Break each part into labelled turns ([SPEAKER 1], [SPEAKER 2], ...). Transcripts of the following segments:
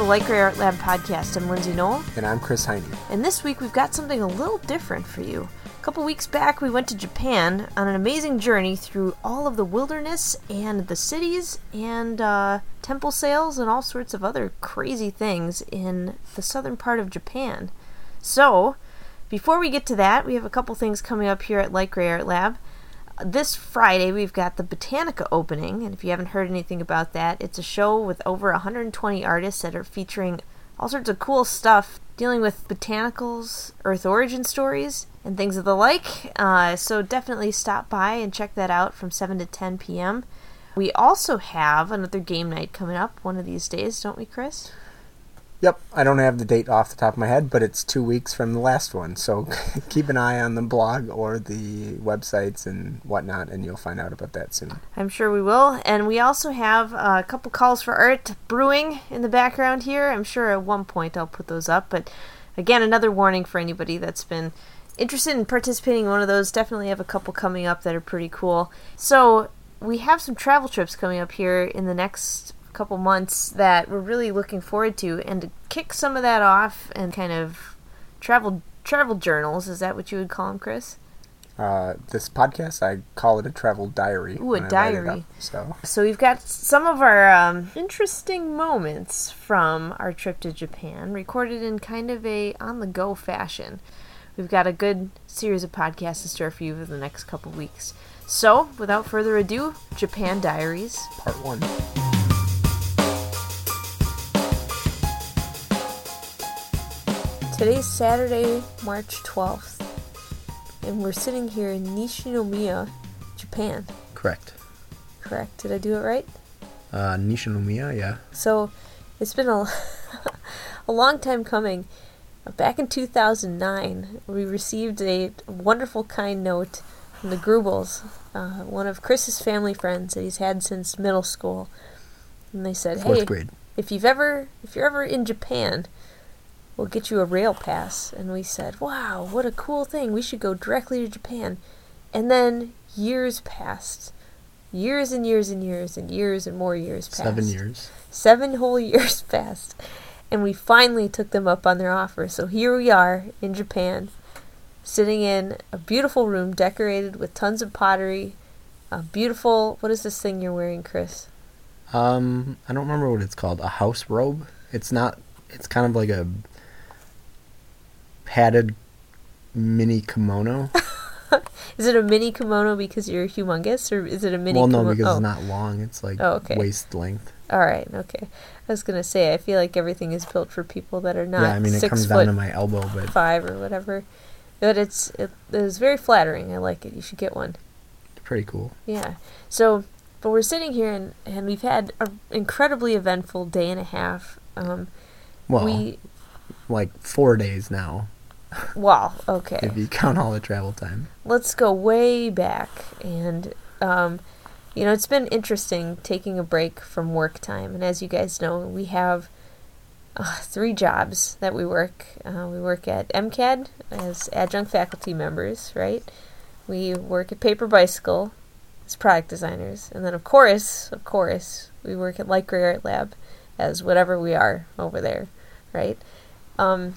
[SPEAKER 1] the Light Gray Art Lab podcast. I'm Lindsay Nohl,
[SPEAKER 2] And I'm Chris Heine.
[SPEAKER 1] and this week we've got something a little different for you. A couple weeks back, we went to Japan on an amazing journey through all of the wilderness and the cities and uh, temple sales and all sorts of other crazy things in the southern part of Japan. So, before we get to that, we have a couple things coming up here at Light Gray Art Lab. This Friday, we've got the Botanica opening, and if you haven't heard anything about that, it's a show with over 120 artists that are featuring all sorts of cool stuff dealing with botanicals, Earth origin stories, and things of the like. Uh, so definitely stop by and check that out from 7 to 10 p.m. We also have another game night coming up one of these days, don't we, Chris?
[SPEAKER 2] Yep, I don't have the date off the top of my head, but it's two weeks from the last one. So keep an eye on the blog or the websites and whatnot, and you'll find out about that soon.
[SPEAKER 1] I'm sure we will. And we also have a couple calls for art brewing in the background here. I'm sure at one point I'll put those up. But again, another warning for anybody that's been interested in participating in one of those. Definitely have a couple coming up that are pretty cool. So we have some travel trips coming up here in the next couple months that we're really looking forward to. And to kick some of that off and kind of travel travel journals, is that what you would call them, Chris?
[SPEAKER 2] Uh, this podcast, I call it a travel diary.
[SPEAKER 1] Ooh, a
[SPEAKER 2] when I write it
[SPEAKER 1] diary.
[SPEAKER 2] up, so
[SPEAKER 1] So we've got some of our um, interesting moments from our trip to Japan, recorded in kind of a on-the-go fashion. We've got a good series of podcasts in store for you for the next couple weeks. So, without further ado, Japan Diaries.
[SPEAKER 2] part one.
[SPEAKER 1] Today's Saturday, March 12th, and we're sitting here in Nishinomiya, Japan.
[SPEAKER 2] Correct.
[SPEAKER 1] Correct? Did I do it right?
[SPEAKER 2] Uh, Nishinomiya, yeah.
[SPEAKER 1] So it's been a, a long time coming. Back in 2009, we received a wonderful, kind note from the Grubels, uh, one of Chris's family friends that he's had since middle school. And they said,
[SPEAKER 2] Fourth
[SPEAKER 1] "Hey,
[SPEAKER 2] grade.
[SPEAKER 1] if you've ever, if you're ever in Japan, we'll get you a rail pass." And we said, "Wow, what a cool thing! We should go directly to Japan." And then years passed, years and years and years and years and more years passed.
[SPEAKER 2] Seven years.
[SPEAKER 1] Seven whole years passed, and we finally took them up on their offer. So here we are in Japan, sitting in a beautiful room decorated with tons of pottery. A beautiful. What is this thing you're wearing, Chris?
[SPEAKER 2] Um, I don't remember what it's called. A house robe. It's not. It's kind of like a padded mini kimono.
[SPEAKER 1] Is it a mini kimono because you're humongous, or is it a mini?
[SPEAKER 2] well, no,
[SPEAKER 1] kimono?
[SPEAKER 2] because
[SPEAKER 1] oh.
[SPEAKER 2] it's not long. It's like
[SPEAKER 1] Oh, okay.
[SPEAKER 2] waist length.
[SPEAKER 1] All right, okay. I was gonna say I feel like everything is built for people that are not
[SPEAKER 2] yeah, I mean it
[SPEAKER 1] six
[SPEAKER 2] comes
[SPEAKER 1] foot
[SPEAKER 2] down to my elbow, but
[SPEAKER 1] five or whatever. But it's it, it is very flattering. I like it. You should get one.
[SPEAKER 2] pretty cool.
[SPEAKER 1] Yeah. So, but we're sitting here and, and we've had an incredibly eventful day and a half. Um,
[SPEAKER 2] Well,
[SPEAKER 1] we,
[SPEAKER 2] like four days now,
[SPEAKER 1] wow, okay.
[SPEAKER 2] if you count all the travel time.
[SPEAKER 1] Let's go way back. And, um, you know, it's been interesting taking a break from work time. And as you guys know, we have uh, three jobs that we work. Uh, we work at MCAD as adjunct faculty members, right? We work at Paper Bicycle as product designers. And then, of course, of course, we work at Light Gray Art Lab as whatever we are over there, right? Um,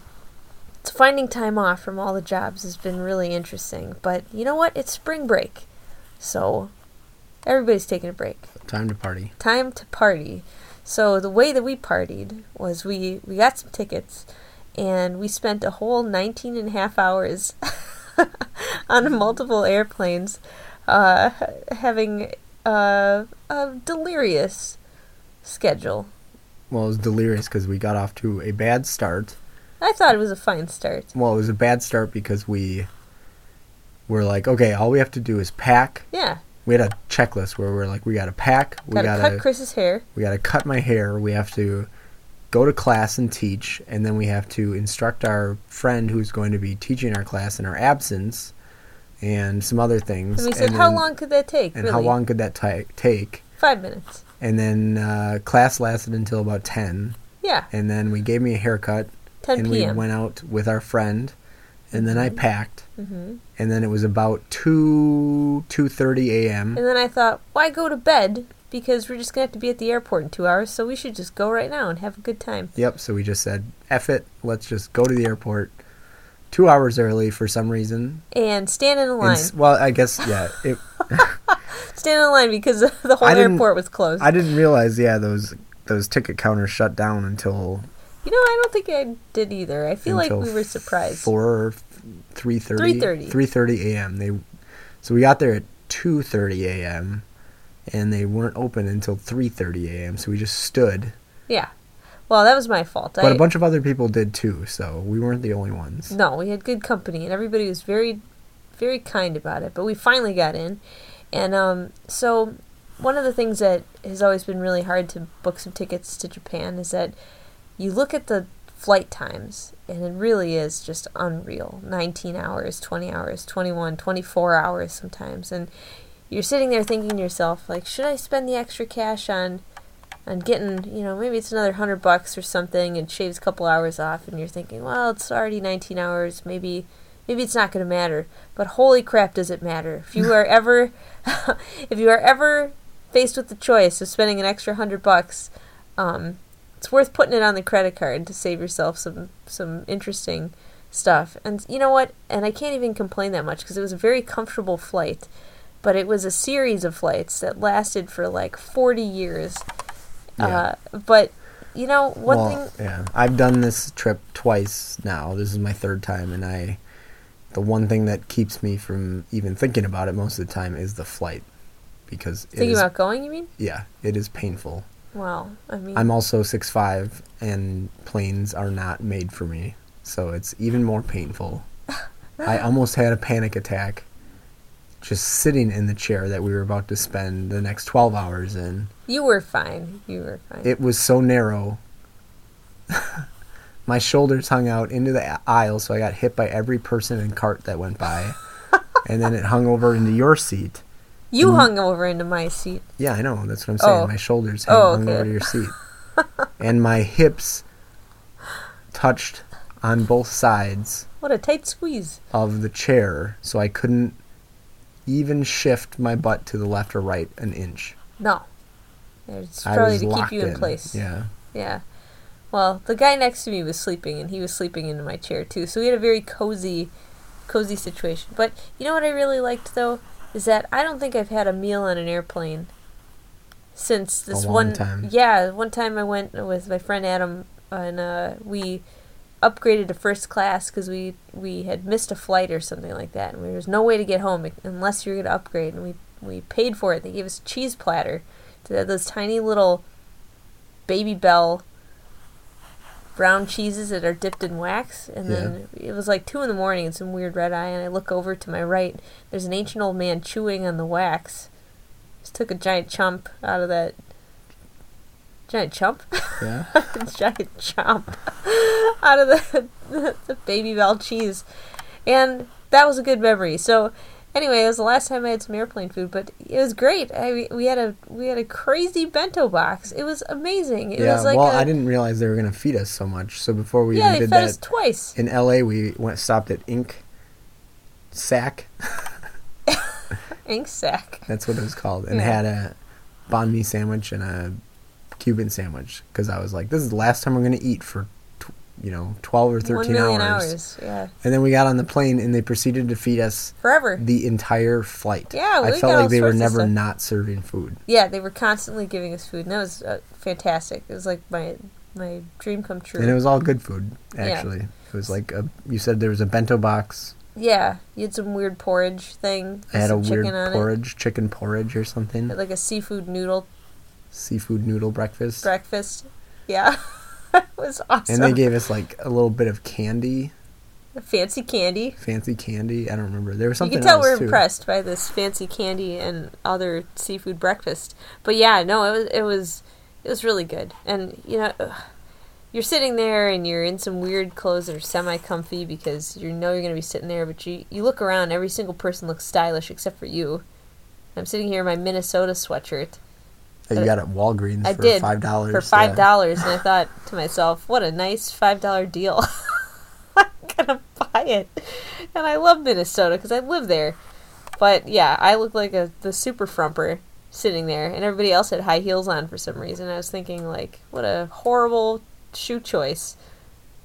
[SPEAKER 1] so finding time off from all the jobs has been really interesting. But you know what? It's spring break. So everybody's taking a break
[SPEAKER 2] Time to party.
[SPEAKER 1] time to party. So the way that we partied was we we got some tickets and we spent a whole 19 and a half hours on multiple airplanes uh, having uh, a delirious schedule.
[SPEAKER 2] Well, it was delirious because we got off to a bad start.
[SPEAKER 1] I thought it was a fine start.
[SPEAKER 2] Well, it was a bad start because we were like, okay, all we have to do is pack.
[SPEAKER 1] Yeah,
[SPEAKER 2] We had a checklist where we are like, we got to pack, we
[SPEAKER 1] gotta cut Chris's hair.
[SPEAKER 2] we got to cut my hair, we have to go to class and teach, and then we have to instruct our friend who's going to be teaching our class in our absence, and some other things.
[SPEAKER 1] And we said,
[SPEAKER 2] and
[SPEAKER 1] how
[SPEAKER 2] then-
[SPEAKER 1] long could that take?
[SPEAKER 2] And
[SPEAKER 1] really?
[SPEAKER 2] how long could that ti take?
[SPEAKER 1] Five minutes.
[SPEAKER 2] And then uh, class lasted until about ten,
[SPEAKER 1] Yeah,
[SPEAKER 2] and then we gave me a haircut,
[SPEAKER 1] 10
[SPEAKER 2] and we went out with our friend, and then I packed,
[SPEAKER 1] hmm
[SPEAKER 2] and then it was about two two thirty a.m.
[SPEAKER 1] And then I thought, why go to bed because we're just gonna have to be at the airport in two hours, so we should just go right now and have a good time.
[SPEAKER 2] Yep. So we just said, "F it, let's just go to the airport." Two hours early for some reason.
[SPEAKER 1] And stand in a line.
[SPEAKER 2] s- well, I guess yeah. It,
[SPEAKER 1] stand in line because the whole airport was closed.
[SPEAKER 2] I didn't realize, yeah, those those ticket counters shut down until
[SPEAKER 1] you know, I don't think I did either. I feel like we were surprised.
[SPEAKER 2] Four, three thirty,
[SPEAKER 1] 3:30.
[SPEAKER 2] three thirty a.m. They, so we got there at two thirty a.m. and they weren't open until three thirty a.m. So we just stood,
[SPEAKER 1] Yeah. Well, that was my fault.
[SPEAKER 2] but
[SPEAKER 1] I,
[SPEAKER 2] a bunch of other people did too. So we weren't the only ones.
[SPEAKER 1] No, we had good company, and everybody was very, very kind about it. But we finally got in, and um, so one of the things that has always been really hard to book some tickets to Japan is that you look at the flight times, and it really is just unreal 19 hours, 20 hours, 21, 24 hours sometimes. And you're sitting there thinking to yourself, like, should I spend the extra cash on. On getting, you know, maybe it's another hundred bucks or something, and shaves a couple hours off, and you're thinking, well, it's already 19 hours, maybe, maybe it's not going to matter. But holy crap, does it matter? If you are ever, if you are ever faced with the choice of spending an extra hundred bucks, um, it's worth putting it on the credit card to save yourself some some interesting stuff. And you know what? And I can't even complain that much because it was a very comfortable flight, but it was a series of flights that lasted for like 40 years.
[SPEAKER 2] Yeah.
[SPEAKER 1] Uh, but you know, one
[SPEAKER 2] well,
[SPEAKER 1] thing.
[SPEAKER 2] yeah, I've done this trip twice now. This is my third time, and I, the one thing that keeps me from even thinking about it most of the time is the flight, because it
[SPEAKER 1] Thinking about going, you mean?
[SPEAKER 2] yeah, it is painful.
[SPEAKER 1] Well, I mean,
[SPEAKER 2] I'm also six five, and planes are not made for me, so it's even more painful. I almost had a panic attack, just sitting in the chair that we were about to spend the next twelve hours in.
[SPEAKER 1] you were fine. You were fine.
[SPEAKER 2] It was so narrow. My shoulders hung out into the aisle, so I got hit by every person and cart that went by. and then it hung over into your seat.
[SPEAKER 1] You
[SPEAKER 2] mm.
[SPEAKER 1] hung over into my seat.
[SPEAKER 2] Yeah, I know. That's what I'm saying.
[SPEAKER 1] Oh.
[SPEAKER 2] My shoulders hung,
[SPEAKER 1] Oh,
[SPEAKER 2] hung over to your seat. and my hips touched on both sides
[SPEAKER 1] What a tight squeeze.
[SPEAKER 2] of the chair, so I couldn't even shift my butt to the left or right an inch.
[SPEAKER 1] No. It's probably to keep you in, place.
[SPEAKER 2] Yeah.
[SPEAKER 1] Yeah. Well, the guy next to me was sleeping, and he was sleeping into my chair too. So we had a very cozy, cozy situation. But you know what I really liked though is that I don't think I've had a meal on an airplane since this one.
[SPEAKER 2] time.
[SPEAKER 1] Yeah, one time I went with my friend Adam, and uh, we upgraded to first class because we we had missed a flight or something like that, and there was no way to get home unless you were going to upgrade, and we we paid for it. They gave us a cheese platter to have those tiny little Babybel brown cheeses that are dipped in wax and then it was like two in the morning and some weird red eye and i look over to my right there's an ancient old man chewing on the wax. Just took a giant chump out of that giant chump?
[SPEAKER 2] Yeah.
[SPEAKER 1] giant chomp out of the, the Babybel cheese. And that was a good memory. So anyway it was the last time i had some airplane food but it was great I, we had a we had a crazy bento box it was amazing it
[SPEAKER 2] yeah.
[SPEAKER 1] was like
[SPEAKER 2] well,
[SPEAKER 1] I
[SPEAKER 2] I didn't realize they were going to feed us so much. So before we
[SPEAKER 1] yeah
[SPEAKER 2] even
[SPEAKER 1] they
[SPEAKER 2] did
[SPEAKER 1] fed
[SPEAKER 2] that
[SPEAKER 1] us twice
[SPEAKER 2] in LA, we went stopped at Ink Sack.
[SPEAKER 1] ink sack
[SPEAKER 2] That's what it was called, and
[SPEAKER 1] Yeah.
[SPEAKER 2] had a banh mi sandwich and a Cuban sandwich because I was like, this is the last time we're going to eat for, you know, twelve or
[SPEAKER 1] one
[SPEAKER 2] thirteen
[SPEAKER 1] million
[SPEAKER 2] hours.
[SPEAKER 1] hours. yeah
[SPEAKER 2] And then we got on the plane and they proceeded to feed us
[SPEAKER 1] forever
[SPEAKER 2] the entire flight.
[SPEAKER 1] Yeah,
[SPEAKER 2] I felt like they were never not serving food.
[SPEAKER 1] yeah they were constantly giving us food and that was uh, fantastic it was like my my dream come true
[SPEAKER 2] And it was all good food,
[SPEAKER 1] Yeah.
[SPEAKER 2] actually. It was like a, you said there was a bento box.
[SPEAKER 1] yeah you had some weird porridge thing
[SPEAKER 2] I had a weird porridge, chicken porridge or something.
[SPEAKER 1] like a seafood noodle
[SPEAKER 2] Seafood noodle breakfast.
[SPEAKER 1] breakfast. Yeah. it was awesome.
[SPEAKER 2] And they gave us like a little bit of candy,
[SPEAKER 1] fancy candy.
[SPEAKER 2] fancy candy. I don't remember. There was something.
[SPEAKER 1] You can tell we're
[SPEAKER 2] too.
[SPEAKER 1] impressed by this fancy candy and other seafood breakfast. But yeah, no, it was it was it was really good. And you know, you're sitting there and you're in some weird clothes that are semi-comfy because you know you're going to be sitting there, but you you look around, every single person looks stylish except for you. I'm sitting here in my Minnesota sweatshirt
[SPEAKER 2] That you uh, got it at Walgreens
[SPEAKER 1] I
[SPEAKER 2] for
[SPEAKER 1] did
[SPEAKER 2] five dollars.
[SPEAKER 1] for five dollars, and I thought to myself, "What a nice five dollar deal! I'm gonna buy it." And I love Minnesota because I live there. But yeah, I look like a the super frumper sitting there, and everybody else had high heels on for some reason. I was thinking, like, what a horrible shoe choice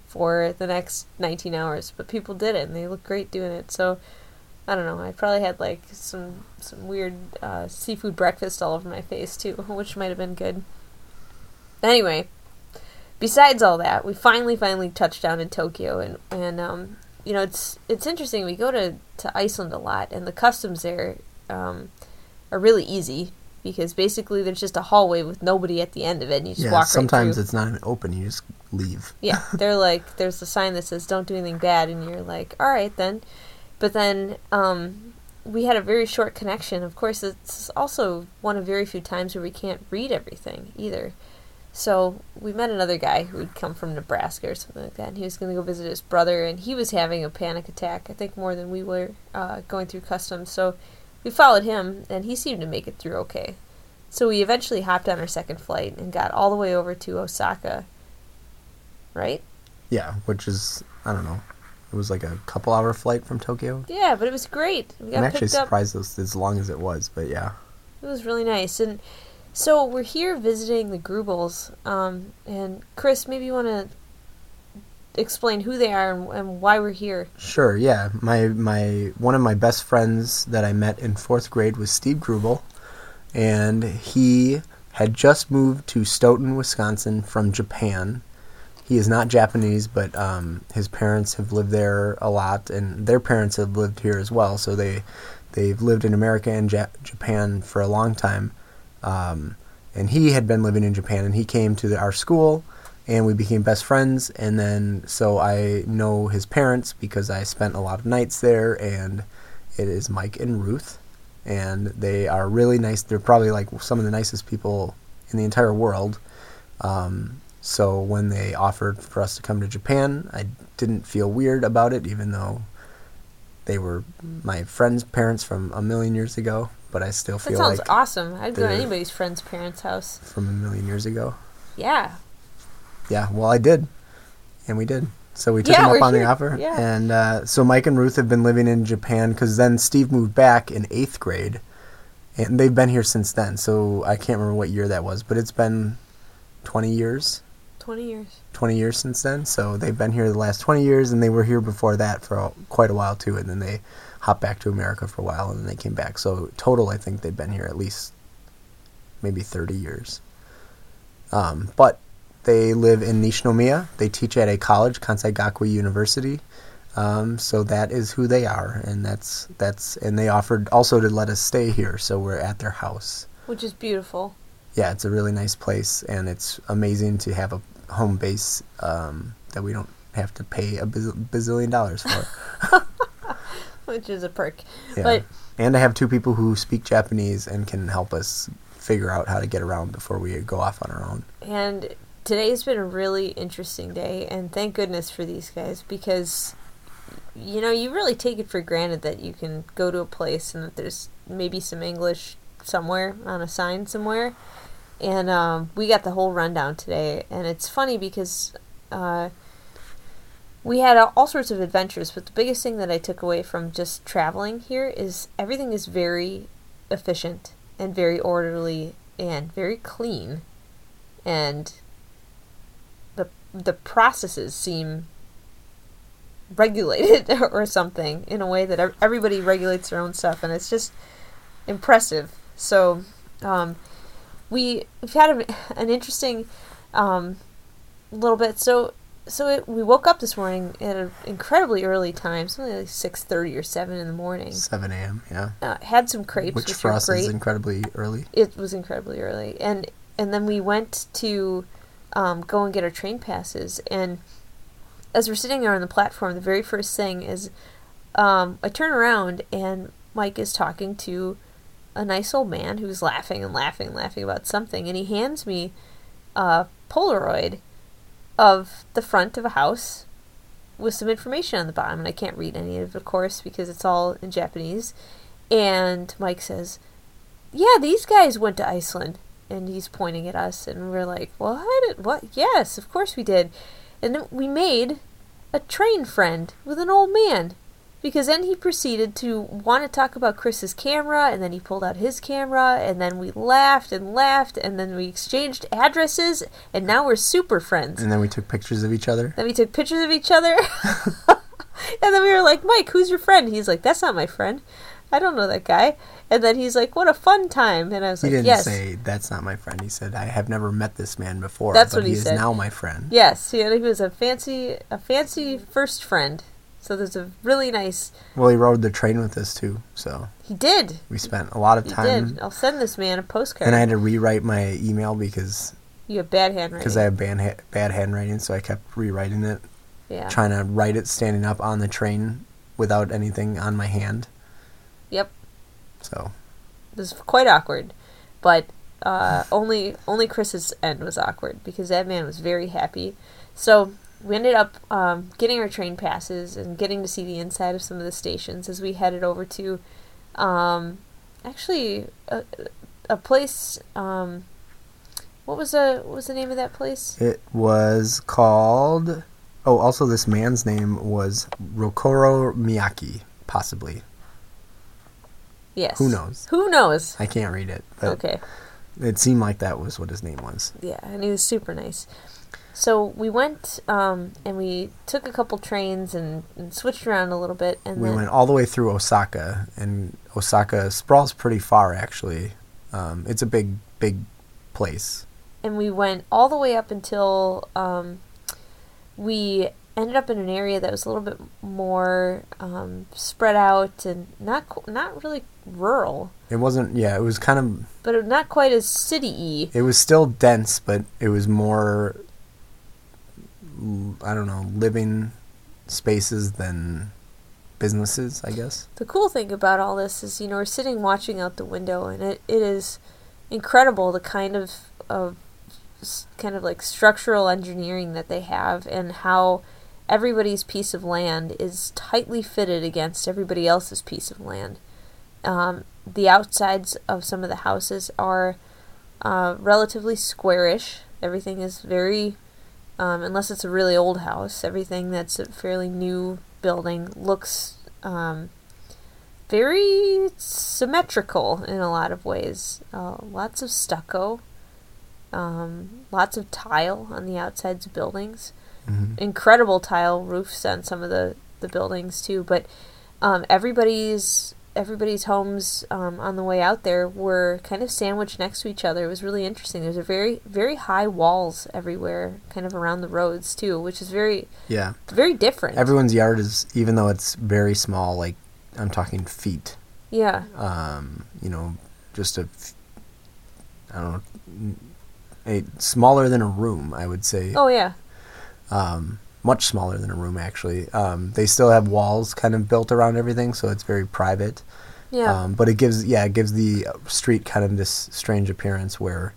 [SPEAKER 1] for the next 19 hours. But people did it, and they look great doing it. So I don't know. I probably had like some some weird uh, seafood breakfast all over my face too, which might have been good. Anyway, besides all that, we finally finally touched down in Tokyo, and and um, you know it's it's interesting. We go to to Iceland a lot, and the customs there um, are really easy because basically there's just a hallway with nobody at the end of it, and you just
[SPEAKER 2] yeah,
[SPEAKER 1] walk
[SPEAKER 2] sometimes
[SPEAKER 1] right
[SPEAKER 2] it's not even open. You just leave.
[SPEAKER 1] Yeah, they're like, there's a sign that says "Don't do anything bad," and you're like, all right then. But then um, we had a very short connection. Of course, it's also one of very few times where we can't read everything either. So we met another guy who'd come from Nebraska or something like that, and he was going to go visit his brother, and he was having a panic attack. I think more than we were uh, going through customs. So we followed him, and he seemed to make it through okay. So we eventually hopped on our second flight and got all the way over to Osaka. Right?
[SPEAKER 2] Yeah, which is I don't know. It was like a couple hour flight from Tokyo.
[SPEAKER 1] Yeah, but it was great. We got
[SPEAKER 2] I'm actually
[SPEAKER 1] up.
[SPEAKER 2] surprised as, as long as it was, but yeah.
[SPEAKER 1] It was really nice. And so we're here visiting the Grubels. Um, and Chris, maybe you want to explain who they are and, and why we're here.
[SPEAKER 2] Sure, yeah. My my one of my best friends that I met in fourth grade was Steve Grubel, and he had just moved to Stoughton, Wisconsin from Japan. He is not Japanese, but um, his parents have lived there a lot, and their parents have lived here as well. So they they've lived in America and ja- Japan for a long time. Um, and he had been living in Japan, and he came to the, our school, and we became best friends. And then so I know his parents because I spent a lot of nights there, and it is Mike and Ruth, and they are really nice. They're probably like some of the nicest people in the entire world. Um, so when they offered for us to come to Japan, I didn't feel weird about it, even though they were my friend's parents from a million years ago. But I still feel like.
[SPEAKER 1] That sounds
[SPEAKER 2] like
[SPEAKER 1] awesome. I'd go to anybody's friend's parents' house.
[SPEAKER 2] from a million years ago.
[SPEAKER 1] Yeah.
[SPEAKER 2] Yeah, well, I did, and we did. So we took
[SPEAKER 1] Yeah, we're
[SPEAKER 2] up on
[SPEAKER 1] here.
[SPEAKER 2] the offer,
[SPEAKER 1] Yeah.
[SPEAKER 2] and uh, so Mike and Ruth have been living in Japan because then Steve moved back in eighth grade, and they've been here since then. So I can't remember what year that was, but it's been twenty years.
[SPEAKER 1] 20 years.
[SPEAKER 2] 20 years since then. So they've been here the last 20 years, and they were here before that for a, quite a while too. And then they hopped back to America for a while, and then they came back. So total, I think they've been here at least maybe 30 years. Um, but they live in Nishinomiya. They teach at a college, Kwansei Gakuin University. Um, so that is who they are, and that's that's and they offered also to let us stay here, so we're at their house
[SPEAKER 1] Which is beautiful.
[SPEAKER 2] yeah, it's a really nice place, and it's amazing to have a home base um, that we don't have to pay a bazil- bazillion dollars for.
[SPEAKER 1] Which is a perk.
[SPEAKER 2] Yeah.
[SPEAKER 1] But
[SPEAKER 2] and I have two people who speak Japanese and can help us figure out how to get around before we go off on our own.
[SPEAKER 1] And today's been a really interesting day, and thank goodness for these guys because, you know, you really take it for granted that you can go to a place and that there's maybe some English somewhere on a sign somewhere. And um, we got the whole rundown today, and it's funny because uh, we had all sorts of adventures, but the biggest thing that I took away from just traveling here is everything is very efficient and very orderly and very clean. And the the processes seem regulated or something in a way that everybody regulates their own stuff and it's just impressive. So um, we we've had a, an interesting um, little bit. So so it, we woke up this morning at an incredibly early time something like 6.30 or 7 in the morning.
[SPEAKER 2] 7 a.m. Yeah,
[SPEAKER 1] uh, had some crepes
[SPEAKER 2] which
[SPEAKER 1] which,
[SPEAKER 2] for us
[SPEAKER 1] great.
[SPEAKER 2] is incredibly early.
[SPEAKER 1] it was incredibly early. And and then we went to um, go and get our train passes. And as we're sitting there on the platform the very first thing is um, i turn around and mike is talking to a nice old man who's laughing and laughing and laughing about something and he hands me a polaroid of the front of a house with some information on the bottom and i can't read any of it of course because it's all in japanese and mike says yeah, these guys went to Iceland. And he's pointing at us, and we're like, what? What? Yes, of course we did. And we made a train friend with an old man. Because then he proceeded to want to talk about Chris's camera, and then he pulled out his camera, and then we laughed and laughed, and then we exchanged addresses, and now we're super friends.
[SPEAKER 2] And then we took pictures of each other.
[SPEAKER 1] Then we took pictures of each other. and then we were like, Mike, who's your friend? He's like, that's not my friend. I don't know that guy. And then he's like, what a fun time. And I was like,
[SPEAKER 2] He
[SPEAKER 1] like,
[SPEAKER 2] didn't
[SPEAKER 1] yes.
[SPEAKER 2] say that's not my friend. He said I have never met this man before.
[SPEAKER 1] That's
[SPEAKER 2] but
[SPEAKER 1] what he
[SPEAKER 2] is
[SPEAKER 1] said.
[SPEAKER 2] now my friend.
[SPEAKER 1] Yes, he, he was a fancy, a fancy first friend. So there's a really nice.
[SPEAKER 2] Well, he rode the train with us too, so
[SPEAKER 1] He did.
[SPEAKER 2] we spent a lot of time.
[SPEAKER 1] He did. I'll send this man a postcard.
[SPEAKER 2] And I had to rewrite my email because
[SPEAKER 1] you have bad handwriting.
[SPEAKER 2] because I have bad ha- bad handwriting, so I kept rewriting it,
[SPEAKER 1] yeah.
[SPEAKER 2] trying to write it standing up on the train without anything on my hand.
[SPEAKER 1] Yep.
[SPEAKER 2] So
[SPEAKER 1] It was quite awkward, but uh, only only Chris's end was awkward because that man was very happy. So we ended up um, getting our train passes and getting to see the inside of some of the stations as we headed over to, um, actually a, a place. Um, what was the what was the name of that place?
[SPEAKER 2] it was called. Oh, also this man's name was Rokoro Miyaki, possibly.
[SPEAKER 1] Yes.
[SPEAKER 2] Who knows?
[SPEAKER 1] Who knows?
[SPEAKER 2] I can't read it,
[SPEAKER 1] Okay.
[SPEAKER 2] it seemed like that was what his name was.
[SPEAKER 1] Yeah, and he was super nice. So we went um, and we took a couple trains and, and switched around a little bit, and
[SPEAKER 2] we went all the way through Osaka, and Osaka sprawls pretty far actually. Um, it's a big, big place.
[SPEAKER 1] and we went all the way up until um, we ended up in an area that was a little bit more um, spread out and not qu- not really rural,
[SPEAKER 2] It wasn't, yeah, it was kind of,
[SPEAKER 1] but not quite as city-y.
[SPEAKER 2] it was still dense, but it was more, I don't know, living spaces than businesses, I guess.
[SPEAKER 1] The cool thing about all this is, you know, we're sitting watching out the window, and it, it is incredible the kind of of kind of like structural engineering that they have, and how everybody's piece of land is tightly fitted against everybody else's piece of land. Um, the outsides of some of the houses are uh, relatively squarish. Everything is very, um, unless it's a really old house, everything that's a fairly new building looks um, very symmetrical in a lot of ways. Uh, lots of stucco, um, lots of tile on the outsides of buildings
[SPEAKER 2] hmm
[SPEAKER 1] incredible tile roofs on some of the, the buildings too. But um, everybody's everybody's homes um, on the way out there were kind of sandwiched next to each other. It was really interesting. There's a very very high walls everywhere, kind of around the roads too, which is very
[SPEAKER 2] Yeah.
[SPEAKER 1] very different.
[SPEAKER 2] Everyone's yard is, even though it's very small, like, I'm talking feet,
[SPEAKER 1] yeah,
[SPEAKER 2] um, you know, just a I don't know, a smaller than a room, I would say.
[SPEAKER 1] oh yeah,
[SPEAKER 2] um, much smaller than a room actually. Um, they still have walls kind of built around everything, so it's very private.
[SPEAKER 1] yeah.
[SPEAKER 2] Um, but it gives yeah, it gives the street kind of this strange appearance where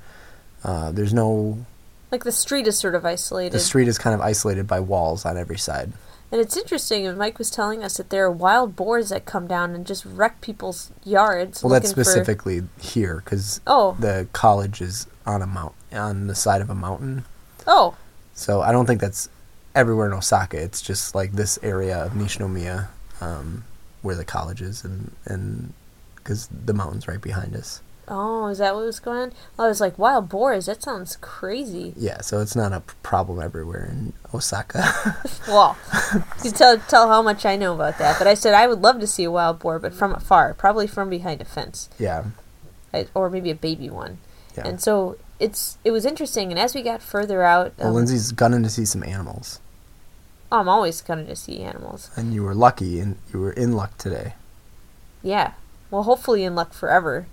[SPEAKER 2] uh, there's no
[SPEAKER 1] like the street is sort of isolated.
[SPEAKER 2] the street is kind of isolated by walls on every side.
[SPEAKER 1] And it's interesting, and Mike was telling us that there are wild boars that come down and just wreck people's yards.
[SPEAKER 2] Well, that's specifically here because
[SPEAKER 1] Oh,
[SPEAKER 2] the college is on a mount on the side of a mountain.
[SPEAKER 1] oh,
[SPEAKER 2] So I don't think that's everywhere in Osaka. It's just like this area of Nishinomiya um, where the college is, and and because the mountain's right behind us.
[SPEAKER 1] oh, is that what was going on? I was like, wild boars. That sounds crazy.
[SPEAKER 2] Yeah, so it's not a problem everywhere in Osaka.
[SPEAKER 1] Well, you tell tell how much I know about that. But I said I would love to see a wild boar, but from afar, probably from behind a fence,
[SPEAKER 2] yeah,
[SPEAKER 1] I, or maybe a baby one.
[SPEAKER 2] yeah.
[SPEAKER 1] And so it's it was interesting. And as we got further out,
[SPEAKER 2] well,
[SPEAKER 1] um,
[SPEAKER 2] Lindsay's gunning to see some animals,
[SPEAKER 1] I'm always going to see animals.
[SPEAKER 2] and you were lucky, and you were in luck today.
[SPEAKER 1] Yeah. Well, hopefully in luck forever.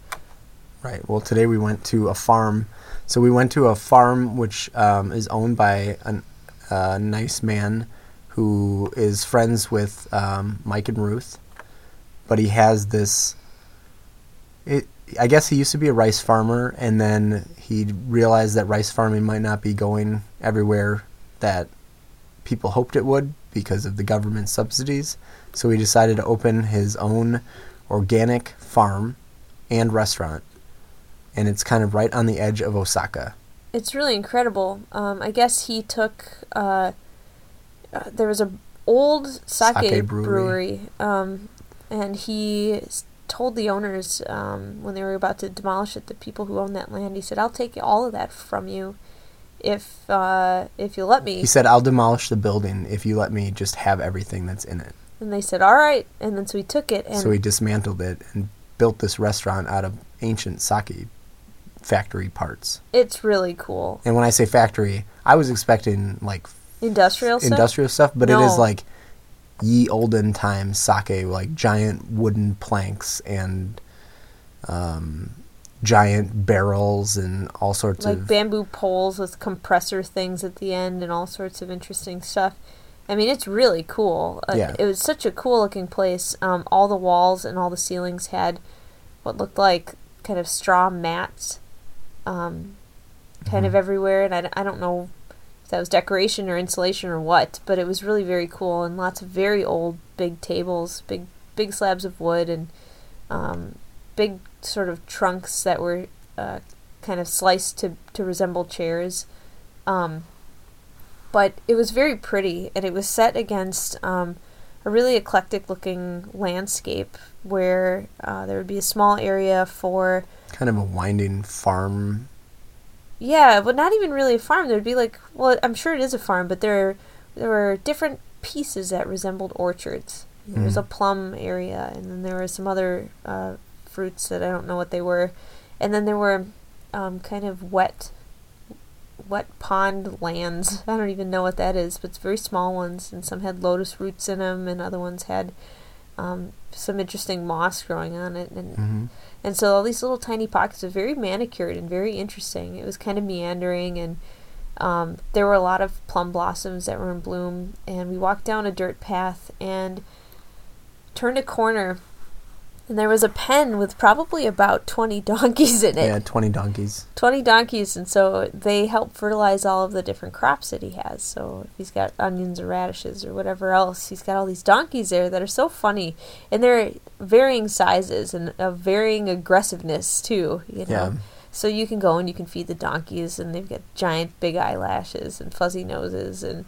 [SPEAKER 2] Right. Well, today we went to a farm. So we went to a farm which um, is owned by an, a nice man who is friends with um, Mike and Ruth, but he has this. It. I guess he used to be a rice farmer, and then he realized that rice farming might not be going everywhere that people hoped it would because of the government subsidies. So he decided to open his own organic farm and restaurant and it's kind of right on the edge of Osaka.
[SPEAKER 1] It's really incredible. Um, I guess he took. Uh, uh, there was a old sake,
[SPEAKER 2] Sake
[SPEAKER 1] brewery,
[SPEAKER 2] brewery.
[SPEAKER 1] um, and he told the owners um, when they were about to demolish it, the people who own that land, he said, "I'll take all of that from you if uh, if you let me."
[SPEAKER 2] He said, "I'll demolish the building if you let me just have everything that's in it."
[SPEAKER 1] And they said, "All right." And then so he took it, and
[SPEAKER 2] so he dismantled it and built this restaurant out of ancient sake factory parts.
[SPEAKER 1] it's really cool.
[SPEAKER 2] And when I say factory, I was expecting like
[SPEAKER 1] Industrial stuff.
[SPEAKER 2] industrial stuff, but it
[SPEAKER 1] No.
[SPEAKER 2] is like ye olden times sake, like giant wooden planks and um, giant barrels and all sorts of
[SPEAKER 1] like
[SPEAKER 2] of.
[SPEAKER 1] bamboo poles with compressor things at the end and all sorts of interesting stuff. I mean, it's really cool. Uh,
[SPEAKER 2] Yeah.
[SPEAKER 1] It was such a cool looking place. Um, all the walls and all the ceilings had what looked like kind of straw mats, um, kind of
[SPEAKER 2] Mhm.
[SPEAKER 1] everywhere. And I, I don't know if that was decoration or insulation or what, but it was really very cool. And lots of very old big tables, big big slabs of wood, and um, big sort of trunks that were uh, kind of sliced to, to resemble chairs. Um, but it was very pretty, and it was set against um, a really eclectic looking landscape where uh, there would be a small area for,
[SPEAKER 2] kind of a winding farm.
[SPEAKER 1] Yeah, but not even really a farm. There'd be like, well, I'm sure it is a farm, but there, there were different pieces that resembled orchards. There was a plum area, and then there were some other uh, fruits that I don't know what they were, and then there were um, kind of wet, wet pond lands. I don't even know what that is, but it's very small ones, and some had lotus roots in them, and other ones had um, some interesting moss growing on it, and
[SPEAKER 2] hmm
[SPEAKER 1] and so all these little tiny pockets are very manicured and very interesting. It was kind of meandering, and um, there were a lot of plum blossoms that were in bloom. And we walked down a dirt path and turned a corner, and there was a pen with probably about 20 donkeys in it.
[SPEAKER 2] Yeah, twenty donkeys.
[SPEAKER 1] 20 donkeys, and so they help fertilize all of the different crops that he has. So if he's got onions or radishes or whatever else, he's got all these donkeys there that are so funny, and they're varying sizes and of varying aggressiveness too. You know,
[SPEAKER 2] Yeah.
[SPEAKER 1] so you can go and you can feed the donkeys, and they've got giant big eyelashes and fuzzy noses, and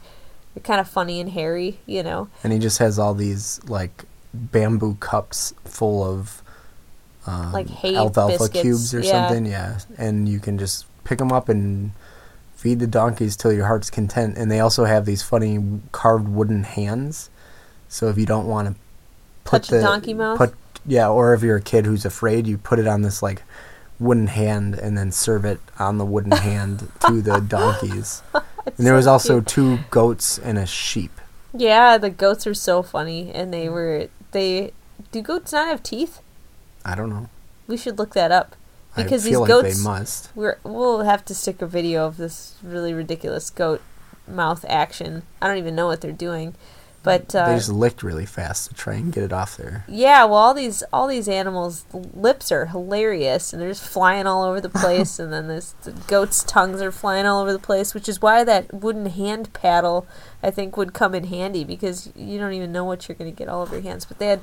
[SPEAKER 1] they're kind of funny and hairy. You know,
[SPEAKER 2] And he just has all these like bamboo cups full of um,
[SPEAKER 1] Like
[SPEAKER 2] alfalfa
[SPEAKER 1] biscuits,
[SPEAKER 2] cubes or
[SPEAKER 1] yeah.
[SPEAKER 2] something. Yeah, and you can just pick them up and feed the donkeys till your heart's content. And they also have these funny carved wooden hands. So if you don't want to put
[SPEAKER 1] Touch
[SPEAKER 2] the
[SPEAKER 1] donkey mouth?
[SPEAKER 2] put yeah, or if you're a kid who's afraid, you put it on this like wooden hand and then serve it on the wooden hand to the donkeys. And there was
[SPEAKER 1] so
[SPEAKER 2] also
[SPEAKER 1] cute.
[SPEAKER 2] two goats and a sheep.
[SPEAKER 1] yeah, the goats are so funny, and they were they. Do goats not have teeth?
[SPEAKER 2] I don't know.
[SPEAKER 1] We should look that up because these
[SPEAKER 2] like
[SPEAKER 1] goats.
[SPEAKER 2] they must.
[SPEAKER 1] We're we'll have to stick a video of this really ridiculous goat mouth action. I don't even know what they're doing, but uh,
[SPEAKER 2] they just licked really fast to try and get it off there.
[SPEAKER 1] yeah. Well, all these all these animals' lips are hilarious, and they're just flying all over the place. and then this the goats' tongues are flying all over the place, which is why that wooden hand paddle I think would come in handy because you don't even know what you're going to get all over your hands. But they had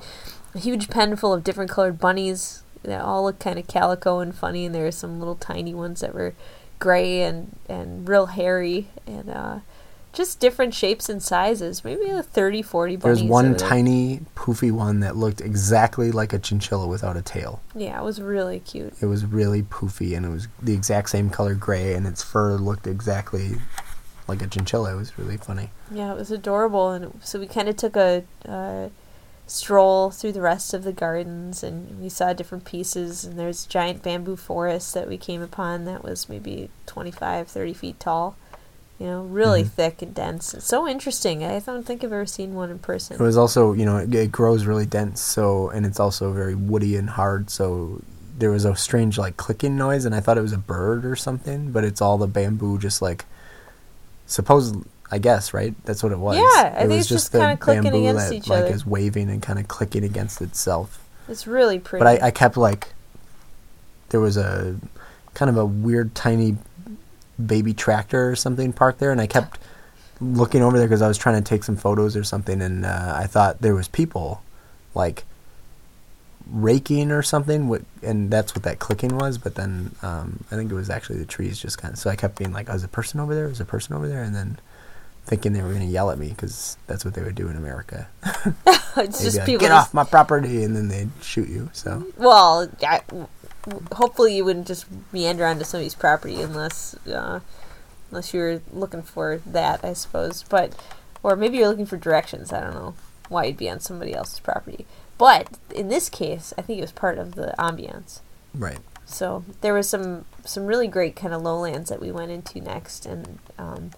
[SPEAKER 1] a huge pen full of different colored bunnies that all look kind of calico and funny, and there were some little tiny ones that were gray and and real hairy and uh, just different shapes and sizes. Maybe a 30, 40 bunnies.
[SPEAKER 2] There's one
[SPEAKER 1] there.
[SPEAKER 2] tiny poofy one that looked exactly like a chinchilla without a tail.
[SPEAKER 1] Yeah, it was really cute.
[SPEAKER 2] It was really poofy and it was the exact same color gray and its fur looked exactly like a chinchilla. It was really funny.
[SPEAKER 1] Yeah, it was adorable, and it- so we kind of took a uh, stroll through the rest of the gardens, and we saw different pieces. And there's a giant bamboo forest that we came upon that was maybe 25, 30 feet tall. You know, really
[SPEAKER 2] Mhm.
[SPEAKER 1] thick and dense. It's so interesting. I don't think I've ever seen one in person.
[SPEAKER 2] It was also, you know, it, it grows really dense, so and it's also very woody and hard. So there was a strange like clicking noise, and I thought it was a bird or something, but it's all the bamboo just like supposed. I guess right. That's what it was.
[SPEAKER 1] Yeah, I
[SPEAKER 2] it
[SPEAKER 1] think
[SPEAKER 2] was
[SPEAKER 1] it's just kinda clicking against
[SPEAKER 2] that
[SPEAKER 1] each
[SPEAKER 2] like
[SPEAKER 1] other.
[SPEAKER 2] is waving and kind of clicking against itself.
[SPEAKER 1] It's really pretty.
[SPEAKER 2] But I, I kept like there was a kind of a weird tiny baby tractor or something parked there, and I kept looking over there because I was trying to take some photos or something, and uh, I thought there was people like raking or something, and that's what that clicking was. But then um, I think it was actually the trees just kind of. So I kept being like, "Oh, is a person over there? Is a person over there?" And then thinking they were going to yell at me because that's what they would do in America.
[SPEAKER 1] it's just
[SPEAKER 2] like,
[SPEAKER 1] people
[SPEAKER 2] get off my property, and then they'd shoot you. So
[SPEAKER 1] Well, I, hopefully you wouldn't just meander onto somebody's property unless uh, unless you were looking for that, I suppose. But or maybe you're looking for directions. I don't know why you'd be on somebody else's property. But in this case, I think it was part of the ambiance.
[SPEAKER 2] right,
[SPEAKER 1] So there was some some really great kind of lowlands that we went into next, and um,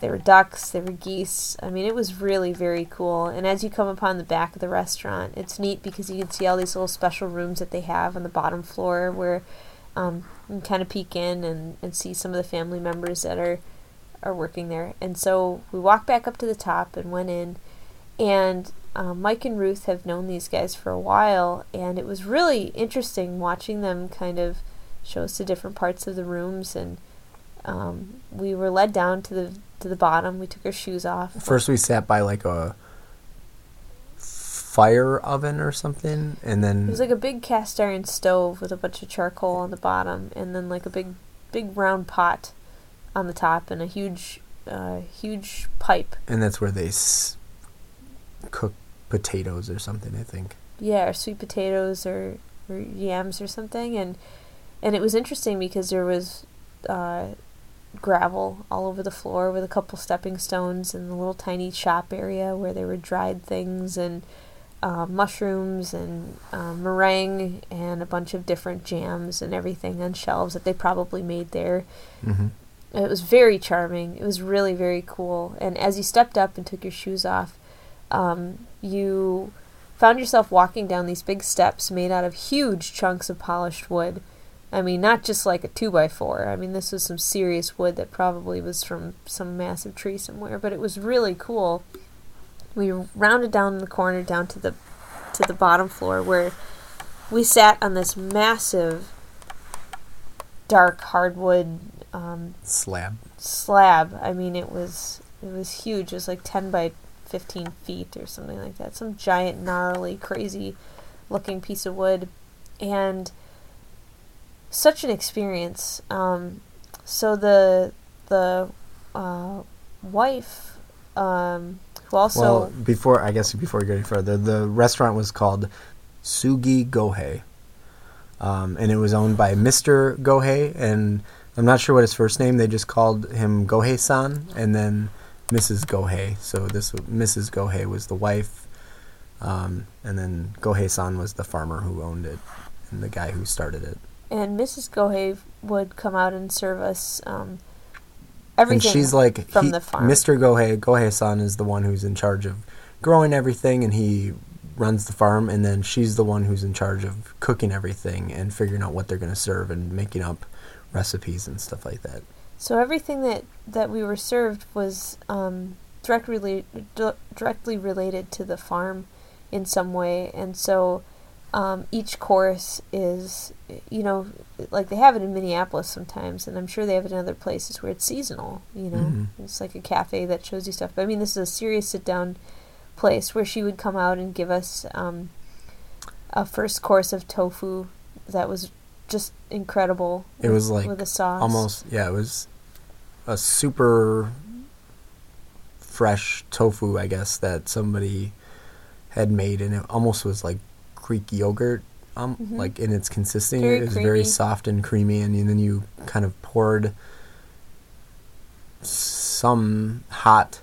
[SPEAKER 1] there were ducks, there were geese. I mean, it was really very cool. And as you come upon the back of the restaurant, it's neat because you can see all these little special rooms that they have on the bottom floor where um, you can kind of peek in and, and see some of the family members that are are working there. And so we walked back up to the top and went in, and um, Mike and Ruth have known these guys for a while, and it was really interesting watching them kind of show us the different parts of the rooms. And um, we were led down to the to the bottom. We took our shoes off.
[SPEAKER 2] first we sat by like a fire oven or something, and then
[SPEAKER 1] It was like a big cast iron stove with a bunch of charcoal on the bottom, and then like a big, big round pot on the top, and a huge, uh, huge pipe.
[SPEAKER 2] and that's where they s- cook potatoes or something. I think.
[SPEAKER 1] Yeah, or sweet potatoes or, or yams or something, and and it was interesting because there was uh, gravel all over the floor with a couple stepping stones and the little tiny shop area where there were dried things and uh, mushrooms and uh, meringue and a bunch of different jams and everything on shelves that they probably made there.
[SPEAKER 2] hmm
[SPEAKER 1] It was very charming. It was really very cool. And as you stepped up and took your shoes off, um, you found yourself walking down these big steps made out of huge chunks of polished wood. I mean, not just like a two by four. I mean, this was some serious wood that probably was from some massive tree somewhere. But it was really cool. We rounded down the corner down to the to the bottom floor where we sat on this massive dark hardwood um,
[SPEAKER 2] Slab.
[SPEAKER 1] slab. I mean, it was it was huge. It was like ten by fifteen feet or something like that. Some giant, gnarly, crazy looking piece of wood, and such an experience. Um, so the the uh, wife, um, who also
[SPEAKER 2] well, before I guess before we go any further, the restaurant was called Sugi Gohei, um, and it was owned by Mr. Gohei, and I'm not sure what his first name. They just called him Gohei-san, and then Mrs. Gohei. So this Mrs. Gohei was the wife, um, and then Gohei-san was the farmer who owned it, and the guy who started it.
[SPEAKER 1] and Mrs. Gohei would come out and serve us um, everything.
[SPEAKER 2] And she's like
[SPEAKER 1] from
[SPEAKER 2] he-
[SPEAKER 1] the farm.
[SPEAKER 2] Mr. Gohei Gohei-san is the one who's in charge of growing everything, and he runs the farm. And then she's the one who's in charge of cooking everything and figuring out what they're going to serve and making up recipes and stuff like that.
[SPEAKER 1] So everything that, that we were served was um, directly directly related to the farm in some way, and so um, each course is, you know, like they have it in Minneapolis sometimes, and I'm sure they have it in other places where it's seasonal. You know,
[SPEAKER 2] Mhm.
[SPEAKER 1] it's like a cafe that shows you stuff. But I mean, this is a serious sit down place where she would come out and give us um, a first course of tofu that was just incredible.
[SPEAKER 2] It was like
[SPEAKER 1] with a sauce.
[SPEAKER 2] Almost, yeah, it was a super fresh tofu, I guess, that somebody had made, and it almost was like Greek yogurt, um,
[SPEAKER 1] Mhm.
[SPEAKER 2] like in its consistency.
[SPEAKER 1] Very
[SPEAKER 2] it was
[SPEAKER 1] creamy.
[SPEAKER 2] very soft and creamy, and then you kind of poured some hot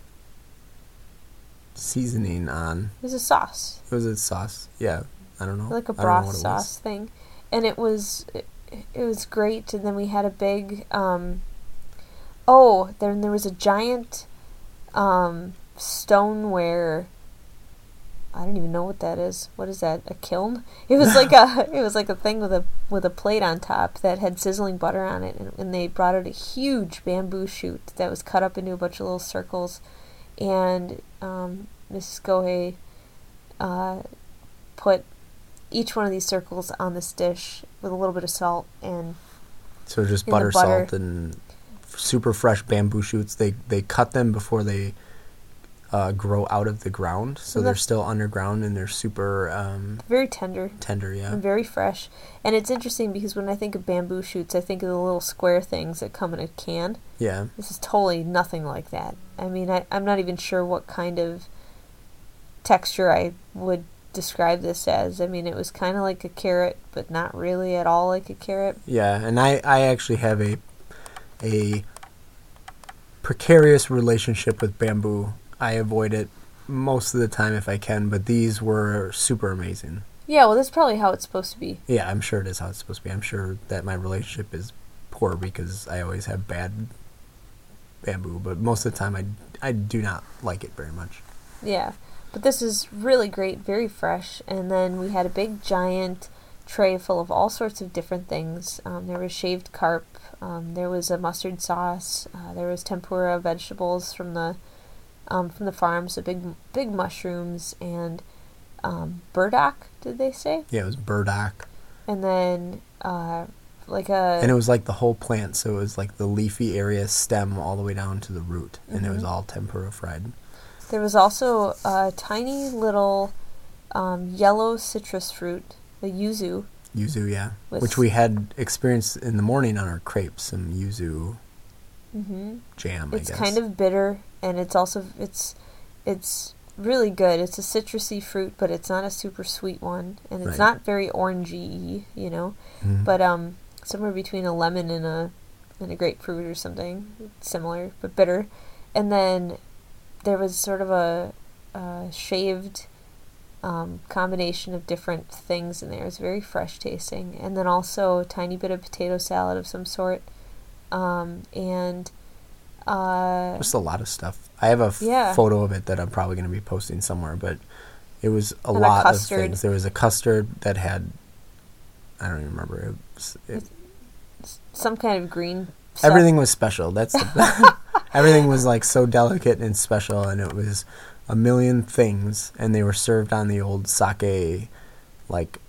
[SPEAKER 2] seasoning on.
[SPEAKER 1] It was a sauce.
[SPEAKER 2] Was it sauce? Yeah, I don't know.
[SPEAKER 1] like a broth
[SPEAKER 2] was.
[SPEAKER 1] sauce thing, and it was it, it was great. And then we had a big um, oh, then there was a giant um, stoneware. I don't even know what that is. What is that? A kiln? It was like a it was like a thing with a with a plate on top that had sizzling butter on it, and, and they brought out a huge bamboo shoot that was cut up into a bunch of little circles, and um, Mrs. Gohei uh, put each one of these circles on this dish with a little bit of salt and
[SPEAKER 2] So just butter,
[SPEAKER 1] butter.
[SPEAKER 2] salt, and super fresh bamboo shoots. They they cut them before they uh, grow out of the ground, so they're still underground and they're super um,
[SPEAKER 1] Very tender
[SPEAKER 2] tender. Yeah,
[SPEAKER 1] and very fresh. And it's interesting because when I think of bamboo shoots, I think of the little square things that come in a can.
[SPEAKER 2] yeah.
[SPEAKER 1] This is totally nothing like that. I mean, I, I'm not even sure what kind of texture I would describe this as. I mean, it was kind of like a carrot, but not really at all like a carrot.
[SPEAKER 2] Yeah, and I, I actually have a a precarious relationship with bamboo. I avoid it most of the time if I can, but these were super amazing.
[SPEAKER 1] Yeah, well, that's probably how it's supposed to be.
[SPEAKER 2] Yeah, I'm sure it is how it's supposed to be. I'm sure that my relationship is poor because I always have bad bamboo, but most of the time I, I do not like it very much.
[SPEAKER 1] Yeah, but this is really great, very fresh. And then we had a big giant tray full of all sorts of different things. Um, there was shaved carp, um, there was a mustard sauce, uh, there was tempura vegetables from the um, from the farm, so big big mushrooms and um, burdock. Did they say?
[SPEAKER 2] Yeah, it was burdock.
[SPEAKER 1] And then uh, like a
[SPEAKER 2] And it was like the whole plant, so it was like the leafy area stem all the way down to the root, and it was
[SPEAKER 1] Mhm.
[SPEAKER 2] all tempura fried.
[SPEAKER 1] There was also a tiny little um, yellow citrus fruit, the yuzu.
[SPEAKER 2] Yuzu, yeah.
[SPEAKER 1] With-
[SPEAKER 2] Which we had experienced in the morning on our crepes, some yuzu
[SPEAKER 1] hmm
[SPEAKER 2] jam, I
[SPEAKER 1] It's kind of bitter, and it's also it's it's really good. It's a citrusy fruit, but it's not a super sweet one, and it's
[SPEAKER 2] Right.
[SPEAKER 1] not very orangey, you know.
[SPEAKER 2] Mhm.
[SPEAKER 1] But um, somewhere between a lemon and a and a grapefruit or something similar, but bitter. And then there was sort of a, a shaved um, combination of different things in there. It was very fresh tasting, and then also a tiny bit of potato salad of some sort, um, and uh,
[SPEAKER 2] Just a lot of stuff. I have a f-
[SPEAKER 1] Yeah.
[SPEAKER 2] photo of it that I'm probably going to be posting somewhere, but it was a
[SPEAKER 1] And a
[SPEAKER 2] lot of things. There was a custard that had, I don't even remember. It was, it,
[SPEAKER 1] some kind of green. stuff.
[SPEAKER 2] everything was special. That's the, everything was like so delicate and special, and it was a million things, and they were served on the old sake, like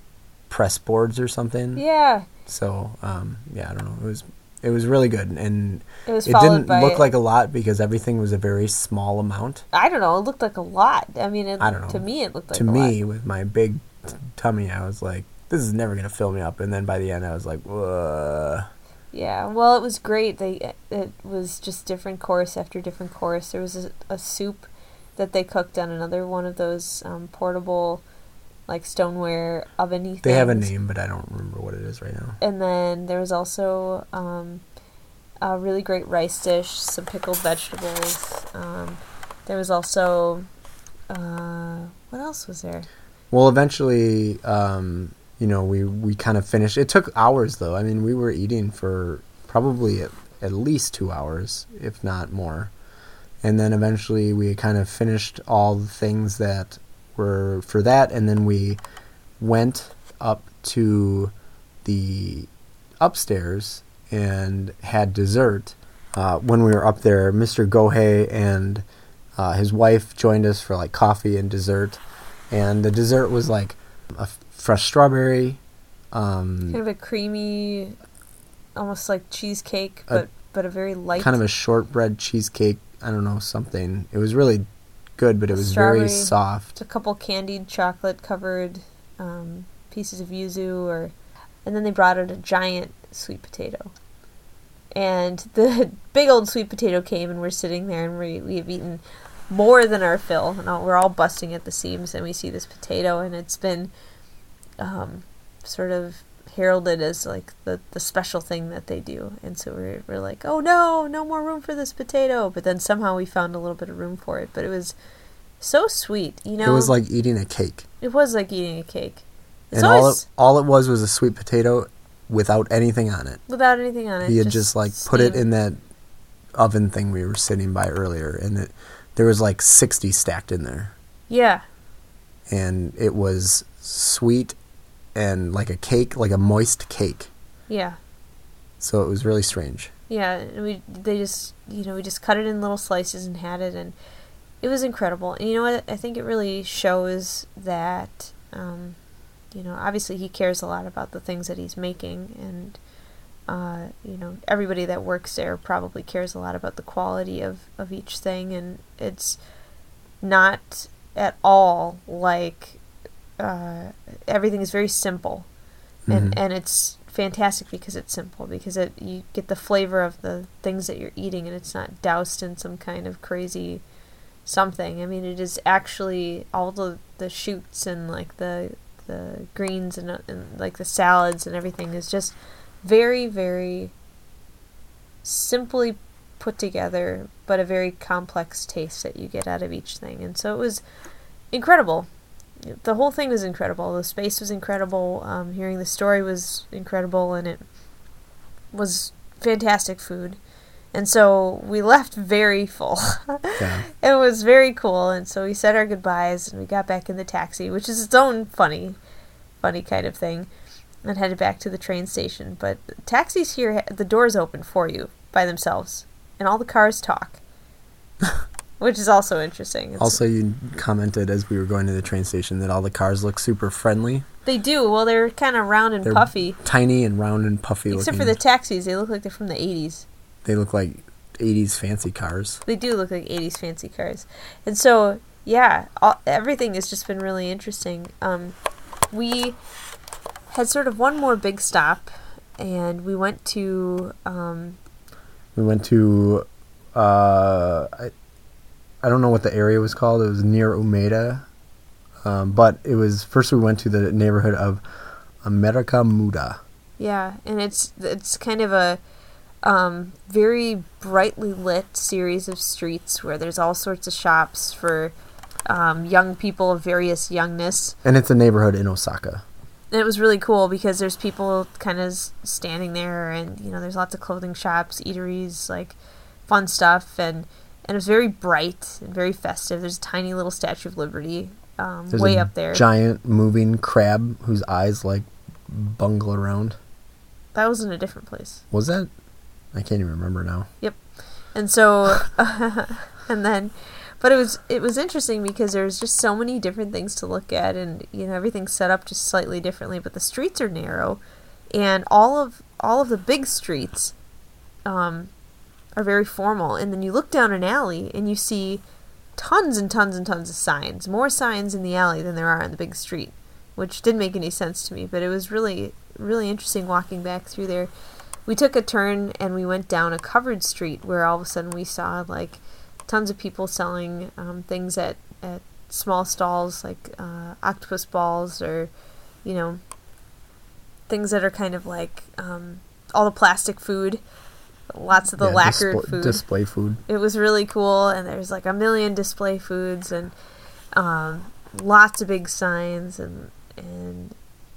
[SPEAKER 2] press boards or something.
[SPEAKER 1] Yeah,
[SPEAKER 2] So um, yeah, I don't know. It was it was really good, and
[SPEAKER 1] it was
[SPEAKER 2] it didn't look like a lot because everything was a very small amount.
[SPEAKER 1] I don't know. It looked like a lot. I mean, it,
[SPEAKER 2] I don't know.
[SPEAKER 1] To me, it looked like
[SPEAKER 2] to me,
[SPEAKER 1] lot.
[SPEAKER 2] with my big t- tummy, I was like, "This is never gonna fill me up." And then by the end, I was like, "Whoa."
[SPEAKER 1] Yeah, well, it was great. They it was just different course after different course. There was a, a soup that they cooked on another one of those um, portable, like stoneware oveny.
[SPEAKER 2] They have a name, but I don't remember what it is right now.
[SPEAKER 1] And then there was also um, a really great rice dish, some pickled vegetables. Um, there was also uh, what else was there?
[SPEAKER 2] Well, eventually, um, you know, we we kind of finished. It took hours, though. I mean, we were eating for probably at, at least two hours, if not more. And then eventually, we kind of finished all the things that were for that, and then we went up to the upstairs and had dessert. Uh, when we were up there, Mr. Gohei and uh, his wife joined us for like coffee and dessert, and the dessert was like a f- fresh strawberry. Um,
[SPEAKER 1] Kind of a creamy, almost like cheesecake,
[SPEAKER 2] A-
[SPEAKER 1] but but a very light.
[SPEAKER 2] kind of a shortbread cheesecake. I don't know something. It was really good, but it was very soft.
[SPEAKER 1] a couple candied chocolate covered um, pieces of yuzu or and then they brought out a giant sweet potato and the big old sweet potato came and we're sitting there and we, we have eaten more than our fill and all, we're all busting at the seams and we see this potato and it's been um, sort of heralded as like the, the special thing that they do. And so we're, we're like oh no no more room for this potato. But then somehow we found a little bit of room for it. But it was so sweet you know
[SPEAKER 2] It was like eating a cake,
[SPEAKER 1] it was like eating a cake. It's
[SPEAKER 2] and all it, all it was was a sweet potato without anything on it.
[SPEAKER 1] without anything on it.
[SPEAKER 2] He had just like put it in that oven thing we were sitting by earlier, and it there was like sixty stacked in there,
[SPEAKER 1] Yeah,
[SPEAKER 2] and it was sweet and like a cake, like a moist cake.
[SPEAKER 1] yeah,
[SPEAKER 2] So it was really strange.
[SPEAKER 1] yeah. And we they just you know we just cut it in little slices and had it, and it was incredible. And you know what? I think it really shows that um, you know obviously he cares a lot about the things that he's making, and uh, you know everybody that works there probably cares a lot about the quality of of each thing, and it's not at all like uh, everything is very simple, and
[SPEAKER 2] Mhm.
[SPEAKER 1] and it's fantastic because it's simple because it you get the flavor of the things that you're eating and it's not doused in some kind of crazy something. I mean, it is actually all the the shoots and like the the greens and, uh, and like the salads and everything is just very very simply put together, but a very complex taste that you get out of each thing. And so it was incredible. The whole thing was incredible. The space was incredible. Um, hearing the story was incredible, and it was fantastic food. And so we left very full.
[SPEAKER 2] Yeah.
[SPEAKER 1] it was very cool. And so we said our goodbyes, and we got back in the taxi, which is its own funny, funny kind of thing, and headed back to the train station. But taxis here, the doors open for you by themselves, and all the cars talk, which is also interesting. It's-
[SPEAKER 2] Also, you commented as we were going to the train station that all the cars look super friendly,
[SPEAKER 1] they do. Well, they're kind of round and
[SPEAKER 2] They're
[SPEAKER 1] puffy,
[SPEAKER 2] tiny and round and puffy
[SPEAKER 1] except
[SPEAKER 2] looking.
[SPEAKER 1] for the taxis. They look like they're from the '80s.
[SPEAKER 2] they look like 80s fancy cars.
[SPEAKER 1] They do look like 80s fancy cars. And so, yeah, all, everything has just been really interesting. Um, we had sort of one more big stop, and we went to. Um,
[SPEAKER 2] We went to, uh, I, I don't know what the area was called. It was near Umeda, um, but it was first we went to the neighborhood of Amerikamura.
[SPEAKER 1] yeah, and it's it's kind of a um, very brightly lit series of streets where there's all sorts of shops for um, young people of various youngness.
[SPEAKER 2] And it's a neighborhood in Osaka.
[SPEAKER 1] And it was really cool because there's people kind of standing there, and you know, there's lots of clothing shops, eateries, like fun stuff, and and it's very bright and very festive. There's a tiny little Statue of Liberty um, way up there.
[SPEAKER 2] giant moving crab whose eyes like bungle around.
[SPEAKER 1] that was in a different place.
[SPEAKER 2] Was that? I can't even remember now. Yep.
[SPEAKER 1] And so and then but it was it was interesting because there's just so many different things to look at and you know everything's set up just slightly differently but the streets are narrow and all of all of the big streets um, are very formal. And then you look down an alley and you see tons and tons and tons of signs more signs in the alley than there are on the big street which didn't make any sense to me but it was really really interesting walking back through there. We took a turn and we went down a covered street where all of a sudden we saw like tons of people selling um, things at, at small stalls like uh, octopus balls or you know things that are kind of like um, all the plastic food lots of the
[SPEAKER 2] Yeah,
[SPEAKER 1] lacquered
[SPEAKER 2] display,
[SPEAKER 1] food.
[SPEAKER 2] display food.
[SPEAKER 1] it was really cool and there's like a million display foods and um, lots of big signs and and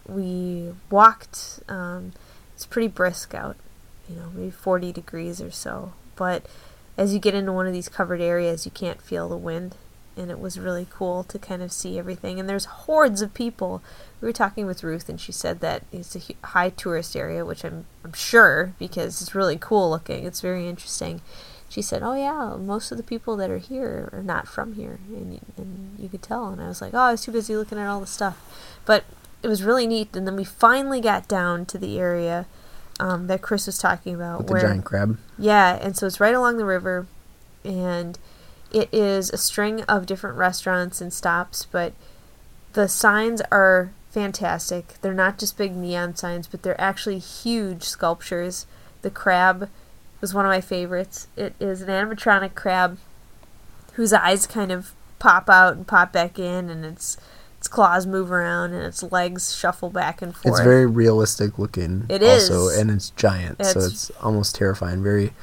[SPEAKER 1] we walked um, it's pretty brisk out you know maybe 40 degrees or so. But as you get into one of these covered areas you can't feel the wind and it was really cool to kind of see everything. And there's hordes of people we were talking with Ruth and she said that it's a high tourist area which I'm I'm sure because it's really cool looking it's very interesting she said, "Oh yeah, most of the people that are here are not from here, and you, and you could tell." And I was like, "Oh, I was too busy looking at all the stuff," but it was really neat. And then we finally got down to the area um, that Chris was talking about,
[SPEAKER 2] With the giant crab.
[SPEAKER 1] yeah, and so it's right along the river, and it is a string of different restaurants and stops, but the signs are fantastic. They're not just big neon signs, but they're actually huge sculptures. The crab was one of my favorites. It is an animatronic crab whose eyes kind of pop out and pop back in, and its its claws move around and its legs shuffle back and forth.
[SPEAKER 2] It's very realistic looking.
[SPEAKER 1] It
[SPEAKER 2] also,
[SPEAKER 1] is.
[SPEAKER 2] and it's giant, so
[SPEAKER 1] It's-
[SPEAKER 2] it's almost terrifying. Very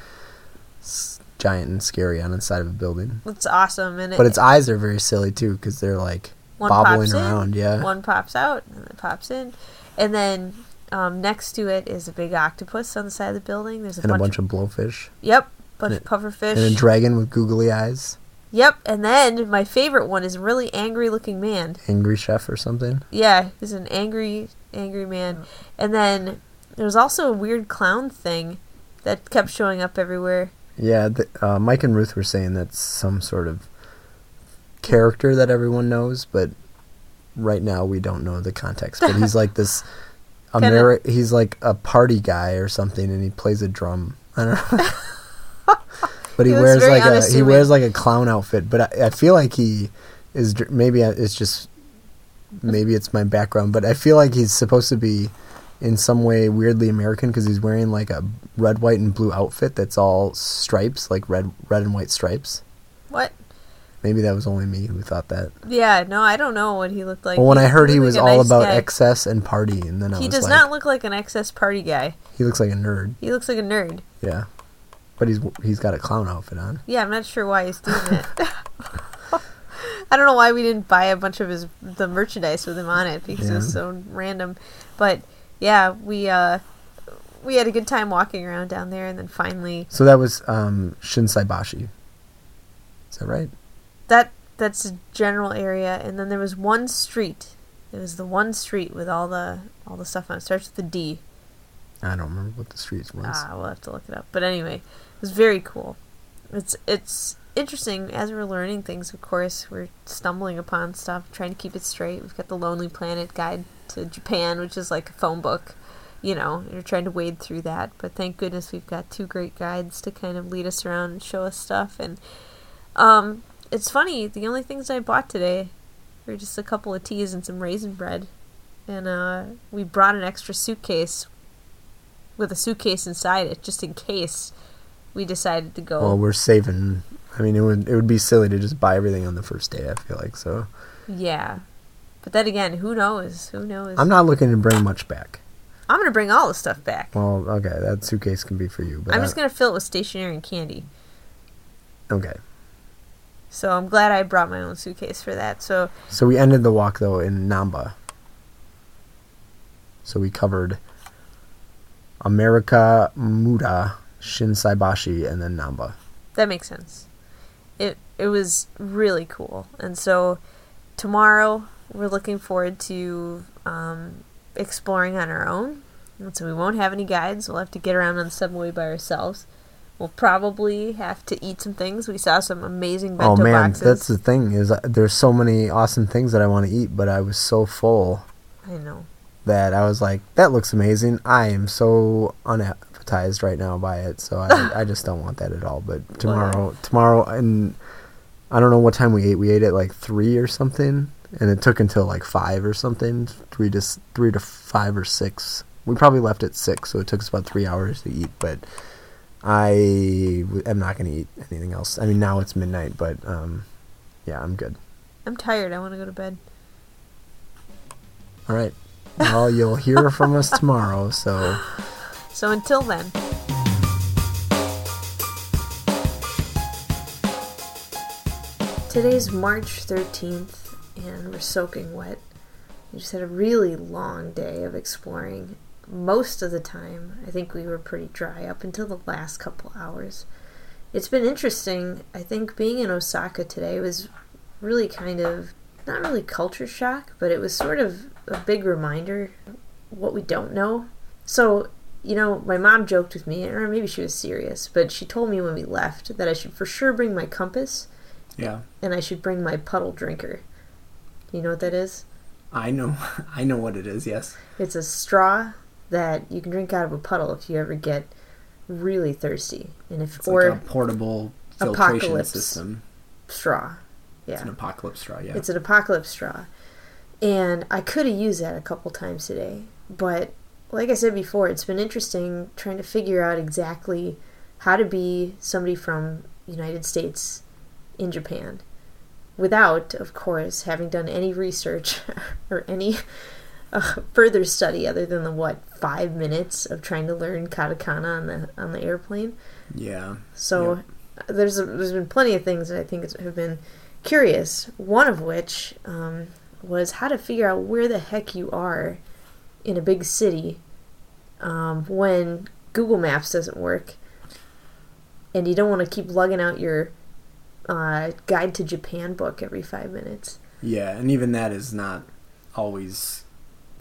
[SPEAKER 2] giant and scary on the side of a building.
[SPEAKER 1] It's awesome, and it,
[SPEAKER 2] But its eyes are very silly too, because they're like
[SPEAKER 1] one
[SPEAKER 2] bobbling
[SPEAKER 1] pops in,
[SPEAKER 2] around. Yeah,
[SPEAKER 1] One pops out and it pops in, and then um, next to it is a big octopus on the side of the building. There's a,
[SPEAKER 2] and
[SPEAKER 1] bunch,
[SPEAKER 2] a bunch of blowfish,
[SPEAKER 1] yep, bunch
[SPEAKER 2] and
[SPEAKER 1] of pufferfish.
[SPEAKER 2] and a dragon with googly eyes,
[SPEAKER 1] yep, and then my favorite one is a really angry looking man.
[SPEAKER 2] angry chef or something.
[SPEAKER 1] Yeah, he's an angry, angry man. And then there's also a weird clown thing that kept showing up everywhere.
[SPEAKER 2] Yeah, the, uh, Mike and Ruth were saying that's some sort of character that everyone knows, but right now we don't know the context. But he's like this
[SPEAKER 1] Kinda-
[SPEAKER 2] Ameri- he's like a party guy or something, and he plays a drum. I don't know. but he,
[SPEAKER 1] He
[SPEAKER 2] wears like a he wears like a clown outfit. But I, I feel like he is maybe it's just maybe it's my background, but I feel like he's supposed to be in some way weirdly American because he's wearing like a red, white, and blue outfit that's all stripes, like red, red and white stripes.
[SPEAKER 1] What?
[SPEAKER 2] Maybe that was only me who thought that.
[SPEAKER 1] Yeah, no, I don't know what he looked like.
[SPEAKER 2] well, when
[SPEAKER 1] He
[SPEAKER 2] I heard he was
[SPEAKER 1] like
[SPEAKER 2] all
[SPEAKER 1] nice
[SPEAKER 2] about
[SPEAKER 1] guy.
[SPEAKER 2] excess and party, and then I
[SPEAKER 1] He does
[SPEAKER 2] like,
[SPEAKER 1] not look like an excess party guy.
[SPEAKER 2] he looks like a nerd.
[SPEAKER 1] He looks like a nerd.
[SPEAKER 2] Yeah, but he's he's got a clown outfit on.
[SPEAKER 1] Yeah, I'm not sure why he's doing it. I don't know why we didn't buy a bunch of his the merchandise with him on it because it was so random. But yeah, we uh we had a good time walking around down there, and then finally
[SPEAKER 2] So that was um, Shinsaibashi. Is that right?
[SPEAKER 1] That that's a general area, and then there was one street. It was the one street with all the all the stuff on it. Starts with a D.
[SPEAKER 2] I don't remember what the streets was.
[SPEAKER 1] Ah, we'll have to look it up. But anyway, it was very cool. It's it's interesting as we're learning things. Of course, we're stumbling upon stuff, trying to keep it straight. We've got the Lonely Planet Guide to Japan, which is like a phone book. You know, you're trying to wade through that. But thank goodness we've got two great guides to kind of lead us around and show us stuff. And um, it's funny. The only things I bought today were just a couple of teas and some raisin bread. And uh, we brought an extra suitcase with a suitcase inside it, just in case we decided to go.
[SPEAKER 2] Well, we're saving. I mean, it would it would be silly to just buy everything on the first day. I feel like so.
[SPEAKER 1] yeah, but then again, who knows? Who knows?
[SPEAKER 2] I'm not looking to bring much back.
[SPEAKER 1] I'm gonna bring all the stuff back.
[SPEAKER 2] Well, okay, that suitcase can be for you, but
[SPEAKER 1] I'm
[SPEAKER 2] I-
[SPEAKER 1] just gonna fill it with stationery and candy.
[SPEAKER 2] okay.
[SPEAKER 1] So I'm glad I brought my own suitcase for that. So
[SPEAKER 2] So we ended the walk though in Namba. So we covered America, Muda, Shinsaibashi, and then Namba.
[SPEAKER 1] that makes sense. It it was really cool, and so tomorrow we're looking forward to um, exploring on our own. And so we won't have any guides. We'll have to get around on the subway by ourselves. We'll probably have to eat some things. We saw some amazing bento boxes.
[SPEAKER 2] oh man,
[SPEAKER 1] boxes.
[SPEAKER 2] that's the thing is uh, there's so many awesome things that I want to eat, but I was so full
[SPEAKER 1] I know.
[SPEAKER 2] that I was like, that looks amazing. I am so unappetized right now by it, so I, I just don't want that at all. But tomorrow, tomorrow, and I don't know what time we ate. We ate at like three or something, and it took until like five or something, three to three to five or six. We probably left at six, so it took us about three hours to eat. But I w- am not going to eat anything else. I mean, now it's midnight, but um, yeah, I'm good.
[SPEAKER 1] I'm tired. I want to go to bed.
[SPEAKER 2] All right. Well, you'll hear from us tomorrow. So.
[SPEAKER 1] So until then. Today's March 13th, and we're soaking wet. We just had a really long day of exploring. Most of the time, I think we were pretty dry up until the last couple hours. It's been interesting. I think being in Osaka today was really kind of not really culture shock, but it was sort of a big reminder what we don't know. So, you know, my mom joked with me, or maybe she was serious, but she told me when we left that I should for sure bring my compass
[SPEAKER 2] Yeah.
[SPEAKER 1] and I should bring my puddle drinker. You know what that is?
[SPEAKER 2] I know, I know what it is. Yes.
[SPEAKER 1] It's a straw that you can drink out of a puddle if you ever get really thirsty, and if
[SPEAKER 2] It's
[SPEAKER 1] or
[SPEAKER 2] like a portable filtration
[SPEAKER 1] Apocalypse.
[SPEAKER 2] system.
[SPEAKER 1] straw. Yeah,
[SPEAKER 2] It's an apocalypse straw. Yeah.
[SPEAKER 1] It's an apocalypse straw. And I could have used that a couple times today. But like I said before, it's been interesting trying to figure out exactly how to be somebody from United States in Japan without, of course, having done any research or any uh, further study other than the what five minutes of trying to learn katakana on the on the airplane.
[SPEAKER 2] yeah.
[SPEAKER 1] So there's a, there's been plenty of things that I think have been curious. One of which um, was how to figure out where the heck you are in a big city um, when Google Maps doesn't work, and you don't want to keep lugging out your uh, guide to Japan book every five minutes.
[SPEAKER 2] Yeah, and even that is not always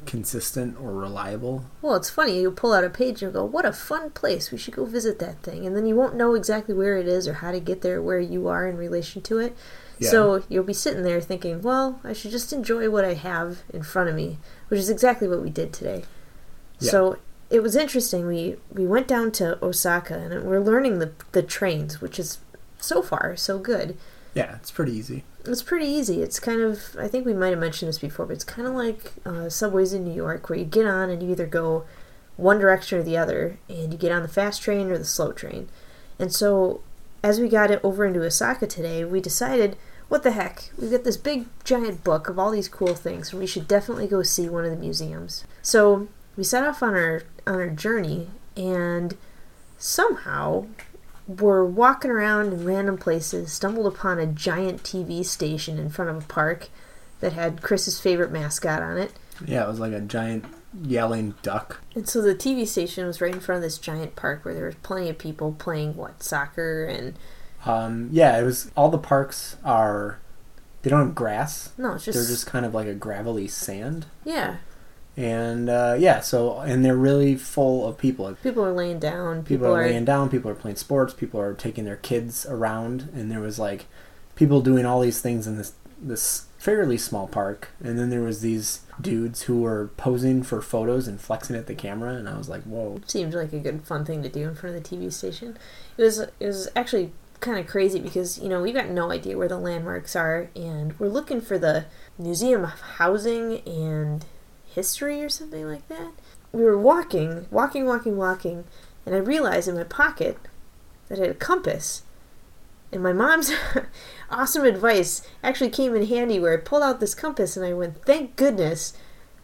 [SPEAKER 2] consistent or reliable.
[SPEAKER 1] Well, it's funny. You pull out a page and go, "What a fun place! We should go visit that thing," and then you won't know exactly where it is or how to get there, where you are in relation to it.
[SPEAKER 2] Yeah.
[SPEAKER 1] So you'll be sitting there thinking, "Well, I should just enjoy what I have in front of me," which is exactly what we did today.
[SPEAKER 2] Yeah.
[SPEAKER 1] So it was interesting. We we went down to Osaka and we're learning the the trains, which is so far, so good.
[SPEAKER 2] Yeah, it's pretty easy.
[SPEAKER 1] It's pretty easy. It's kind of, I think we might have mentioned this before, but it's kind of like uh, subways in New York where you get on and you either go one direction or the other, and you get on the fast train or the slow train. And so, as we got it over into Osaka today, we decided, what the heck, we've got this big giant book of all these cool things, and we should definitely go see one of the museums. So, we set off on our on our journey, and somehow were walking around in random places, stumbled upon a giant TV station in front of a park that had Chris's favorite mascot on it.
[SPEAKER 2] Yeah, it was like a giant yelling duck.
[SPEAKER 1] And so the TV station was right in front of this giant park where there was plenty of people playing what soccer and
[SPEAKER 2] Um, yeah, it was all the parks are they don't have grass.
[SPEAKER 1] no, it's just,
[SPEAKER 2] They're just kind of like a gravelly sand.
[SPEAKER 1] yeah.
[SPEAKER 2] And uh, yeah, so and they're really full of people.
[SPEAKER 1] People are laying down.
[SPEAKER 2] People,
[SPEAKER 1] People,
[SPEAKER 2] are
[SPEAKER 1] are
[SPEAKER 2] laying down. People are playing sports. People are taking their kids around, and there was like people doing all these things in this this fairly small park. And then there was these dudes who were posing for photos and flexing at the camera, and I was like, whoa.
[SPEAKER 1] seemed like a good fun thing to do in front of the TV station. It was it was actually kind of crazy because you know we've got no idea where the landmarks are, and we're looking for the Museum of Housing and History or something like that. We were walking, walking, walking, walking, and I realized in my pocket that I had a compass. And my mom's awesome advice actually came in handy where I pulled out this compass and I went, thank goodness,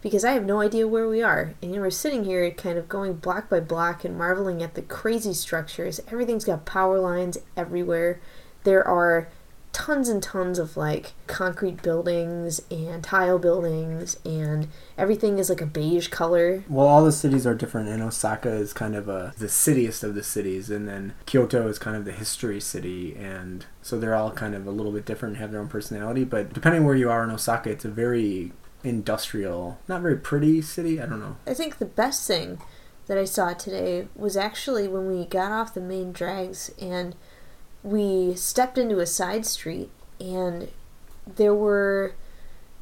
[SPEAKER 1] because I have no idea where we are. And you know, we're sitting here kind of going block by block and marveling at the crazy structures. Everything's got power lines everywhere. There are tons and tons of like concrete buildings and tile buildings and everything is like a beige color.
[SPEAKER 2] Well, all the cities are different, and Osaka is kind of a the cityest of the cities, and then Kyoto is kind of the history city, and so they're all kind of a little bit different, and have their own personality. But depending where you are in Osaka, it's a very industrial, not very pretty city. I don't know.
[SPEAKER 1] I think the best thing that I saw today was actually when we got off the main drags and we stepped into a side street and there were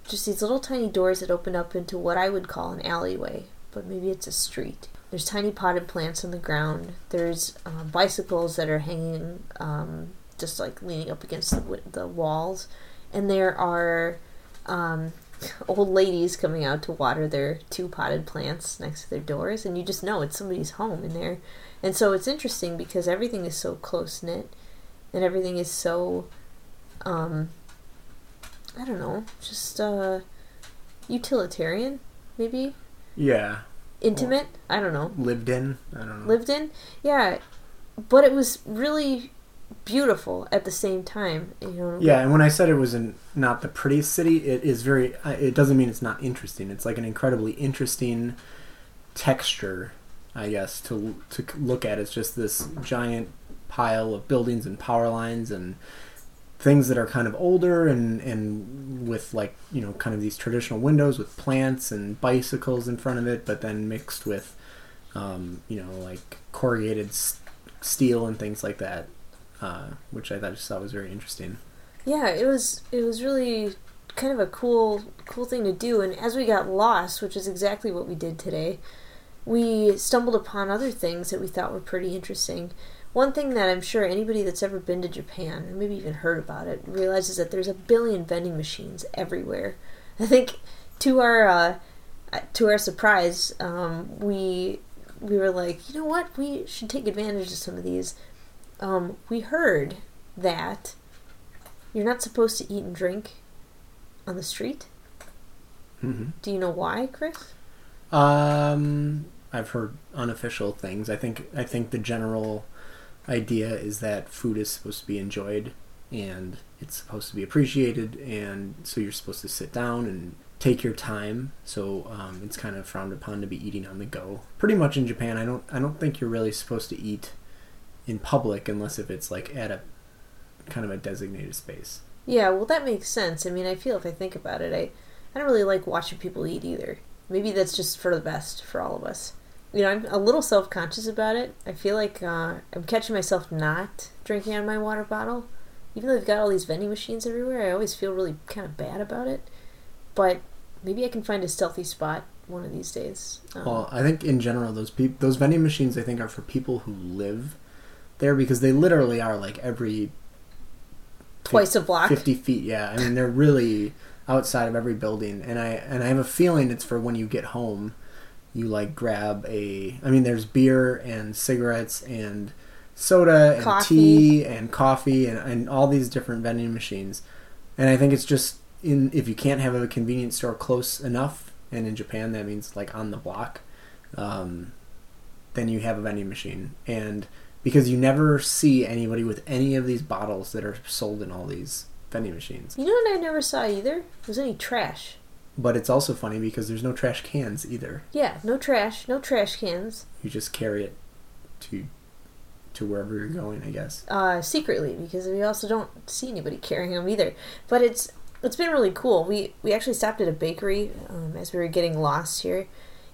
[SPEAKER 1] just these little tiny doors that opened up into what I would call an alleyway, but maybe it's a street. There's tiny potted plants on the ground. There's uh, bicycles that are hanging, um, just like leaning up against the, the walls, and there are um, old ladies coming out to water their two potted plants next to their doors, and you just know it's somebody's home in there. And so it's interesting because everything is so close knit, and everything is so, um, I don't know, just uh, utilitarian, maybe
[SPEAKER 2] Yeah,
[SPEAKER 1] intimate. I don't know,
[SPEAKER 2] lived in. I don't know.
[SPEAKER 1] lived in. Yeah, but it was really beautiful at the same time. You know.
[SPEAKER 2] Yeah, and when I said it was an, not the prettiest city, it is very. uh, It doesn't mean it's not interesting. It's like an incredibly interesting texture, I guess, to to look at. It's just this giant pile of buildings and power lines and things that are kind of older and and with like you know kind of these traditional windows with plants and bicycles in front of it, but then mixed with um, you know like corrugated s- steel and things like that, uh, which I thought just thought was very interesting.
[SPEAKER 1] yeah it was it was really kind of a cool cool thing to do and as we got lost which is exactly what we did today we stumbled upon other things that we thought were pretty interesting one thing that i'm sure anybody that's ever been to japan or maybe even heard about it realizes that there's a billion vending machines everywhere i think to our uh, to our surprise um, we we were like you know what we should take advantage of some of these um, we heard that you're not supposed to eat and drink on the street.
[SPEAKER 2] Mm-hmm.
[SPEAKER 1] Do you know why, Chris?
[SPEAKER 2] Um, I've heard unofficial things. I think I think the general idea is that food is supposed to be enjoyed and it's supposed to be appreciated, and so you're supposed to sit down and take your time. So um, it's kind of frowned upon to be eating on the go. Pretty much in Japan, I don't I don't think you're really supposed to eat in public unless if it's like at a kind of a designated space.
[SPEAKER 1] Yeah, well, that makes sense. I mean, I feel if I think about it, I, I don't really like watching people eat either. Maybe that's just for the best for all of us. You know, I'm a little self conscious about it. I feel like uh, I'm catching myself not drinking out of my water bottle. Even though they've got all these vending machines everywhere, I always feel really kind of bad about it. But maybe I can find a stealthy spot one of these days. Um,
[SPEAKER 2] Well, I think in general those peop- those vending machines I think are for people who live there because they literally are like every
[SPEAKER 1] Twice a block.
[SPEAKER 2] fifty feet. Yeah, I mean they're really outside of every building, and I and I have a feeling it's for when you get home, you like grab a. I mean, there's beer and cigarettes and soda and
[SPEAKER 1] Coffee.
[SPEAKER 2] tea and coffee and, and all these different vending machines, and I think it's just in if you can't have a convenience store close enough, and in Japan that means like on the block, um, then you have a vending machine and because you never see anybody with any of these bottles that are sold in all these vending machines.
[SPEAKER 1] You know what I never saw either? Was any trash.
[SPEAKER 2] But it's also funny because there's no trash cans either.
[SPEAKER 1] Yeah, no trash, no trash cans.
[SPEAKER 2] You just carry it to to wherever you're going, I guess.
[SPEAKER 1] uh, secretly because we also don't see anybody carrying them either. But it's it's been really cool. We we actually stopped at a bakery um, as we were getting lost here,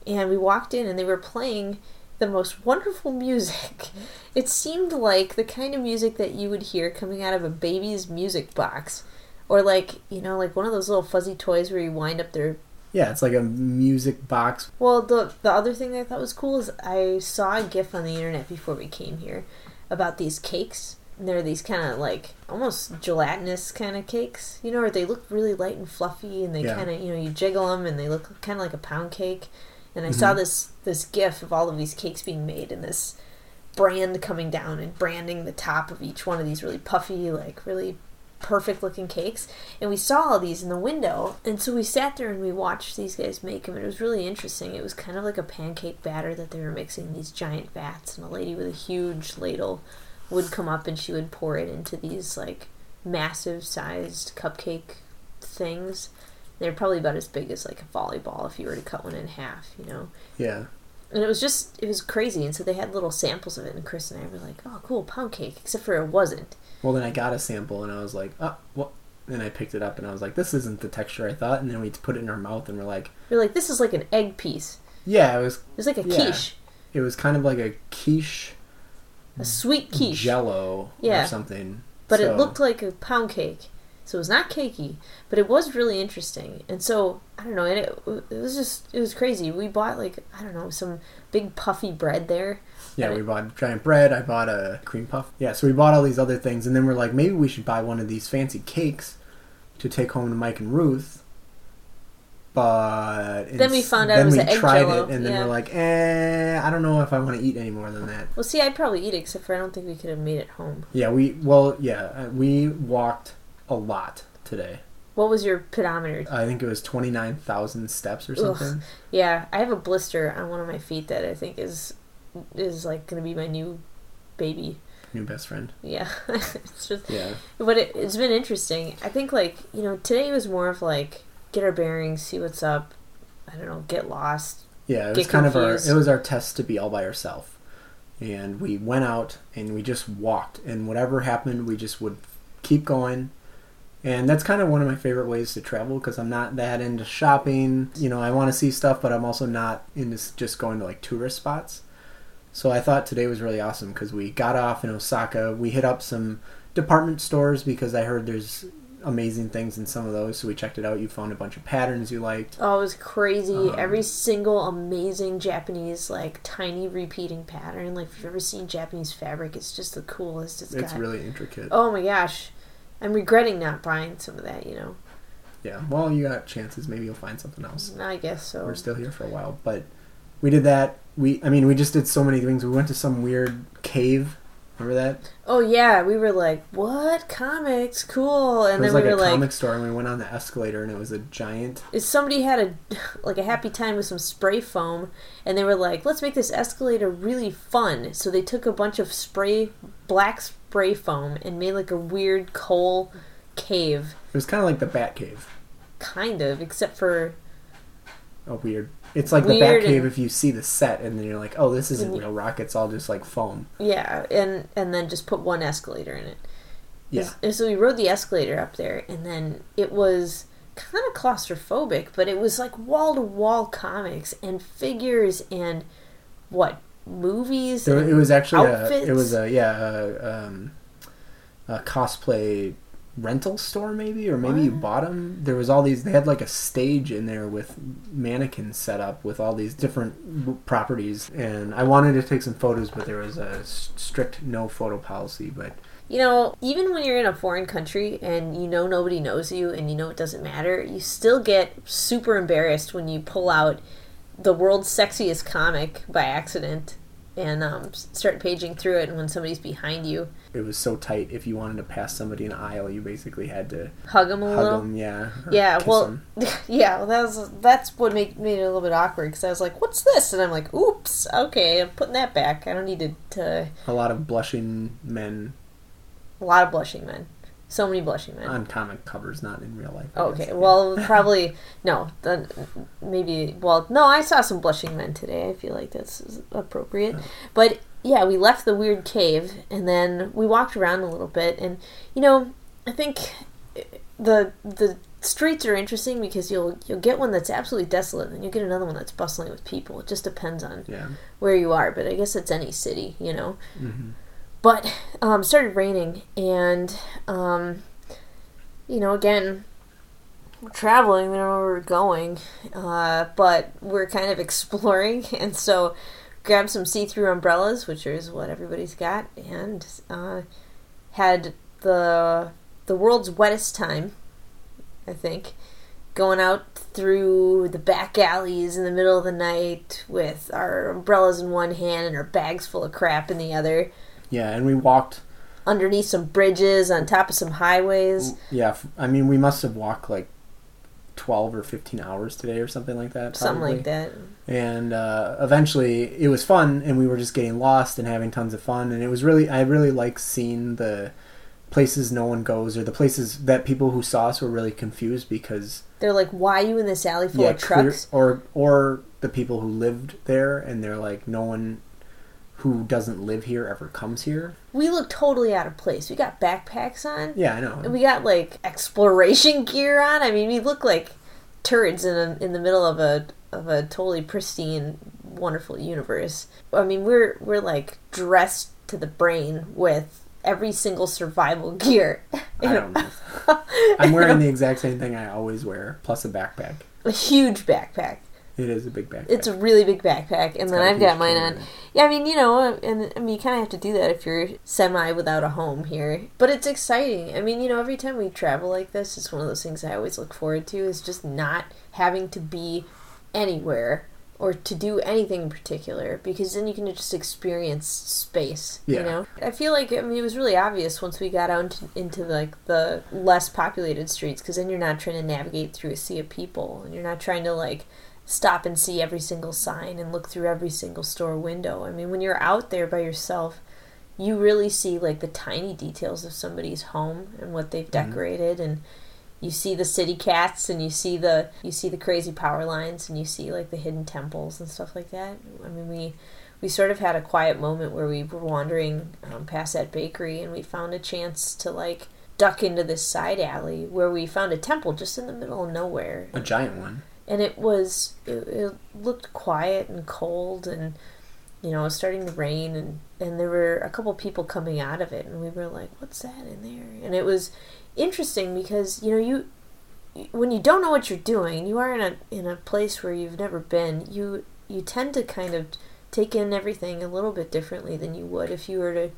[SPEAKER 1] and we walked in and they were playing the most wonderful music. It seemed like the kind of music that you would hear coming out of a baby's music box, or like you know like one of those little fuzzy toys where you wind up their
[SPEAKER 2] Yeah, it's like a music box.
[SPEAKER 1] well, the the other thing that I thought was cool is I saw a GIF on the internet before we came here about these cakes. And they're these kind of like almost gelatinous kind of cakes, you know, where they look really light and fluffy, and they
[SPEAKER 2] Yeah.
[SPEAKER 1] kind of you know you jiggle them and they look kind of like a pound cake. And I saw mm-hmm. this this GIF of all of these cakes being made and this brand coming down and branding the top of each one of these really puffy, like really perfect looking cakes. And we saw all these in the window. And so we sat there and we watched these guys make them. And it was really interesting. It was kind of like a pancake batter that they were mixing in these giant vats. And a lady with a huge ladle would come up and she would pour it into these like massive sized cupcake things. They're probably about as big as like a volleyball if you were to cut one in half, you know
[SPEAKER 2] Yeah.
[SPEAKER 1] and it was just it was crazy and so they had little samples of it and chris and i were like oh cool pound cake except for it wasn't
[SPEAKER 2] Well, then I got a sample and I was like, oh, what? Then I picked it up and I was like, this isn't the texture I thought. And then we put it in our mouth and we're like,
[SPEAKER 1] you're like this is like an egg piece
[SPEAKER 2] yeah, it was
[SPEAKER 1] it's like a
[SPEAKER 2] Yeah.
[SPEAKER 1] quiche
[SPEAKER 2] it was kind of like a quiche,
[SPEAKER 1] a sweet quiche
[SPEAKER 2] jello
[SPEAKER 1] Yeah.
[SPEAKER 2] or something.
[SPEAKER 1] but
[SPEAKER 2] So-
[SPEAKER 1] it looked like a pound cake so it was not cakey but it was really interesting and so i don't know and it, it was just it was crazy we bought like i don't know some big puffy bread there
[SPEAKER 2] Yeah, we bought giant bread. I bought a cream puff. Yeah, so we bought all these other things, and then we're like, maybe we should buy one of these fancy cakes to take home to Mike and Ruth. But
[SPEAKER 1] Then we found out
[SPEAKER 2] then
[SPEAKER 1] it was
[SPEAKER 2] we
[SPEAKER 1] an egg
[SPEAKER 2] tried
[SPEAKER 1] jello,
[SPEAKER 2] it, and then
[SPEAKER 1] yeah.
[SPEAKER 2] we're like, eh, I don't know if I want to eat any more than that.
[SPEAKER 1] well see i'd probably eat it except for i don't think we could have made it home
[SPEAKER 2] Yeah, we well, yeah, uh, we walked a lot today.
[SPEAKER 1] what was your pedometer
[SPEAKER 2] I think it was twenty nine thousand steps or something.
[SPEAKER 1] Yeah, I have a blister on one of my feet that I think is is like gonna be my new baby.
[SPEAKER 2] New best friend.
[SPEAKER 1] Yeah, it's just,
[SPEAKER 2] Yeah,
[SPEAKER 1] but it, it's been interesting. I think like you know today was more of like get our bearings, see what's up. I don't know, get lost.
[SPEAKER 2] Yeah, it was kind of our it was our test to be all by ourselves. And we went out and we just walked and whatever happened we just would keep going. And that's kind of one of my favorite ways to travel because I'm not that into shopping. You know, I want to see stuff, but I'm also not into just going to like tourist spots. So I thought today was really awesome because we got off in Osaka. We hit up some department stores because I heard there's amazing things in some of those. So we checked it out. You found a bunch of patterns you liked.
[SPEAKER 1] Oh, it was crazy.
[SPEAKER 2] Um,
[SPEAKER 1] Every single amazing Japanese like tiny repeating pattern. Like if you've ever seen Japanese fabric, it's just the coolest. it's
[SPEAKER 2] It's
[SPEAKER 1] got.
[SPEAKER 2] really intricate.
[SPEAKER 1] Oh my gosh, I'm regretting not buying some of that. You know,
[SPEAKER 2] Yeah, well, you got chances. Maybe you'll find something else.
[SPEAKER 1] I guess so.
[SPEAKER 2] We're still here for a while, but we did that. We, I mean, we just did so many things. We went to some weird cave. Remember that?
[SPEAKER 1] Oh yeah, we were like, "What comics? Cool!" And
[SPEAKER 2] it was
[SPEAKER 1] then
[SPEAKER 2] like
[SPEAKER 1] we
[SPEAKER 2] a
[SPEAKER 1] were like,
[SPEAKER 2] comic store, and we went on the escalator, and it was a giant.
[SPEAKER 1] Somebody had a like a happy time with some spray foam?" And they were like, "Let's make this escalator really fun." So they took a bunch of spray black spray foam and made like a weird coal cave,
[SPEAKER 2] It was kind of like the Bat Cave.
[SPEAKER 1] kind of, except for
[SPEAKER 2] a weird. It's like the
[SPEAKER 1] Weird
[SPEAKER 2] Bat Cave
[SPEAKER 1] and-
[SPEAKER 2] if you see the set, and then you're like, oh, this isn't
[SPEAKER 1] you-
[SPEAKER 2] real rock. It's all just like foam.
[SPEAKER 1] yeah, and and then just put one escalator in it.
[SPEAKER 2] Yeah.
[SPEAKER 1] And so we rode the escalator up there, and then it was kind of claustrophobic, but it was like wall to wall comics and figures and what movies.
[SPEAKER 2] It was actually a, it was a yeah a, um, a cosplay rental store maybe or maybe you bought them. There was all these. They had like a stage in there with mannequins set up with all these different properties, and I wanted to take some photos, but there was a strict no photo policy. But
[SPEAKER 1] You know, even when you're in a foreign country and you know nobody knows you and you know it doesn't matter, you still get super embarrassed when you pull out the world's sexiest comic by accident and um, start paging through it and when somebody's behind you
[SPEAKER 2] It was so tight. If you wanted to pass somebody in the aisle, you basically had to
[SPEAKER 1] hug them a
[SPEAKER 2] hug
[SPEAKER 1] little
[SPEAKER 2] them. Yeah.
[SPEAKER 1] yeah
[SPEAKER 2] Well.
[SPEAKER 1] well
[SPEAKER 2] 'em.
[SPEAKER 1] yeah well that was that's what made, made it a little bit awkward because i was like what's this and i'm like oops okay i'm putting that back i don't need to, to
[SPEAKER 2] a lot of blushing men
[SPEAKER 1] a lot of blushing men so many blushing men
[SPEAKER 2] on comic covers, not in real life. I
[SPEAKER 1] Okay,
[SPEAKER 2] guess.
[SPEAKER 1] well, probably no. Then maybe. Well, no, I saw some blushing men today. I feel like that's appropriate. But yeah, we left the weird cave and then we walked around a little bit, and you know, I think the the streets are interesting because you'll you'll get one that's absolutely desolate, and you'll get another one that's bustling with people. It just depends on
[SPEAKER 2] Yeah.
[SPEAKER 1] where you are, but I guess it's any city, you know.
[SPEAKER 2] hmm
[SPEAKER 1] But um, started raining, and um, you know, again, we're traveling. We don't know where we're going, uh, but we're kind of exploring, and so grabbed some see-through umbrellas, which is what everybody's got, and uh, had the the world's wettest time, I think, going out through the back alleys in the middle of the night with our umbrellas in one hand and our bags full of crap in the other
[SPEAKER 2] Yeah, and we walked.
[SPEAKER 1] underneath some bridges on top of some highways.
[SPEAKER 2] Yeah, I mean, we must have walked like twelve or fifteen hours today, or something like that.
[SPEAKER 1] Something like that.
[SPEAKER 2] and uh, eventually it was fun and we were just getting lost and having tons of fun and it was really i really like seeing the places no one goes or the places that people who saw us were really confused because
[SPEAKER 1] They're like, "Why are you in this alley full
[SPEAKER 2] yeah
[SPEAKER 1] of
[SPEAKER 2] clear,
[SPEAKER 1] trucks?"
[SPEAKER 2] or or the people who lived there and they're like no one who doesn't live here ever comes here
[SPEAKER 1] We look totally out of place. We got backpacks on,
[SPEAKER 2] yeah i know
[SPEAKER 1] and we got like exploration gear on. I mean, we look like turds in a, in the middle of a of a totally pristine, wonderful universe. I mean, we're we're like dressed to the brain with every single survival gear.
[SPEAKER 2] i don't know i'm wearing the exact same thing i always wear plus a backpack
[SPEAKER 1] a huge backpack.
[SPEAKER 2] It is a big backpack
[SPEAKER 1] It's a really big backpack, and then
[SPEAKER 2] got a
[SPEAKER 1] I've got mine on. Yeah, I mean, you know, and I mean, you kind of have to do that if you're semi without a home here. But it's exciting. I mean, you know, every time we travel like this, it's one of those things I always look forward to is just not having to be anywhere or to do anything in particular because then you can just experience space
[SPEAKER 2] yeah.
[SPEAKER 1] you know i feel like i mean it was really obvious once we got out into, into like the less populated streets because then you're not trying to navigate through a sea of people and you're not trying to like stop and see every single sign and look through every single store window. I mean when you're out there by yourself you really see like the tiny details of somebody's home and what they've decorated. And you see the city cats and you see the you see the crazy power lines and you see like the hidden temples and stuff like that. I mean we we sort of had a quiet moment where we were wandering um, past that bakery and we found a chance to like duck into this side alley where we found a temple just in the middle of nowhere.
[SPEAKER 2] A giant one
[SPEAKER 1] and it was it, it looked quiet and cold and you know it was starting to rain and and there were a couple people coming out of it and we were like what's that in there? And it was interesting because you know you when you don't know what you're doing you are in a in a place where you've never been. You you tend to kind of take in everything a little bit differently than you would if you were to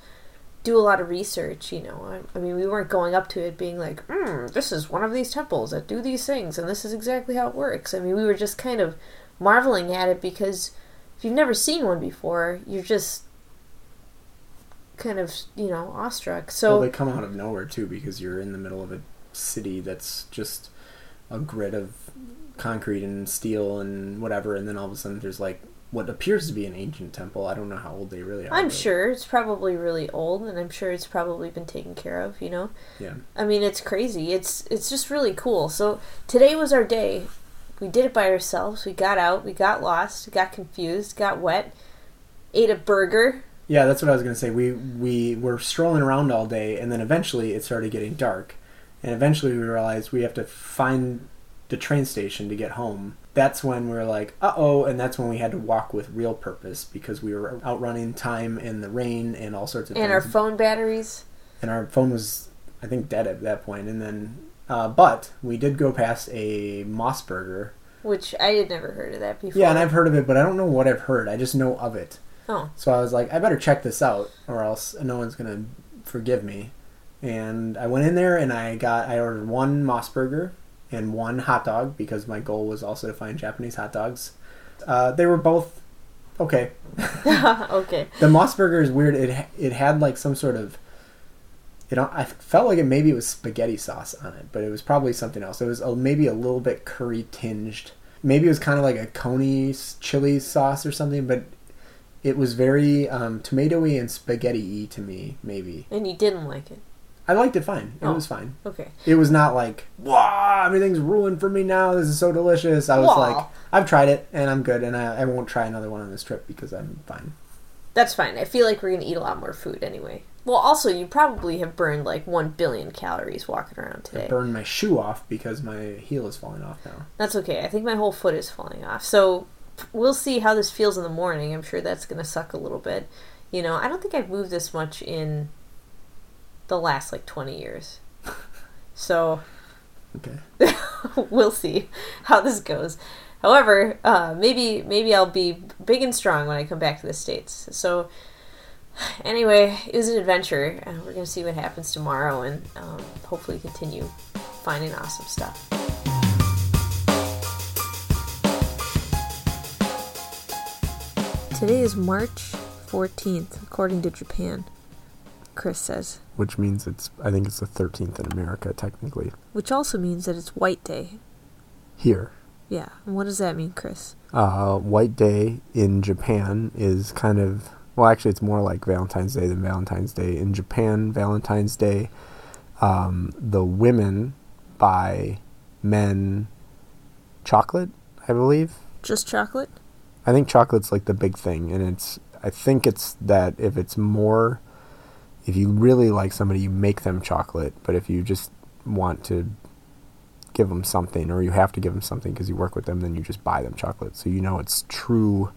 [SPEAKER 1] do a lot of research you know. I, I mean we weren't going up to it being like mm, this is one of these temples that do these things and this is exactly how it works. I mean we were just kind of marveling at it because if you've never seen one before you're just kind of you know awestruck. So
[SPEAKER 2] well, they come out of nowhere too because you're in the middle of a city that's just a grid of concrete and steel and whatever, and then all of a sudden there's like what appears to be an ancient temple. I don't know how old they really are.
[SPEAKER 1] I'm
[SPEAKER 2] but-
[SPEAKER 1] sure it's probably really old, and I'm sure it's probably been taken care of. You know,
[SPEAKER 2] Yeah.
[SPEAKER 1] I mean, it's crazy. It's it's just really cool. So today was our day. We did it by ourselves. We got out. We got lost. Got confused. Got wet. Ate a burger.
[SPEAKER 2] Yeah, that's what I was gonna say. We we were strolling around all day, and then eventually it started getting dark, and eventually we realized we have to find the train station to get home. That's when we were like, uh oh, and that's when we had to walk with real purpose because we were outrunning time and the rain and all sorts of
[SPEAKER 1] And
[SPEAKER 2] things.
[SPEAKER 1] our phone batteries.
[SPEAKER 2] and our phone was, I think, dead at that point. And then, uh, but we did go past a MOS Burger.
[SPEAKER 1] Which I had never heard of that before.
[SPEAKER 2] Yeah, and I've heard of it, but I don't know what I've heard. I just know of it.
[SPEAKER 1] Oh.
[SPEAKER 2] So I was like, I better check this out, or else no one's gonna forgive me. And I went in there and I got I ordered one MOS burger and one hot dog because my goal was also to find Japanese hot dogs. Uh, they were both okay.
[SPEAKER 1] okay.
[SPEAKER 2] The MOS burger is weird. It it had like some sort of it. I felt like it maybe it was spaghetti sauce on it, but it was probably something else. It was a, maybe a little bit curry tinged. Maybe it was kind of like a coney chili sauce or something, but it was very um, tomatoey and spaghetti-y to me. Maybe.
[SPEAKER 1] And you didn't like it.
[SPEAKER 2] I liked it fine. It
[SPEAKER 1] Oh.
[SPEAKER 2] was fine.
[SPEAKER 1] Okay.
[SPEAKER 2] It was not like, wow, everything's ruined for me now. This is so delicious. I was
[SPEAKER 1] Wow.
[SPEAKER 2] like, I've tried it and I'm good, and I, I won't try another one on this trip because I'm fine.
[SPEAKER 1] That's fine. I feel like we're gonna eat a lot more food anyway. Well, also you probably have burned like one billion calories walking around
[SPEAKER 2] I
[SPEAKER 1] today.
[SPEAKER 2] burned my shoe off because my heel is falling off now.
[SPEAKER 1] That's okay. I think my whole foot is falling off. So we'll see how this feels in the morning. I'm sure that's gonna suck a little bit. You know, I don't think I've moved this much in the last like 20 years. So
[SPEAKER 2] Okay.
[SPEAKER 1] we'll see how this goes. However, uh, maybe maybe I'll be big and strong when I come back to the states. So anyway, it was an adventure. Uh, we're gonna see what happens tomorrow, and um, hopefully continue finding awesome stuff. Today is March 14th, according to Japan. Chris says,
[SPEAKER 2] Which means it's, I think it's the 13th in America, technically.
[SPEAKER 1] which also means that it's White Day.
[SPEAKER 2] Here.
[SPEAKER 1] Yeah. And what does that mean, Chris?
[SPEAKER 2] Uh, White Day in Japan is kind of, well, actually, it's more like Valentine's Day than Valentine's Day. In Japan, Valentine's Day, um, the women buy men chocolate, I believe.
[SPEAKER 1] Just chocolate?
[SPEAKER 2] I think chocolate's like the big thing, and it's. I think it's that if it's more, if you really like somebody, you make them chocolate. But if you just want to give them something, or you have to give them something because you work with them, then you just buy them chocolate. So you know it's true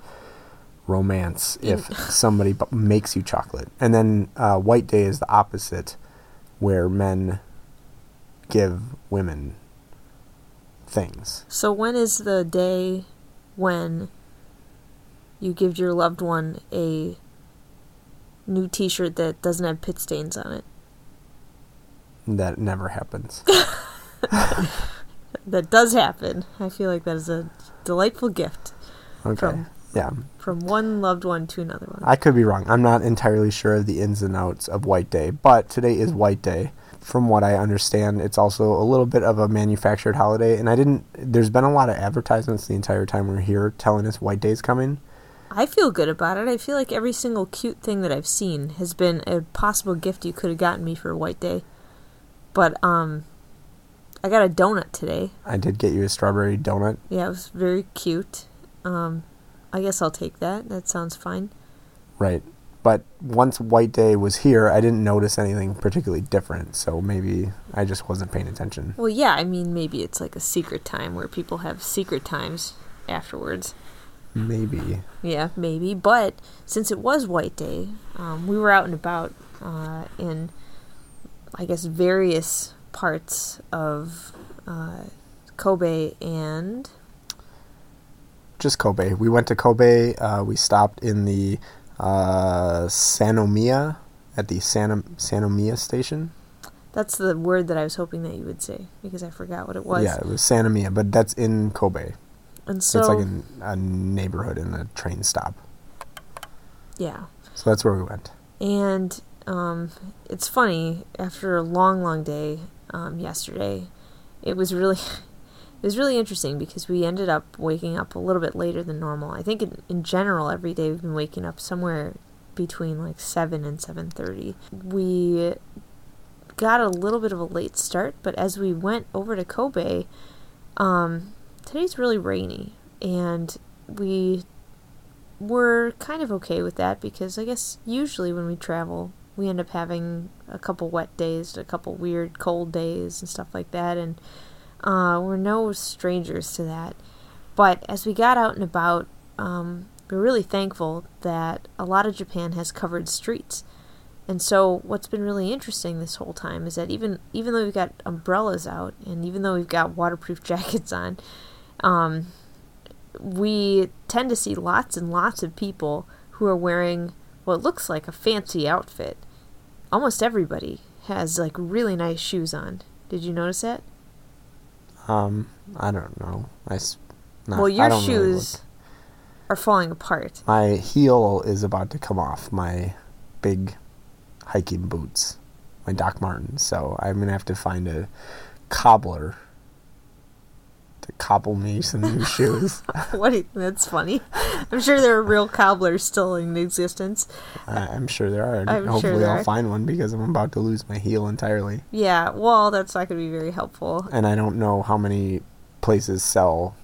[SPEAKER 2] romance if somebody bu- makes you chocolate. And then uh, White Day is the opposite, where men give women things.
[SPEAKER 1] So when is the day when you give your loved one a new t-shirt that doesn't have pit stains on it?
[SPEAKER 2] That never happens.
[SPEAKER 1] That does happen. I feel like that is a delightful gift
[SPEAKER 2] Okay.
[SPEAKER 1] From-
[SPEAKER 2] yeah.
[SPEAKER 1] from one loved one to another one.
[SPEAKER 2] I could be wrong. I'm not entirely sure of the ins and outs of White Day, but today is mm-hmm. White Day. From what I understand, it's also a little bit of a manufactured holiday, and I didn't. There's been a lot of advertisements the entire time we're here telling us White Day's coming.
[SPEAKER 1] I feel good about it. I feel like every single cute thing that I've seen has been a possible gift you could have gotten me for White Day. But um I got a donut today.
[SPEAKER 2] I did get you a strawberry donut.
[SPEAKER 1] Yeah, it was very cute. Um I guess I'll take that. That sounds fine.
[SPEAKER 2] Right. But once White Day was here, I didn't notice anything particularly different, so maybe I just wasn't paying attention.
[SPEAKER 1] Well, yeah, I mean maybe it's like a secret time where people have secret times afterwards.
[SPEAKER 2] Maybe.
[SPEAKER 1] Yeah, maybe. But since it was White Day, um, we were out and about uh, in, I guess, various parts of uh, Kobe and
[SPEAKER 2] Just Kobe. We went to Kobe. Uh, we stopped in the uh, Sannomiya, at the San- Sannomiya station.
[SPEAKER 1] that's the word that I was hoping that you would say because I forgot what it was.
[SPEAKER 2] Yeah, it was Sannomiya, but that's in Kobe.
[SPEAKER 1] And so,
[SPEAKER 2] it's like an, a neighborhood in a train stop.
[SPEAKER 1] yeah.
[SPEAKER 2] So that's where we went.
[SPEAKER 1] And um, it's funny after a long, long day um, yesterday. It was really, it was really interesting because we ended up waking up a little bit later than normal. I think in, in general, every day we've been waking up somewhere between like seven and seven thirty. We got a little bit of a late start, but as we went over to Kobe, um, today's really rainy, and we we're kind of okay with that because I guess usually when we travel, we end up having a couple wet days, a couple weird cold days, and stuff like that, and uh, we're no strangers to that. But as we got out and about, um, we're really thankful that a lot of Japan has covered streets. And so, what's been really interesting this whole time is that even even though we've got umbrellas out, and even though we've got waterproof jackets on, um, we tend to see lots and lots of people who are wearing what looks like a fancy outfit. Almost everybody has like really nice shoes on. Did you notice that?
[SPEAKER 2] Um, I don't know. I s- not-
[SPEAKER 1] well, your
[SPEAKER 2] don't really
[SPEAKER 1] shoes are falling apart.
[SPEAKER 2] My heel is about to come off. My big hiking boots, my Doc Martens. So I'm gonna have to find a cobbler to cobble me some new shoes.
[SPEAKER 1] what? you- That's funny. I'm sure there are real cobblers still in existence.
[SPEAKER 2] I- I'm sure there are. and
[SPEAKER 1] I'm sure
[SPEAKER 2] Hopefully,
[SPEAKER 1] there
[SPEAKER 2] I'll
[SPEAKER 1] are.
[SPEAKER 2] find one because I'm about to lose my heel entirely,
[SPEAKER 1] Yeah. Well, that's not going to be very helpful.
[SPEAKER 2] and I don't know how many places sell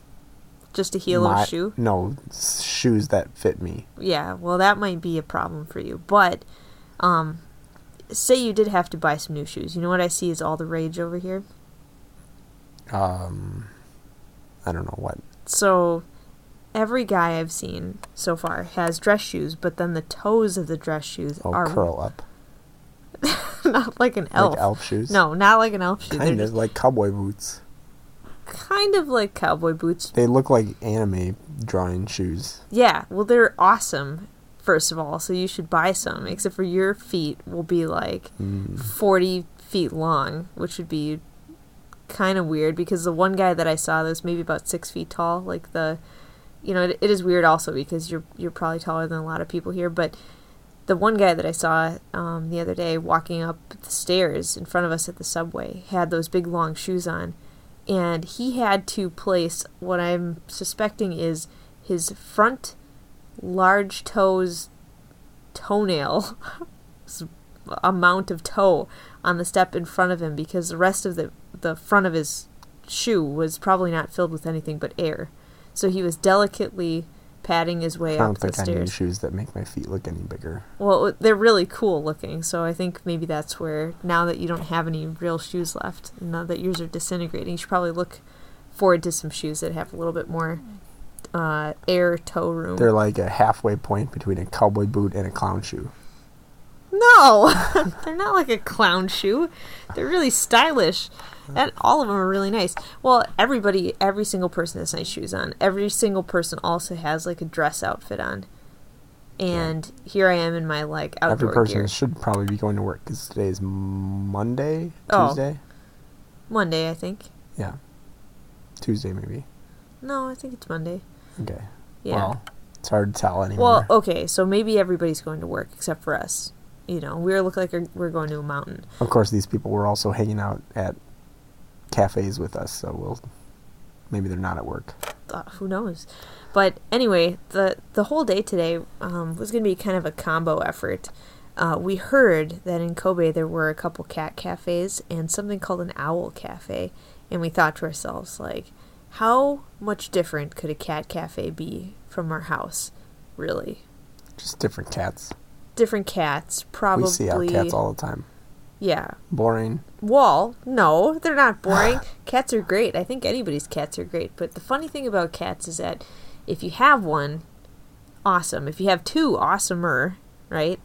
[SPEAKER 1] Just a heel
[SPEAKER 2] my-
[SPEAKER 1] of shoe.
[SPEAKER 2] No, shoes that fit me.
[SPEAKER 1] Yeah. Well, that might be a problem for you. But, um, say you did have to buy some new shoes. You know what I see is all the rage over here.
[SPEAKER 2] Um, I don't know what.
[SPEAKER 1] So, every guy I've seen so far has dress shoes, but then the toes of the dress shoes
[SPEAKER 2] Oh,
[SPEAKER 1] are
[SPEAKER 2] curl up
[SPEAKER 1] not like an elf.
[SPEAKER 2] like elf shoes.
[SPEAKER 1] No, not like an elf shoe. They're
[SPEAKER 2] kind
[SPEAKER 1] just
[SPEAKER 2] of like cowboy boots.
[SPEAKER 1] kind of like cowboy boots.
[SPEAKER 2] They look like anime drawing shoes.
[SPEAKER 1] Yeah, well, they're awesome. First of all, so you should buy some. Except for your feet will be like
[SPEAKER 2] Mm.
[SPEAKER 1] forty feet long, which would be kind of weird because the one guy that I saw that was maybe about six feet tall. Like the, you know, it, it is weird also because you're you're probably taller than a lot of people here, but the one guy that I saw um, the other day walking up the stairs in front of us at the subway had those big long shoes on, and he had to place what I'm suspecting is his front large toes toenail amount of toe on the step in front of him because the rest of the the front of his shoe was probably not filled with anything but air. So he was delicately patting his way
[SPEAKER 2] I don't
[SPEAKER 1] up the
[SPEAKER 2] think I need shoes that make my feet look any bigger.
[SPEAKER 1] Well, they're really cool looking, so I think maybe that's where now that you don't have any real shoes left, now that yours are disintegrating, you should probably look forward to some shoes that have a little bit more uh, air toe room.
[SPEAKER 2] They're like a halfway point between a cowboy boot and a clown shoe.
[SPEAKER 1] No, they're not like a clown shoe. They're really stylish, and all of them are really nice. Well, everybody, every single person has nice shoes on. Every single person also has like a dress outfit on. And here I am in my like outdoor Every
[SPEAKER 2] person
[SPEAKER 1] gear.
[SPEAKER 2] should probably be going to work because today is Monday,
[SPEAKER 1] Oh.
[SPEAKER 2] Tuesday.
[SPEAKER 1] Monday, I think.
[SPEAKER 2] Yeah, Tuesday maybe.
[SPEAKER 1] No, I think it's Monday.
[SPEAKER 2] Okay.
[SPEAKER 1] Yeah.
[SPEAKER 2] Well, it's hard to tell anymore.
[SPEAKER 1] Well, okay, so maybe everybody's going to work except for us. You know, we look like we're going to a mountain.
[SPEAKER 2] Of course, these people were also hanging out at cafes with us, so we'll maybe they're not at work.
[SPEAKER 1] uh, who knows? But anyway, the the whole day today um, was going to be kind of a combo effort. Uh, we heard that in Kobe there were a couple cat cafes and something called an owl cafe, and we thought to ourselves like, how much different could a cat cafe be from our house? Really,
[SPEAKER 2] Just different cats.
[SPEAKER 1] Different cats, probably.
[SPEAKER 2] We see our cats all the time.
[SPEAKER 1] Yeah,
[SPEAKER 2] Boring.
[SPEAKER 1] Wall? No, they're not boring. cats are great. I think anybody's cats are great. But the funny thing about cats is that if you have one, awesome. If you have two, awesomer, right?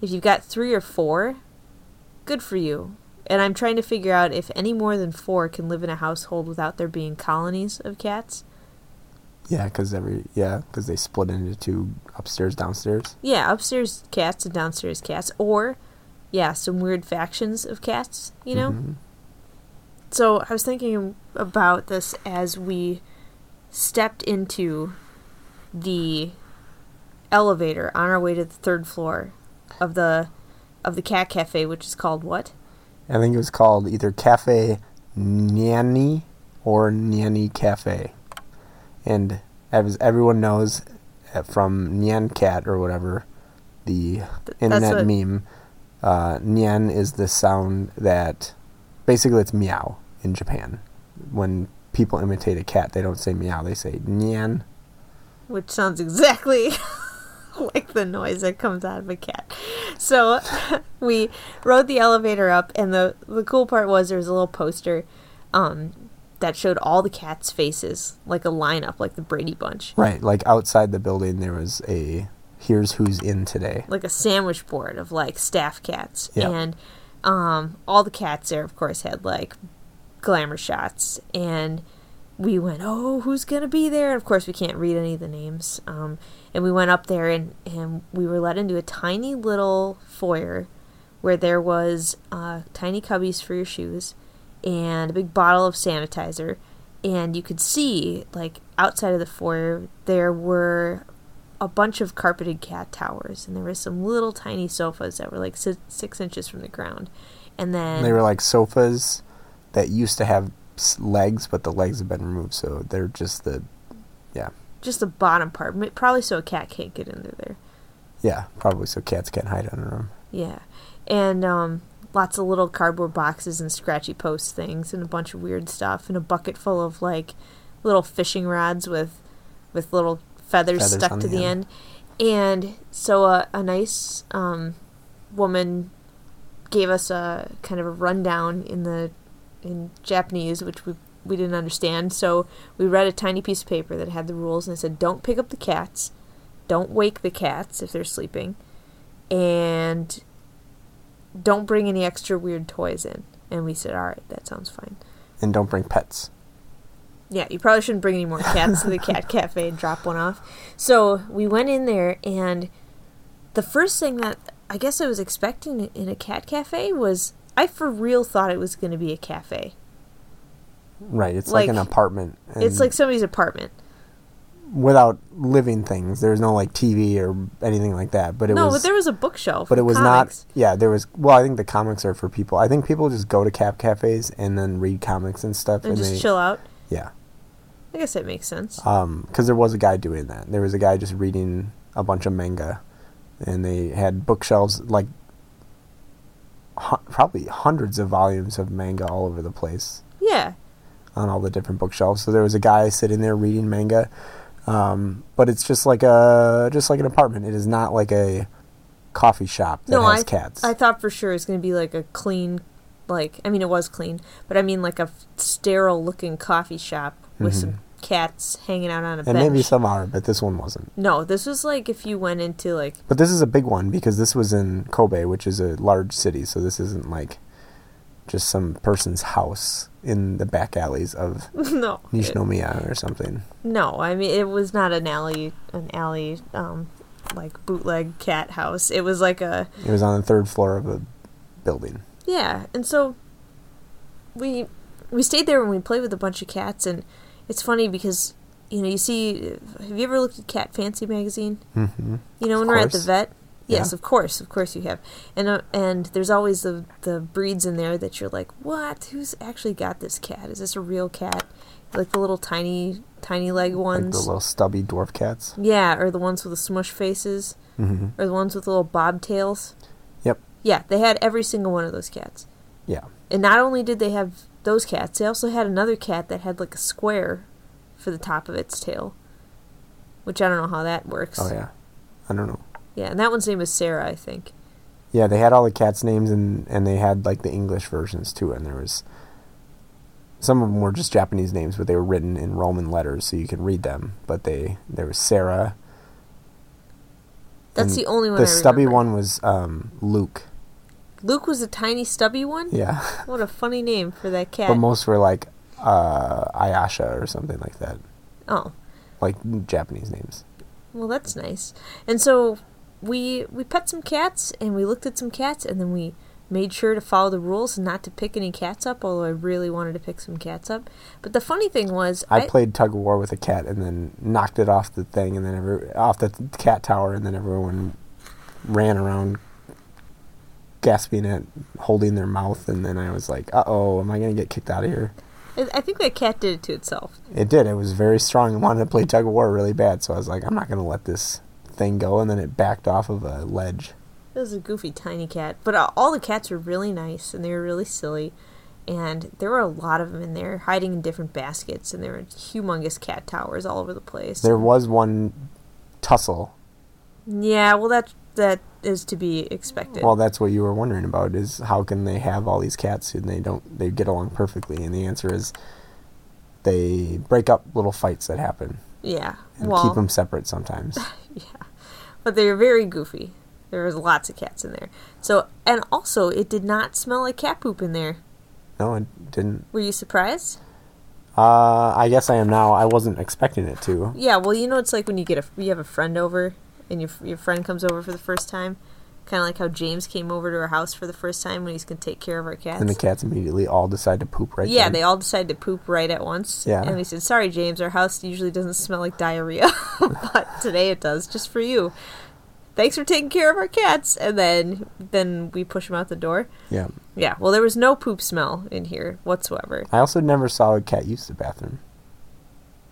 [SPEAKER 1] If you've got three or four, good for you. And I'm trying to figure out if any more than four can live in a household without there being colonies of cats.
[SPEAKER 2] Yeah, because every yeah, because they split into two upstairs, downstairs.
[SPEAKER 1] Yeah, upstairs cats and downstairs cats. Or, yeah, some weird factions of cats, you know?
[SPEAKER 2] Mhm.
[SPEAKER 1] So I was thinking about this as we stepped into the elevator on our way to the third floor of the of the cat cafe, which is called what?
[SPEAKER 2] I think it was called either Cafe Nyanny or Nyanny Cafe. And as everyone knows uh, from Nyan Cat or whatever, the
[SPEAKER 1] Th-
[SPEAKER 2] internet
[SPEAKER 1] what-
[SPEAKER 2] meme, uh, Nyan is the sound that basically it's meow in Japan. When people imitate a cat, they don't say meow, they say Nyan.
[SPEAKER 1] which sounds exactly like the noise that comes out of a cat. So we rode the elevator up, and the the cool part was there was a little poster um, that showed all the cats' faces, like a lineup, like the Brady Bunch.
[SPEAKER 2] Right, like outside the building, there was a here's who's in today.
[SPEAKER 1] like a sandwich board of like staff cats
[SPEAKER 2] Yeah.
[SPEAKER 1] and um, all the cats there of course had like glamour shots and we went oh who's gonna be there and of course we can't read any of the names um, and we went up there and, and we were led into a tiny little foyer where there was uh, tiny cubbies for your shoes and a big bottle of sanitizer. And you could see, like, outside of the foyer, there were a bunch of carpeted cat towers. And there were some little tiny sofas that were like six, six inches from the ground. And then.
[SPEAKER 2] They were like sofas that used to have legs, but the legs have been removed, so they're just the, yeah,
[SPEAKER 1] just the bottom part, probably so a cat can't get under there.
[SPEAKER 2] yeah, probably so cats can't hide under them.
[SPEAKER 1] Yeah, and um, lots of little cardboard boxes and scratchy post things, and a bunch of weird stuff, and a bucket full of like little fishing rods with with little feathers,
[SPEAKER 2] Feathers
[SPEAKER 1] stuck to
[SPEAKER 2] the
[SPEAKER 1] the
[SPEAKER 2] end.
[SPEAKER 1] end. And so a, a nice um, woman gave us a kind of a rundown in the in Japanese, which we we didn't understand. So we read a tiny piece of paper that had the rules, and it said, "Don't pick up the cats, don't wake the cats if they're sleeping, and don't bring any extra weird toys in." And we said, "All right, that sounds fine."
[SPEAKER 2] And don't bring pets.
[SPEAKER 1] Yeah, you probably shouldn't bring any more cats to the cat cafe and drop one off. So we went in there, and the first thing that I guess I was expecting in a cat cafe was I for real thought it was going to be a cafe.
[SPEAKER 2] Right, it's like,
[SPEAKER 1] Like,
[SPEAKER 2] an apartment.
[SPEAKER 1] It's like somebody's apartment.
[SPEAKER 2] Without living things. There's no like TV or anything like that. But it
[SPEAKER 1] no,
[SPEAKER 2] was.
[SPEAKER 1] but there was a bookshelf.
[SPEAKER 2] but it was
[SPEAKER 1] comics.
[SPEAKER 2] not. Yeah, there was. Well, I think the comics are for people. I think people just go to cat cafes and then read comics and stuff.
[SPEAKER 1] and just
[SPEAKER 2] they,
[SPEAKER 1] chill out.
[SPEAKER 2] Yeah,
[SPEAKER 1] I guess that makes sense.
[SPEAKER 2] Um, because there was a guy doing that. There was a guy just reading a bunch of manga, and they had bookshelves like hu- probably hundreds of volumes of manga all over the place
[SPEAKER 1] Yeah,
[SPEAKER 2] on all the different bookshelves. So there was a guy sitting there reading manga, um, but it's just like a just like an apartment. It is not like a coffee shop that
[SPEAKER 1] no,
[SPEAKER 2] has
[SPEAKER 1] I
[SPEAKER 2] cats.
[SPEAKER 1] I thought for sure it was going to be like a clean, like I mean it was clean, but I mean like a sterile looking coffee shop with some cats hanging out on a
[SPEAKER 2] Mm-hmm. and maybe some are, but this one wasn't.
[SPEAKER 1] No, this was like if you went into like
[SPEAKER 2] But this is a big one because this was in Kobe, which is a large city. So this isn't like just some person's house in the back alleys of
[SPEAKER 1] no, it-
[SPEAKER 2] or something.
[SPEAKER 1] no. I mean it was not an alley, an alley, um, like bootleg cat house. It was like a
[SPEAKER 2] It was on the third floor of a building.
[SPEAKER 1] yeah, and so we we stayed there and we played with a bunch of cats, and it's funny because you know you see. Have you ever looked at Cat Fancy magazine?
[SPEAKER 2] hmm
[SPEAKER 1] You know, when we're at the vet. Yes,
[SPEAKER 2] Yeah.
[SPEAKER 1] of course, of course you have, and uh, and there's always the the breeds in there that you're like, what? Who's actually got this cat? Is this a real cat? Like the little tiny tiny leg ones, Like
[SPEAKER 2] the little stubby dwarf cats.
[SPEAKER 1] yeah, or the ones with the smush faces,
[SPEAKER 2] hmm
[SPEAKER 1] or the ones with the little bobtails.
[SPEAKER 2] Yep.
[SPEAKER 1] Yeah, they had every single one of those cats,
[SPEAKER 2] Yeah.
[SPEAKER 1] and not only did they have those cats, they also had another cat that had like a square for the top of its tail, which I don't know how that works.
[SPEAKER 2] Oh yeah. I don't know.
[SPEAKER 1] Yeah, and that one's name is Sarah, I think.
[SPEAKER 2] Yeah, they had all the cats' names and and they had like the English versions too, and there was some of them were just Japanese names, but they were written in Roman letters, so you could read them. But they there was Sarah.
[SPEAKER 1] That's the only one
[SPEAKER 2] The stubby one was um, Luke.
[SPEAKER 1] Luke was a tiny stubby one.
[SPEAKER 2] Yeah,
[SPEAKER 1] What a funny name for that cat.
[SPEAKER 2] but most were like uh, Ayasha or something like that,
[SPEAKER 1] oh,
[SPEAKER 2] like Japanese names.
[SPEAKER 1] well, that's nice. And so we we pet some cats and we looked at some cats and then we made sure to follow the rules and not to pick any cats up. Although I really wanted to pick some cats up. But the funny thing was,
[SPEAKER 2] I, played tug of war with a cat and then knocked it off the thing, and then every, off the th- cat tower, and then everyone ran around gasping at holding their mouth, and then I was like, "Uh oh, am I gonna get kicked out of here?"
[SPEAKER 1] I I think that cat did it to itself.
[SPEAKER 2] It did. It was very strong and wanted to play tug of war really bad, so I was like, "I'm not gonna let this thing go," and then it backed off of a ledge.
[SPEAKER 1] It was a goofy tiny cat, but uh, all the cats were really nice and they were really silly. And there were a lot of them in there, hiding in different baskets, and there were humongous cat towers all over the place.
[SPEAKER 2] There was one tussle.
[SPEAKER 1] Yeah, well, that that is to be expected.
[SPEAKER 2] Well, that's what you were wondering about: is how can they have all these cats and they don't they get along perfectly? And the answer is they break up little fights that happen
[SPEAKER 1] yeah,
[SPEAKER 2] and
[SPEAKER 1] well,
[SPEAKER 2] keep them separate sometimes.
[SPEAKER 1] yeah, but they're very goofy. There was lots of cats in there. So, and also, it did not smell like cat poop in there.
[SPEAKER 2] no, it didn't.
[SPEAKER 1] Were you surprised?
[SPEAKER 2] Uh, I guess I am now. I wasn't expecting it to.
[SPEAKER 1] Yeah. Well, you know, it's like when you get a you have a friend over, and your your friend comes over for the first time, Kind of like how James came over to our house for the first time when he's going to take care of our cats.
[SPEAKER 2] And the cats immediately all decide to poop right
[SPEAKER 1] yeah,
[SPEAKER 2] then.
[SPEAKER 1] they all decided to poop right at once.
[SPEAKER 2] Yeah.
[SPEAKER 1] And we said, sorry, James, our house usually doesn't smell like diarrhea, but today it does, just for you. Thanks for taking care of our cats. And then then we push them out the door.
[SPEAKER 2] Yeah.
[SPEAKER 1] Yeah, well, there was no poop smell in here whatsoever.
[SPEAKER 2] I also never saw a cat use the bathroom.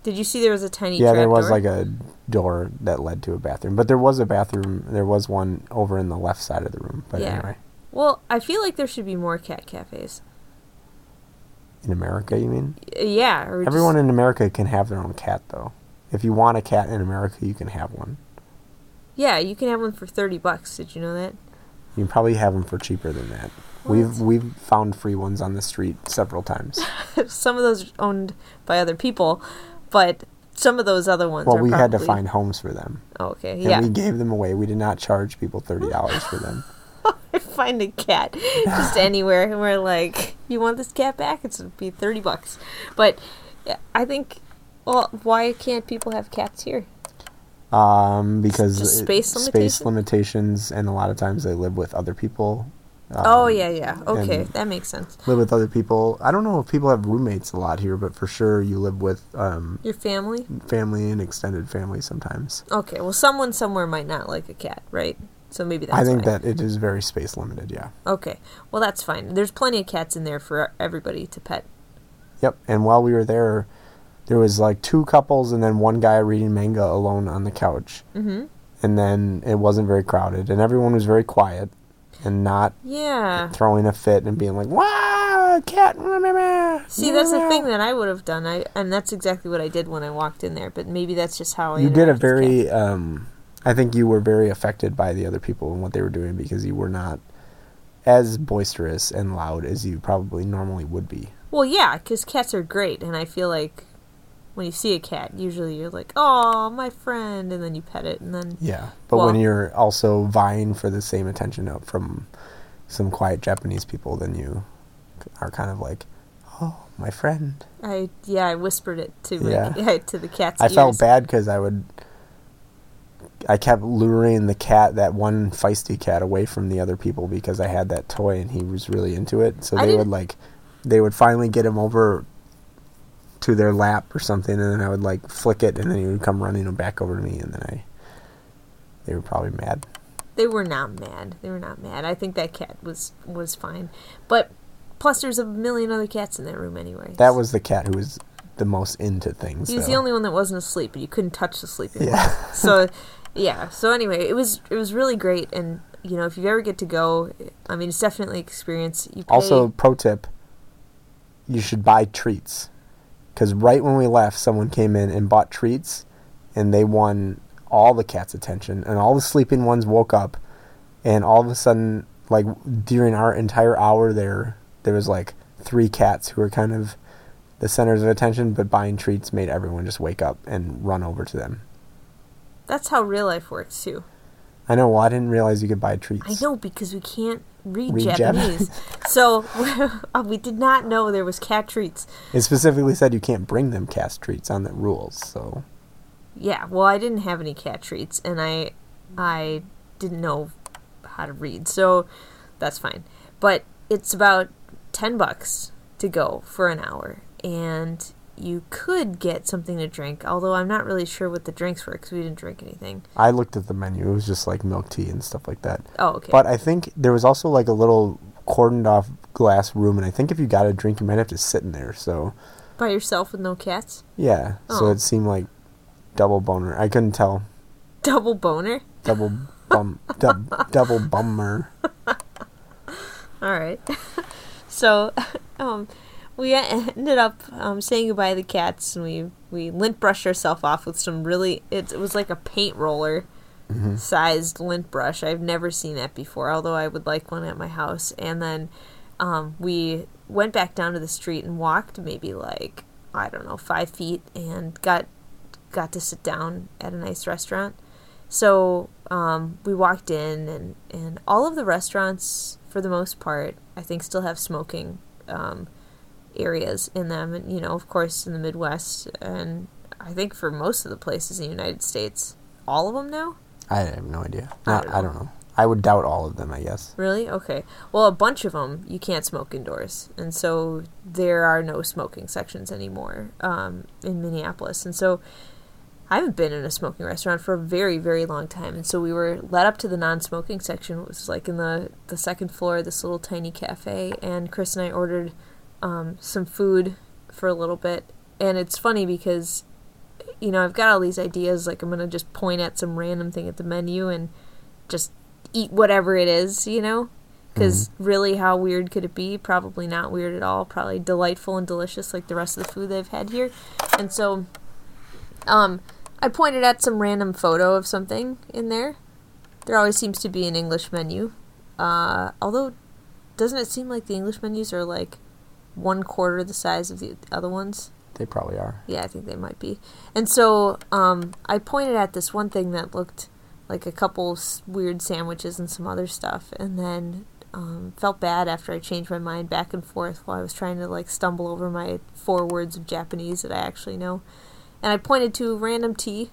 [SPEAKER 1] Did you see there was a tiny
[SPEAKER 2] yeah, there was
[SPEAKER 1] door?
[SPEAKER 2] like a door that led to a bathroom, but there was a bathroom. There was one over in the left side of the room. But
[SPEAKER 1] Yeah.
[SPEAKER 2] anyway,
[SPEAKER 1] Well, I feel like there should be more cat cafes.
[SPEAKER 2] in America, you mean?
[SPEAKER 1] Uh, Yeah, or just-
[SPEAKER 2] Everyone in America can have their own cat, though. If you want a cat in America, you can have one.
[SPEAKER 1] Yeah, you can have one for thirty bucks. Did you know that?
[SPEAKER 2] You can probably have them for cheaper than that. We've we've found free ones on the street several times.
[SPEAKER 1] some of those are owned by other people, but some of those other ones.
[SPEAKER 2] Well, we had to find homes for them,
[SPEAKER 1] Oh, okay,
[SPEAKER 2] and
[SPEAKER 1] yeah.
[SPEAKER 2] we gave them away. We did not charge people thirty dollars for them.
[SPEAKER 1] find a cat just anywhere, and we're like, "You want this cat back? It's gonna be thirty bucks." But I think, well, why can't people have cats here?
[SPEAKER 2] Um, because it-
[SPEAKER 1] space
[SPEAKER 2] space limitations, and a lot of times they live with other people. Um,
[SPEAKER 1] oh yeah, yeah. Okay, that makes sense.
[SPEAKER 2] live with other people. I don't know if people have roommates a lot here, but for sure you live with um,
[SPEAKER 1] Your family.
[SPEAKER 2] family and extended family sometimes.
[SPEAKER 1] Okay, well, someone somewhere might not like a cat, right? So maybe that's
[SPEAKER 2] I think
[SPEAKER 1] why.
[SPEAKER 2] that it is very space limited. Yeah.
[SPEAKER 1] Okay, well, that's fine. There's plenty of cats in there for everybody to pet.
[SPEAKER 2] Yep. And while we were there, there was like two couples and then one guy reading manga alone on the couch.
[SPEAKER 1] Mm-hmm.
[SPEAKER 2] And then it wasn't very crowded, and everyone was very quiet and not
[SPEAKER 1] Yeah.
[SPEAKER 2] throwing a fit and being like, "Wow, cat!"
[SPEAKER 1] See, that's the thing that I would have done. I and that's exactly what I did when I walked in there. But maybe that's just how I.
[SPEAKER 2] You did a
[SPEAKER 1] interact with cats.
[SPEAKER 2] very. Um, I think you were very affected by the other people and what they were doing because you were not as boisterous and loud as you probably normally would be.
[SPEAKER 1] Well, yeah, because cats are great, and I feel like when you see a cat, usually you're like, "Oh, my friend," and then you pet it, and then
[SPEAKER 2] Yeah, but when you're also vying for the same attention from some quiet Japanese people, then you are kind of like, "Oh, my friend."
[SPEAKER 1] I yeah, I whispered it to my,
[SPEAKER 2] Yeah.
[SPEAKER 1] to the cat's
[SPEAKER 2] I
[SPEAKER 1] ears.
[SPEAKER 2] felt bad because I would. I kept luring the cat, that one feisty cat, away from the other people because I had that toy and he was really into it. So
[SPEAKER 1] I
[SPEAKER 2] they would like, they would finally get him over to their lap or something, and then I would like flick it, and then he would come running back over to me, and then I. They were probably mad.
[SPEAKER 1] They were not mad. They were not mad. I think that cat was was fine, but plus there's a million other cats in that room anyway.
[SPEAKER 2] That was the cat who was the most into things.
[SPEAKER 1] He was
[SPEAKER 2] though.
[SPEAKER 1] the only one that wasn't asleep, but you couldn't touch the sleeping
[SPEAKER 2] Yeah.
[SPEAKER 1] one. So, yeah. So anyway, it was it was really great, and you know, if you ever get to go, I mean, it's definitely experience. You pay,
[SPEAKER 2] Also, pro tip: you should buy treats, because right when we left, someone came in and bought treats, and they won all the cats' attention, and all the sleeping ones woke up, and all of a sudden, like during our entire hour there, there was like three cats who were kind of the centers of attention, but buying treats made everyone just wake up and run over to them.
[SPEAKER 1] that's how real life works too.
[SPEAKER 2] I know. Well, I didn't realize you could buy treats.
[SPEAKER 1] I know because we can't read,
[SPEAKER 2] Read
[SPEAKER 1] Japanese, so uh, we did not know there was cat treats.
[SPEAKER 2] It specifically said you can't bring them cat treats on the rules, so.
[SPEAKER 1] Yeah, well, I didn't have any cat treats, and I, I didn't know how to read, so that's fine. But it's about ten bucks to go for an hour, and you could get something to drink. Although I'm not really sure what the drinks were because we didn't drink anything.
[SPEAKER 2] I looked at the menu. It was just like milk tea and stuff like that.
[SPEAKER 1] Oh, okay.
[SPEAKER 2] But I think there was also like a little cordoned off glass room, and I think if you got a drink, you might have to sit in there. So
[SPEAKER 1] By yourself with no cats?
[SPEAKER 2] yeah, so
[SPEAKER 1] Oh.
[SPEAKER 2] it seemed like double boner. I couldn't tell.
[SPEAKER 1] Double boner?
[SPEAKER 2] Double bum, dub, double bummer.
[SPEAKER 1] All right. so, um, we ended up um, saying goodbye to the cats, and we we lint brushed ourselves off with some really. It, it was like a paint roller sized lint brush. I've never seen that before. Although I would like one at my house. And then um, we went back down to the street and walked maybe like I don't know five feet, and got got to sit down at a nice restaurant. So um, we walked in, and, and all of the restaurants, for the most part, I think still have smoking um, areas in them. And, you know, of course, in the Midwest, and I think for most of the places in the United States, all of them now?
[SPEAKER 2] I have no idea.
[SPEAKER 1] I don't
[SPEAKER 2] I don't know. I would doubt all of them. I guess.
[SPEAKER 1] Really? Okay. Well, a bunch of them you can't smoke indoors, and so there are no smoking sections anymore um, in Minneapolis. And so I haven't been in a smoking restaurant for a very, very long time. And so we were led up to the non-smoking section, which was like in the the second floor, of this little tiny cafe. And Chris and I ordered um, some food for a little bit. And it's funny because, you know, I've got all these ideas. Like I'm gonna just point at some random thing at the menu and just eat whatever it is, you know? Because really, how weird could it be? Probably not weird at all. Probably delightful and delicious, like the rest of the food they've had here. And so, um, I pointed at some random photo of something in there. There always seems to be an English menu. Uh, although, doesn't it seem like the English menus are like one quarter the size of the other ones?
[SPEAKER 2] They probably are.
[SPEAKER 1] Yeah, I think they might be. And so um, I pointed at this one thing that looked like a couple weird sandwiches and some other stuff, and then um, felt bad after I changed my mind back and forth while I was trying to like stumble over my four words of Japanese that I actually know. And I pointed to random tea,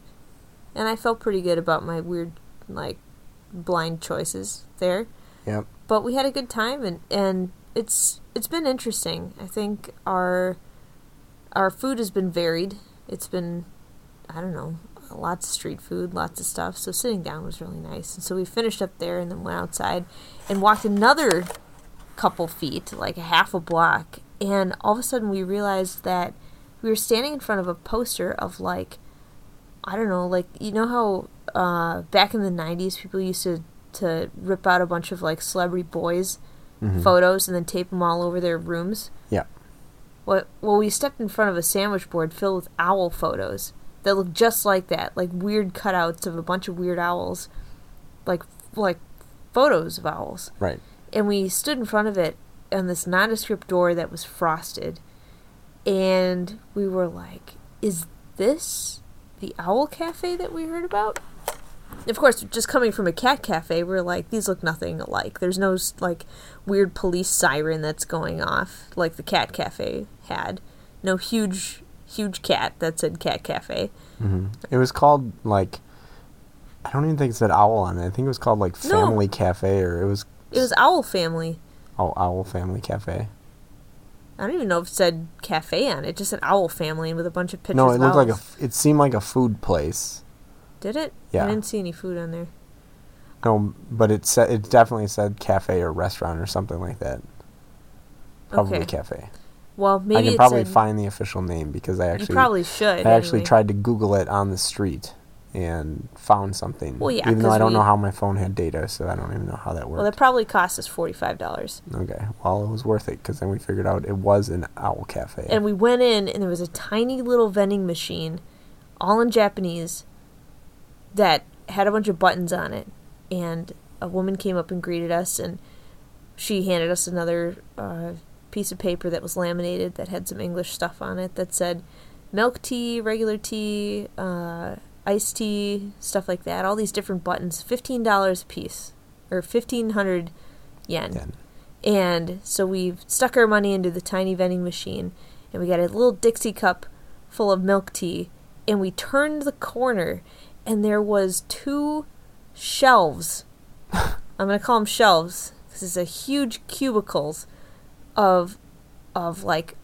[SPEAKER 1] and I felt pretty good about my weird like blind choices there
[SPEAKER 2] Yep.
[SPEAKER 1] but we had a good time and and it's it's been interesting. I think our our food has been varied. It's been i don't know lots of street food lots of stuff. So sitting down was really nice. And so we finished up there and then went outside and walked another couple feet like half a block. And all of a sudden we realized that we were standing in front of a poster of like I don't know, like you know how uh, back in the '90s people used to to rip out a bunch of like celebrity boys
[SPEAKER 2] Mhm.
[SPEAKER 1] photos and then tape them all over their rooms.
[SPEAKER 2] Yeah.
[SPEAKER 1] Well, well, we stepped in front of a sandwich board filled with owl photos that look just like that, like weird cutouts of a bunch of weird owls, like like photos of owls
[SPEAKER 2] Right.
[SPEAKER 1] and we stood in front of it on this nondescript door that was frosted and we were like is this the owl cafe that we heard about of course just coming from a cat cafe we're like these look nothing alike there's no like weird police siren that's going off like the cat cafe had no huge huge cat that said cat cafe
[SPEAKER 2] hmm It was called like I don't even think it said owl on it. I think it was called like
[SPEAKER 1] No.
[SPEAKER 2] Family Cafe or it was
[SPEAKER 1] it was owl family
[SPEAKER 2] oh, Owl Family Cafe.
[SPEAKER 1] i don't even know if it said cafe on it just said owl family and with a bunch of pictures
[SPEAKER 2] no, it looked like a. It seemed like a food place.
[SPEAKER 1] Did it
[SPEAKER 2] Yeah.
[SPEAKER 1] i didn't see any food on there
[SPEAKER 2] No, but it said it definitely said cafe or restaurant or something like that. Probably
[SPEAKER 1] Okay.
[SPEAKER 2] cafe.
[SPEAKER 1] Well, maybe
[SPEAKER 2] I can probably find the official name because I
[SPEAKER 1] You
[SPEAKER 2] actually
[SPEAKER 1] probably should.
[SPEAKER 2] I actually tried to Google it on the street and found something.
[SPEAKER 1] Well, yeah,
[SPEAKER 2] even though I don't
[SPEAKER 1] we-
[SPEAKER 2] know how my phone had data, so I don't even know how that worked.
[SPEAKER 1] Well, that probably cost us forty five dollars.
[SPEAKER 2] okay, well, it was worth it because then we figured out it was an owl cafe.
[SPEAKER 1] And we went in, and there was a tiny little vending machine, all in Japanese, that had a bunch of buttons on it. And a woman came up and greeted us, and she handed us another uh, piece of paper that was laminated that had some English stuff on it that said milk tea, regular tea, uh, iced tea, stuff like that. All these different buttons, fifteen dollars a piece, or fifteen hundred yen.
[SPEAKER 2] Yeah.
[SPEAKER 1] And so we stuck our money into the tiny vending machine and we got a little Dixie cup full of milk tea and we turned the corner and there was two shelves. I'm going to call them shelves. This is a huge cubicles of of like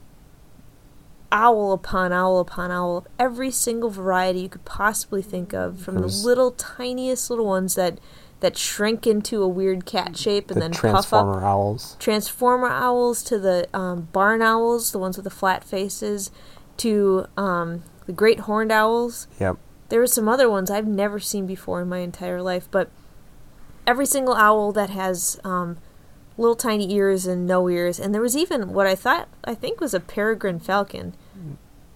[SPEAKER 1] owl upon owl upon owl of every single variety you could possibly think of from the little tiniest little ones that that shrink into a weird cat shape and
[SPEAKER 2] the
[SPEAKER 1] then puff up
[SPEAKER 2] Transformer owls.
[SPEAKER 1] transformer owls to the um, barn owls, the ones with the flat faces, to um, the great horned owls.
[SPEAKER 2] Yep.
[SPEAKER 1] There were some other ones I've never seen before in my entire life, but every single owl that has um, little tiny ears and no ears, and there was even what I thought I think was a peregrine falcon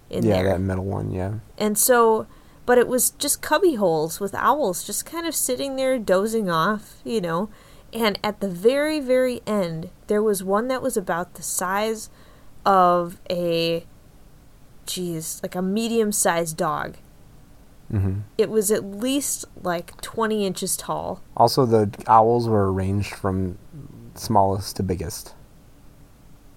[SPEAKER 1] in
[SPEAKER 2] yeah,
[SPEAKER 1] there.
[SPEAKER 2] that metal one. Yeah.
[SPEAKER 1] And so, but it was just cubby holes with owls just kind of sitting there dozing off, you know. And at the very, very end, there was one that was about the size of a, geez, like a medium sized dog.
[SPEAKER 2] Hmm
[SPEAKER 1] It was at least like 20 inches tall.
[SPEAKER 2] Also, the owls were arranged from smallest to biggest.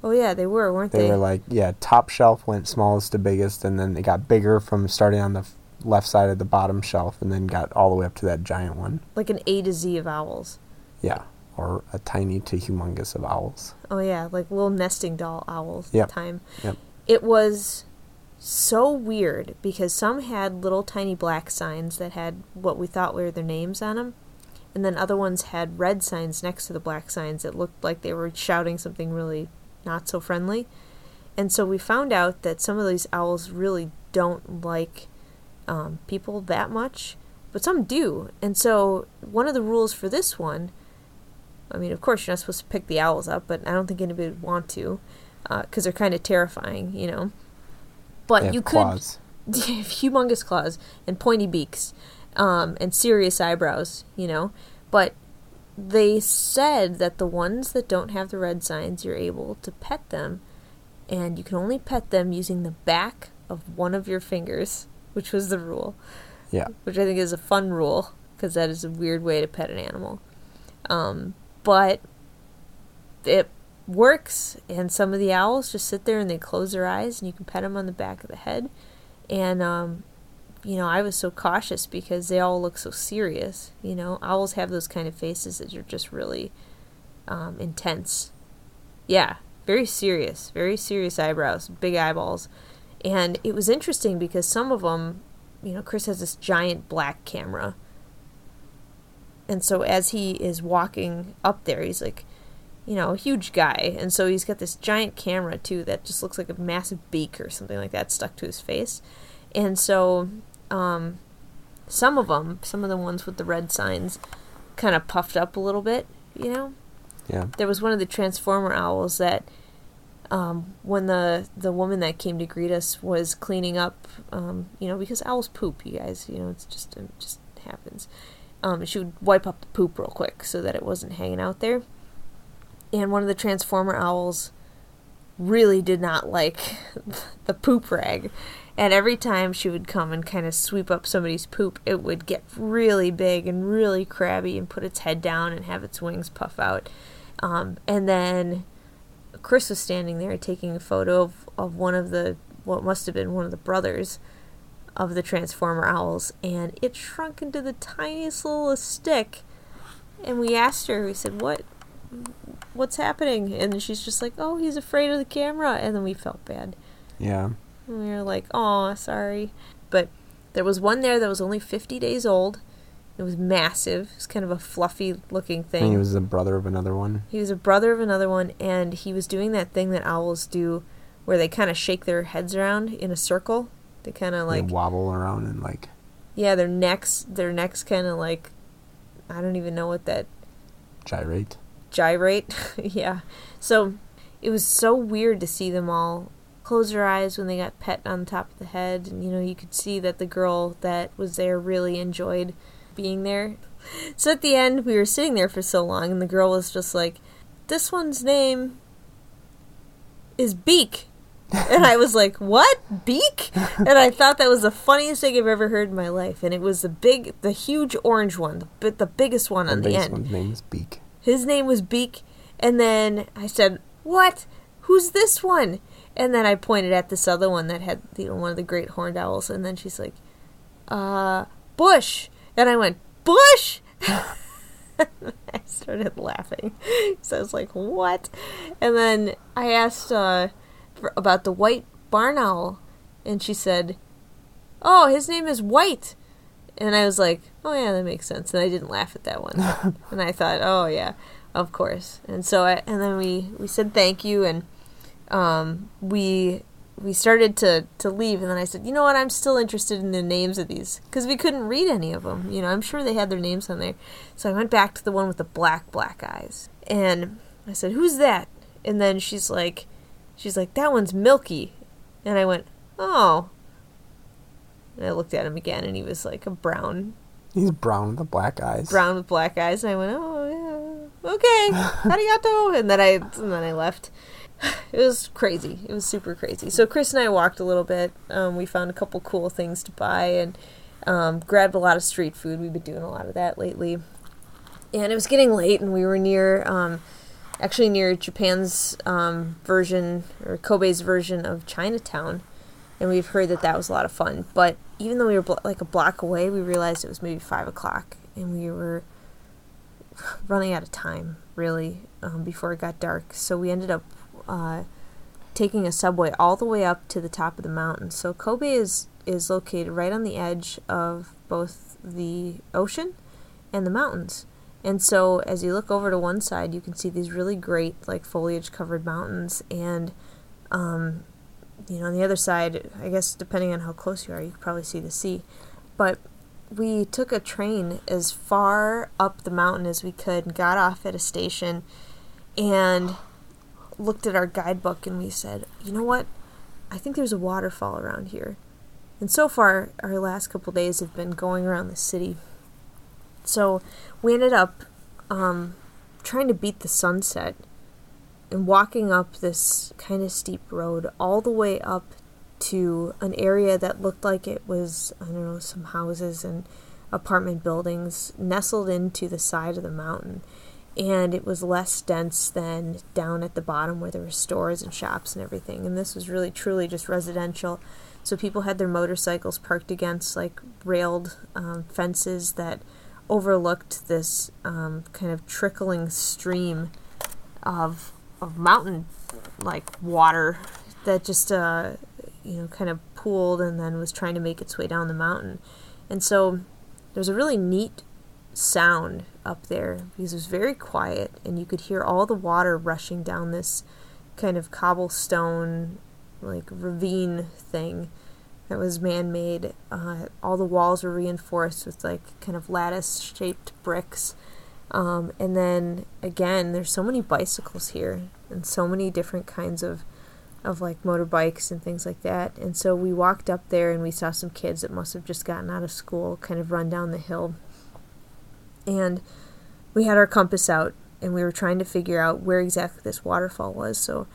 [SPEAKER 1] Oh, yeah, they were, weren't
[SPEAKER 2] They,
[SPEAKER 1] they?
[SPEAKER 2] were like, yeah, top shelf went smallest to biggest, and then they got bigger from starting on the f- left side of the bottom shelf, and then got all the way up to that giant one.
[SPEAKER 1] like an A to Z of owls.
[SPEAKER 2] Yeah, or a tiny to humongous of owls.
[SPEAKER 1] Oh yeah, like little nesting doll owls.
[SPEAKER 2] Yep.
[SPEAKER 1] Time.
[SPEAKER 2] Yep.
[SPEAKER 1] It was so weird because some had little tiny black signs that had what we thought were their names on them, and then other ones had red signs next to the black signs that looked like they were shouting something really not so friendly. And so we found out that some of these owls really don't like um, people that much, but some do. And so one of the rules for this one, I mean, of course, you're not supposed to pick the owls up, but I don't think anybody would want to because they're kind of terrifying, you know. But you could have humongous claws and pointy beaks um, and serious eyebrows, you know. But they said that the ones that don't have the red signs, you're able to pet them, and you can only pet them using the back of one of your fingers, which was the rule.
[SPEAKER 2] Yeah.
[SPEAKER 1] Which I think is a fun rule because that is a weird way to pet an animal. Um, but it works, and some of the owls just sit there and they close their eyes, and you can pet them on the back of the head. And um, you know, I was so cautious because they all look so serious. You know, owls have those kind of faces that are just really um, intense. Yeah, very serious, very serious eyebrows, big eyeballs. And it was interesting because some of them, you know, Chris has this giant black camera. And so as he is walking up there, he's like, you know, a huge guy. And so he's got this giant camera too that just looks like a massive beak or something like that stuck to his face. And so um, some of them, some of the ones with the red signs, kind of puffed up a little bit, you know?
[SPEAKER 2] Yeah.
[SPEAKER 1] there was one of the transformer owls that um, when the the woman that came to greet us was cleaning up um, you know because owls poop you guys you know it's just it just happens um, she would wipe up the poop real quick so that it wasn't hanging out there and one of the transformer owls really did not like the poop rag. And every time she would come and kind of sweep up somebody's poop it would get really big and really crabby and put its head down and have its wings puff out. Um, and then Chris was standing there taking a photo of, of one of the what must have been one of the brothers of the transformer owls and it shrunk into the tiniest little stick. And we asked her we said what what's happening and she's just like oh he's afraid of the camera and then we felt bad
[SPEAKER 2] Yeah.
[SPEAKER 1] and we were like oh sorry but there was one there that was only 50 days old it was massive it was kind of a fluffy looking
[SPEAKER 2] And
[SPEAKER 1] thing
[SPEAKER 2] he was the brother of another one.
[SPEAKER 1] he was a brother of another one, and he was doing that thing that owls do where they kind of shake their heads around in a circle. They kind of like,
[SPEAKER 2] they wobble around and like
[SPEAKER 1] yeah, their necks, their necks kind of like, I don't even know what that
[SPEAKER 2] gyrate.
[SPEAKER 1] Gyrate. yeah. So it was so weird to see them all close their eyes when they got pet on top of the head. And, you know, you could see that the girl that was there really enjoyed being there. So at the end, we were sitting there for so long, and the girl was just like, This one's name is Beak. and I was like, "What beak?" And I thought that was the funniest thing I've ever heard in my life. And it was the big, the huge orange one, the, but the biggest one on
[SPEAKER 2] the
[SPEAKER 1] the end.
[SPEAKER 2] one's name is Beak.
[SPEAKER 1] His name was Beak, and then I said, "What? Who's this one?" And then I pointed at this other one that had, one of the great horned owls, and then she's like, "Uh, Bush," and I went, "Bush." I started laughing, so I was like, "What?" And then I asked uh, for, about the white barn owl, and she said, "Oh, his name is White." And I was like, "Oh yeah, that makes sense." And I didn't laugh at that one. and I thought, "Oh yeah, of course." And so I and then we we said thank you and um we we started to to leave and then I said, "You know what? I'm still interested in the names of these because we couldn't read any of them. You know, I'm sure they had their names on there." So I went back to the one with the black black eyes. And I said, "Who's that?" And then she's like she's like, "That one's Milky." And I went, "Oh." And I looked at him again and he was like a brown
[SPEAKER 2] He's brown with the black eyes.
[SPEAKER 1] brown with black eyes, and I went, "Oh yeah, okay, arigato," and then I and then I left. It was crazy. It was super crazy. So Chris and I walked a little bit. Um, we found a couple cool things to buy and um, grabbed a lot of street food. We've been doing a lot of that lately. And it was getting late, and we were near, um, actually near Japan's um, version or Kobe's version of Chinatown, and we've heard that that was a lot of fun. But even though we were blo- like a block away, we realized it was maybe five o'clock, and we were running out of time, really, um, before it got dark. So we ended up uh, taking a subway all the way up to the top of the mountain. So Kobe is is located right on the edge of both the ocean and the mountains. And so as you look over to one side, you can see these really great like foliage covered mountains and um, you know, on the other side, I guess depending on how close you are, you could probably see the sea. But we took a train as far up the mountain as we could got off at a station and looked at our guidebook and we said, you know what? I think there's a waterfall around here. And so far, our last couple days have been going around the city. So we ended up um, trying to beat the sunset and walking up this kind of steep road all the way up to an area that looked like it was, I don't know, some houses and apartment buildings nestled into the side of the mountain. And it was less dense than down at the bottom where there were stores and shops and everything. And this was really truly just residential. So people had their motorcycles parked against like railed um, fences that overlooked this um, kind of trickling stream of of mountain like water that just uh, you know kind of pooled and then was trying to make its way down the mountain. And so there's a really neat sound up there because it was very quiet and you could hear all the water rushing down this kind of cobblestone like ravine thing that was man-made uh, all the walls were reinforced with like kind of lattice shaped bricks um, and then again there's so many bicycles here and so many different kinds of of like motorbikes and things like that. And so we walked up there and we saw some kids that must have just gotten out of school kind of run down the hill. And we had our compass out and we were trying to figure out where exactly this waterfall was. So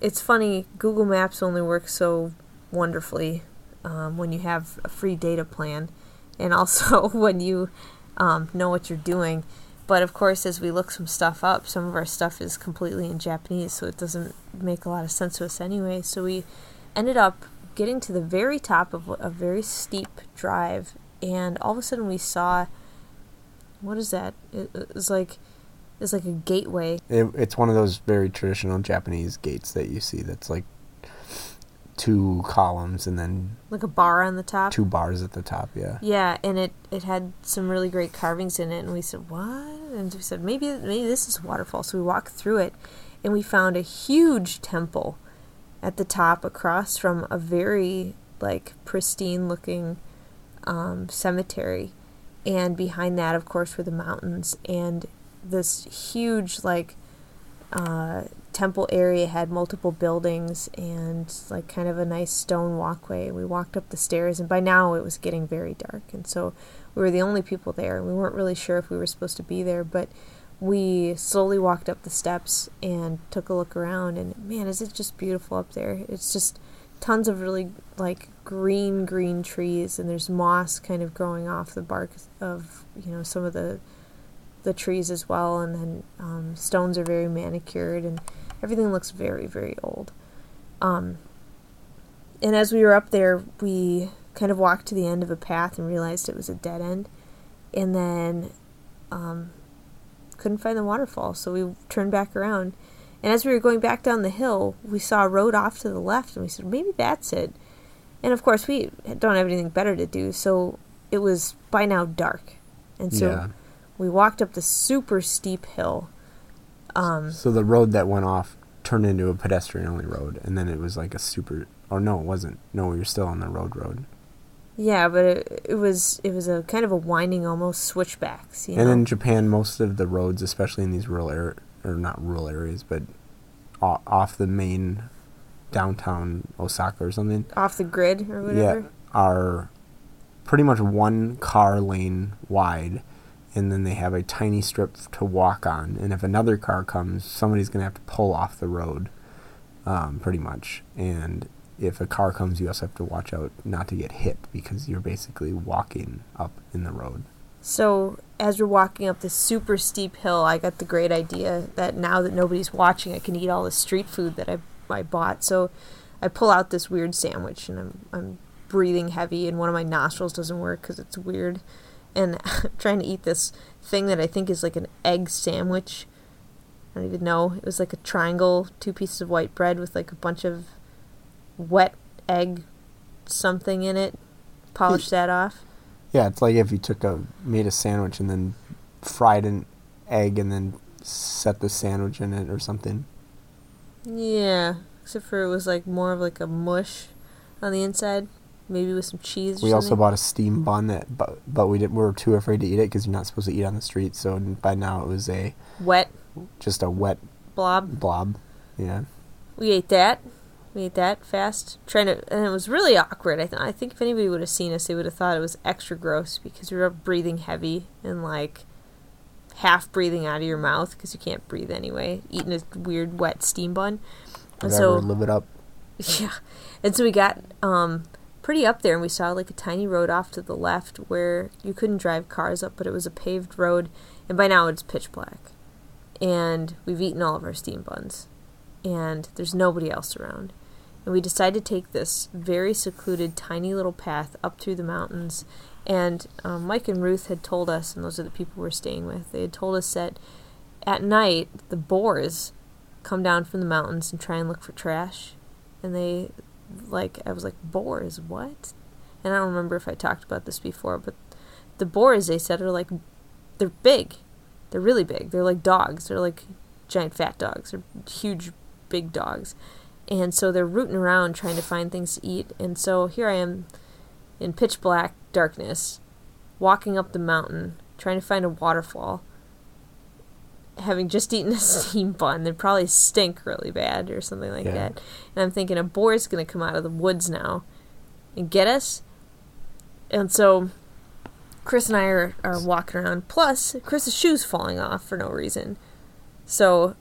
[SPEAKER 1] it's funny, Google Maps only works so wonderfully um, when you have a free data plan and also when you um, know what you're doing. But of course, as we look some stuff up, some of our stuff is completely in Japanese, so it doesn't make a lot of sense to us anyway. So we ended up getting to the very top of a very steep drive, and all of a sudden we saw what is that? It, it's like it's like a gateway.
[SPEAKER 2] It, it's one of those very traditional Japanese gates that you see. That's like two columns and then
[SPEAKER 1] like a bar on the top.
[SPEAKER 2] Two bars at the top, yeah.
[SPEAKER 1] Yeah, and it it had some really great carvings in it, and we said what? And we said maybe maybe this is a waterfall. So we walked through it, and we found a huge temple at the top across from a very like pristine looking um, cemetery, and behind that, of course, were the mountains and this huge like uh, temple area had multiple buildings and like kind of a nice stone walkway. We walked up the stairs, and by now it was getting very dark, and so we were the only people there. We weren't really sure if we were supposed to be there, but we slowly walked up the steps and took a look around. And man, is it just beautiful up there? It's just tons of really like green, green trees, and there's moss kind of growing off the bark of you know some of the the trees as well, and then um, stones are very manicured, and everything looks very, very old. Um, and as we were up there, we kind of walked to the end of a path and realized it was a dead end, and then um, couldn't find the waterfall, so we turned back around. And as we were going back down the hill, we saw a road off to the left, and we said, maybe that's it. And of course, we don't have anything better to do, so it was by now dark. And so yeah we walked up the super steep hill. Um,
[SPEAKER 2] so the road that went off turned into a pedestrian only road, and then it was like a super. Or no, it wasn't. No, you're still on the road road.
[SPEAKER 1] Yeah, but it, it was it was a kind of a winding, almost switchbacks.
[SPEAKER 2] and know? in Japan, most of the roads, especially in these rural areas, or not rural areas, but off the main downtown Osaka or something,
[SPEAKER 1] off the grid or whatever, yeah,
[SPEAKER 2] are pretty much one car lane wide and then they have a tiny strip to walk on. And if another car comes, somebody's going to have to pull off the road, um, pretty much. And if a car comes, you also have to watch out not to get hit because you're basically walking up in the road.
[SPEAKER 1] So, as we're walking up this super steep hill, I got the great idea that now that nobody's watching, I can eat all the street food that I, I bought. So, I pull out this weird sandwich and I'm, I'm breathing heavy, and one of my nostrils doesn't work because it's weird and trying to eat this thing that I think is like an egg sandwich. I don't even know. It was like a triangle, two pieces of white bread with like a bunch of wet egg something in it. Polish that off.
[SPEAKER 2] Yeah, it's like if you took a made a sandwich and then fried an egg and then set the sandwich in it or something.
[SPEAKER 1] Yeah, except for it was like more of like a mush on the inside, maybe with some cheese. Or
[SPEAKER 2] We also
[SPEAKER 1] something.
[SPEAKER 2] bought a steam bun that, but but we didn't. We were too afraid to eat it because you're not supposed to eat on the street. So by now it was a
[SPEAKER 1] wet
[SPEAKER 2] just a wet
[SPEAKER 1] blob.
[SPEAKER 2] blob. Yeah.
[SPEAKER 1] We ate that. We ate that fast. Trying to, and it was really awkward. I, th- I think if anybody would have seen us, they would have thought it was extra gross because we were breathing heavy and like half breathing out of your mouth because you can't breathe anyway. Eating a weird wet steam bun, and so
[SPEAKER 2] live it up.
[SPEAKER 1] yeah, and so we got um pretty up there, and we saw like a tiny road off to the left where you couldn't drive cars up, but it was a paved road, and by now it's pitch black, and we've eaten all of our steam buns, and there's nobody else around, and we decided to take this very secluded, tiny little path up through the mountains. And um, Mike and Ruth had told us, and those are the people we're staying with, they had told us that at night the boars come down from the mountains and try and look for trash. And they, like, I was like, boars, what? And I don't remember if I talked about this before, but the boars, they said, are like, they're big. They're really big. They're like dogs. They're like giant fat dogs. They're huge, big dogs. And so they're rooting around trying to find things to eat. And so here I am in pitch black darkness, walking up the mountain, trying to find a waterfall, having just eaten a steam bun that probably stink really bad or something like
[SPEAKER 2] Yeah.
[SPEAKER 1] that. And I'm thinking a boar's going to come out of the woods now and get us. And so Chris and I are, are walking around. Plus, Chris's shoe's falling off for no reason. So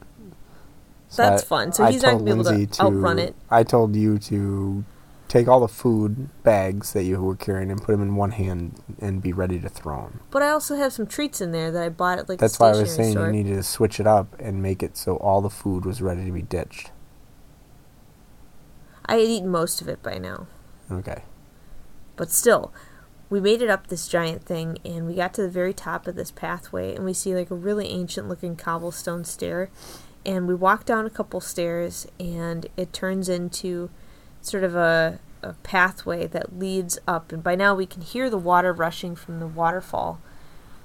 [SPEAKER 2] So
[SPEAKER 1] That's
[SPEAKER 2] I-
[SPEAKER 1] fun. So he's not gonna be able to
[SPEAKER 2] Lindsay
[SPEAKER 1] outrun it.
[SPEAKER 2] I told you to take all the food bags that you were carrying and put them in one hand and be ready to throw them.
[SPEAKER 1] But I also have some treats in there that I bought at like
[SPEAKER 2] That's why I was saying
[SPEAKER 1] store.
[SPEAKER 2] you needed to switch it up and make it so all the food was ready to be ditched.
[SPEAKER 1] I had eaten most of it by now.
[SPEAKER 2] Okay.
[SPEAKER 1] But still, we made it up this giant thing and we got to the very top of this pathway and we see like a really ancient looking cobblestone stair. And we walk down a couple stairs and it turns into sort of a, a pathway that leads up. And by now we can hear the water rushing from the waterfall.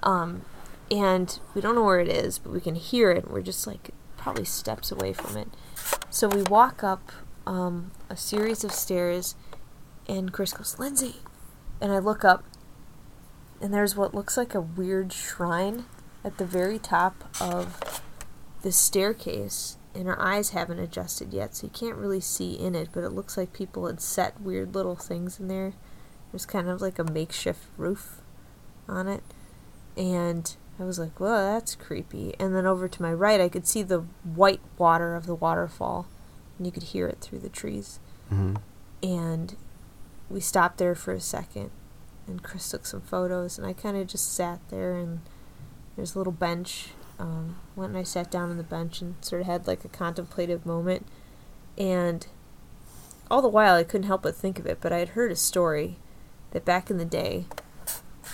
[SPEAKER 1] Um, and we don't know where it is, but we can hear it. We're just like probably steps away from it. So we walk up um, a series of stairs, and Chris goes, Lindsay. And I look up, and there's what looks like a weird shrine at the very top of the staircase. And our eyes haven't adjusted yet, so you can't really see in it, but it looks like people had set weird little things in there. There's kind of like a makeshift roof on it. And I was like, whoa, that's creepy. And then over to my right, I could see the white water of the waterfall, and you could hear it through the trees.
[SPEAKER 2] hmm
[SPEAKER 1] And we stopped there for a second, and Chris took some photos, and I kind of just sat there, and there's a little bench. Um, went and I sat down on the bench and sort of had like a contemplative moment. And all the while, I couldn't help but think of it, but I had heard a story that back in the day,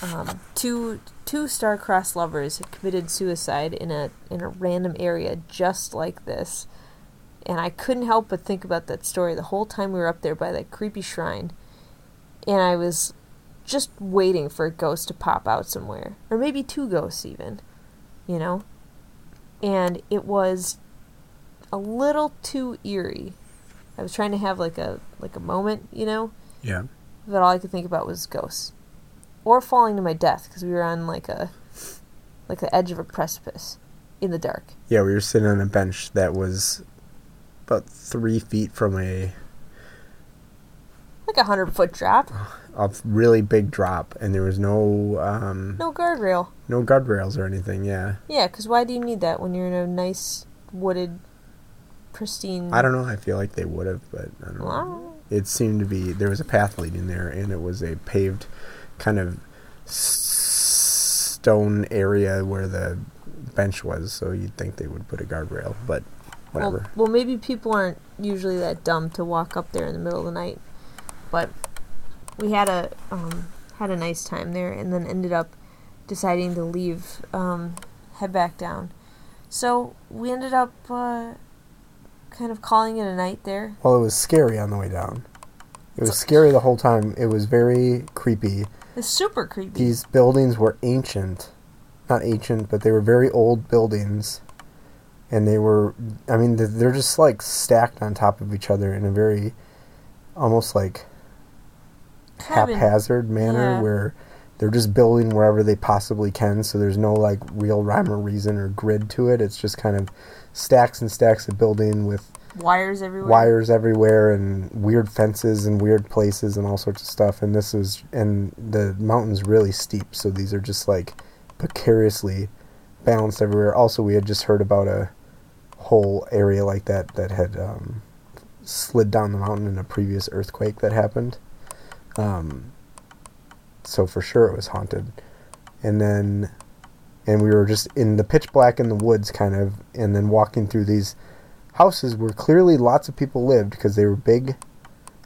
[SPEAKER 1] um, two two star-crossed lovers had committed suicide in a in a random area just like this, and I couldn't help but think about that story the whole time we were up there by that creepy shrine, and I was just waiting for a ghost to pop out somewhere, or maybe two ghosts even, you know, and it was a little too eerie. I was trying to have like a like a moment, you know,
[SPEAKER 2] Yeah.
[SPEAKER 1] but all I could think about was ghosts, or falling to my death because we were on like a like the edge of a precipice in the dark.
[SPEAKER 2] Yeah, we were sitting on a bench that was about three feet from a,
[SPEAKER 1] Like a hundred foot drop,
[SPEAKER 2] a really big drop, and there was no um,
[SPEAKER 1] no guardrail.
[SPEAKER 2] no guardrails or anything. Yeah,
[SPEAKER 1] Yeah, because why do you need that when you're in a nice wooded, pristine?
[SPEAKER 2] I don't know. I feel like they would have, but I don't know. It seemed to be there was a path leading there, and it was a paved kind of s- stone area where the bench was. So you'd think they would put a guardrail, but whatever.
[SPEAKER 1] Well, well, maybe people aren't usually that dumb to walk up there in the middle of the night, but we had a um, had a nice time there, and then ended up deciding to leave, um, head back down. So we ended up uh, kind of calling it a night there.
[SPEAKER 2] Well, it was scary on the way down. It was scary the whole time. It was very creepy.
[SPEAKER 1] It's super creepy.
[SPEAKER 2] These buildings were ancient. Not ancient, but they were very old buildings. And they were, I mean, they're just like stacked on top of each other in a very, almost like Haphazard manner
[SPEAKER 1] yeah.
[SPEAKER 2] where they're just building wherever they possibly can. So there's no like real rhyme or reason or grid to it. It's just kind of stacks and stacks of building with
[SPEAKER 1] wires everywhere.
[SPEAKER 2] wires everywhere and weird fences and weird places and all sorts of stuff and this is and the mountain's really steep so these are just like precariously balanced everywhere also we had just heard about a whole area like that that had um, slid down the mountain in a previous earthquake that happened um, so for sure it was haunted. And then and we were just in the pitch black in the woods kind of and then walking through these houses where clearly lots of people lived because they were big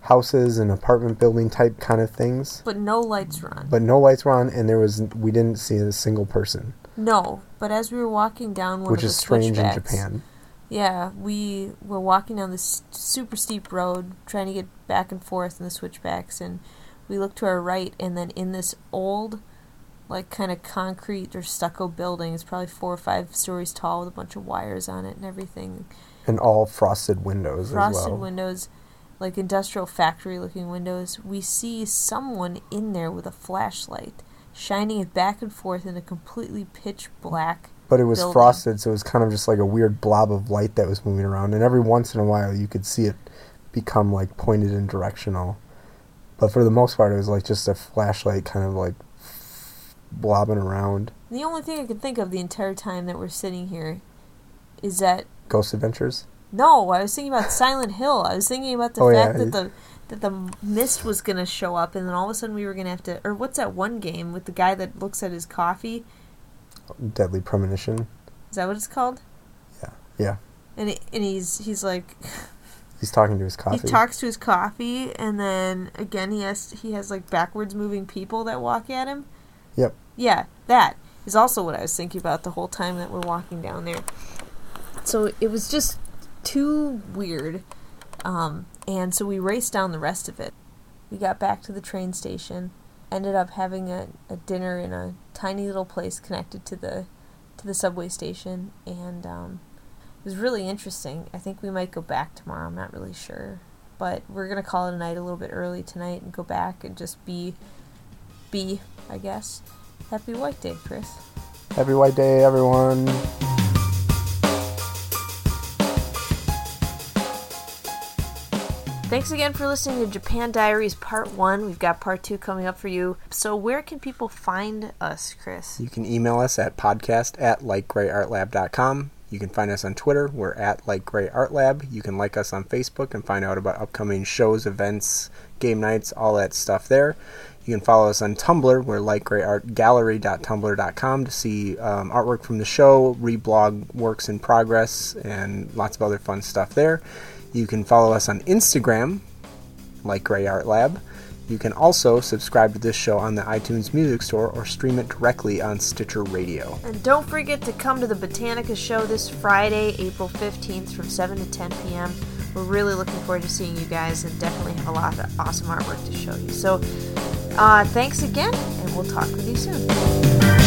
[SPEAKER 2] houses and apartment building type kind of things.
[SPEAKER 1] But no lights were on.
[SPEAKER 2] but no lights were on and there was we didn't see a single person.
[SPEAKER 1] No, but as we were walking down one
[SPEAKER 2] which
[SPEAKER 1] of
[SPEAKER 2] is
[SPEAKER 1] the
[SPEAKER 2] strange in japan.
[SPEAKER 1] Yeah, we were walking down this super steep road, trying to get back and forth in the switchbacks, and we look to our right, and then in this old, like kind of concrete or stucco building, it's probably four or five stories tall with a bunch of wires on it and everything.
[SPEAKER 2] and all frosted windows
[SPEAKER 1] Frosted
[SPEAKER 2] as well
[SPEAKER 1] windows, like industrial factory looking windows. We see someone in there with a flashlight, shining it back and forth in a completely pitch black.
[SPEAKER 2] but it was
[SPEAKER 1] building.
[SPEAKER 2] frosted so it was kind of just like a weird blob of light that was moving around and every once in a while you could see it become like pointed and directional but for the most part it was like just a flashlight kind of like blobbing around
[SPEAKER 1] The only thing I can think of the entire time that we're sitting here is that
[SPEAKER 2] ghost adventures
[SPEAKER 1] no, I was thinking about Silent Hill. I was thinking about the
[SPEAKER 2] Oh,
[SPEAKER 1] fact
[SPEAKER 2] yeah.
[SPEAKER 1] that the that the mist was gonna show up, and then all of a sudden we were gonna have to. Or what's that one game with the guy that looks at his coffee?
[SPEAKER 2] deadly premonition
[SPEAKER 1] Is that what it's called?
[SPEAKER 2] yeah Yeah.
[SPEAKER 1] And he, and he's he's like
[SPEAKER 2] he's talking to his coffee
[SPEAKER 1] he talks to his coffee, and then again he has he has like backwards moving people that walk at him.
[SPEAKER 2] Yep.
[SPEAKER 1] Yeah, that is also what I was thinking about the whole time that we're walking down there. So it was just too weird. Um, and so we raced down the rest of it. We got back to the train station, ended up having a, a dinner in a tiny little place connected to the to the subway station, and um, was really interesting. I think we might go back tomorrow. I'm not really sure, but we're gonna call it a night a little bit early tonight and go back and just be be, I guess. Happy White Day, Chris.
[SPEAKER 2] Happy White Day, everyone.
[SPEAKER 1] Thanks again for listening to Japan Diaries Part 1. We've got Part 2 coming up for you. So, where can people find us, Chris?
[SPEAKER 2] You can email us at podcast at lightgrayartlab.com. You can find us on Twitter. We're at Light Gray Art Lab. You can like us on Facebook and find out about upcoming shows, events, game nights, all that stuff there. You can follow us on Tumblr. We're lightgrayartgallery.tumblr.com to see um, artwork from the show, reblog works in progress, and lots of other fun stuff there. You can follow us on Instagram, Light Gray Art Lab. You can also subscribe to this show on the iTunes Music Store or stream it directly on Stitcher Radio.
[SPEAKER 1] And don't forget to come to the Botanica show this Friday, April 15th from 7 to 10 p.m. We're really looking forward to seeing you guys and definitely have a lot of awesome artwork to show you. So, uh, thanks again, and we'll talk with you soon.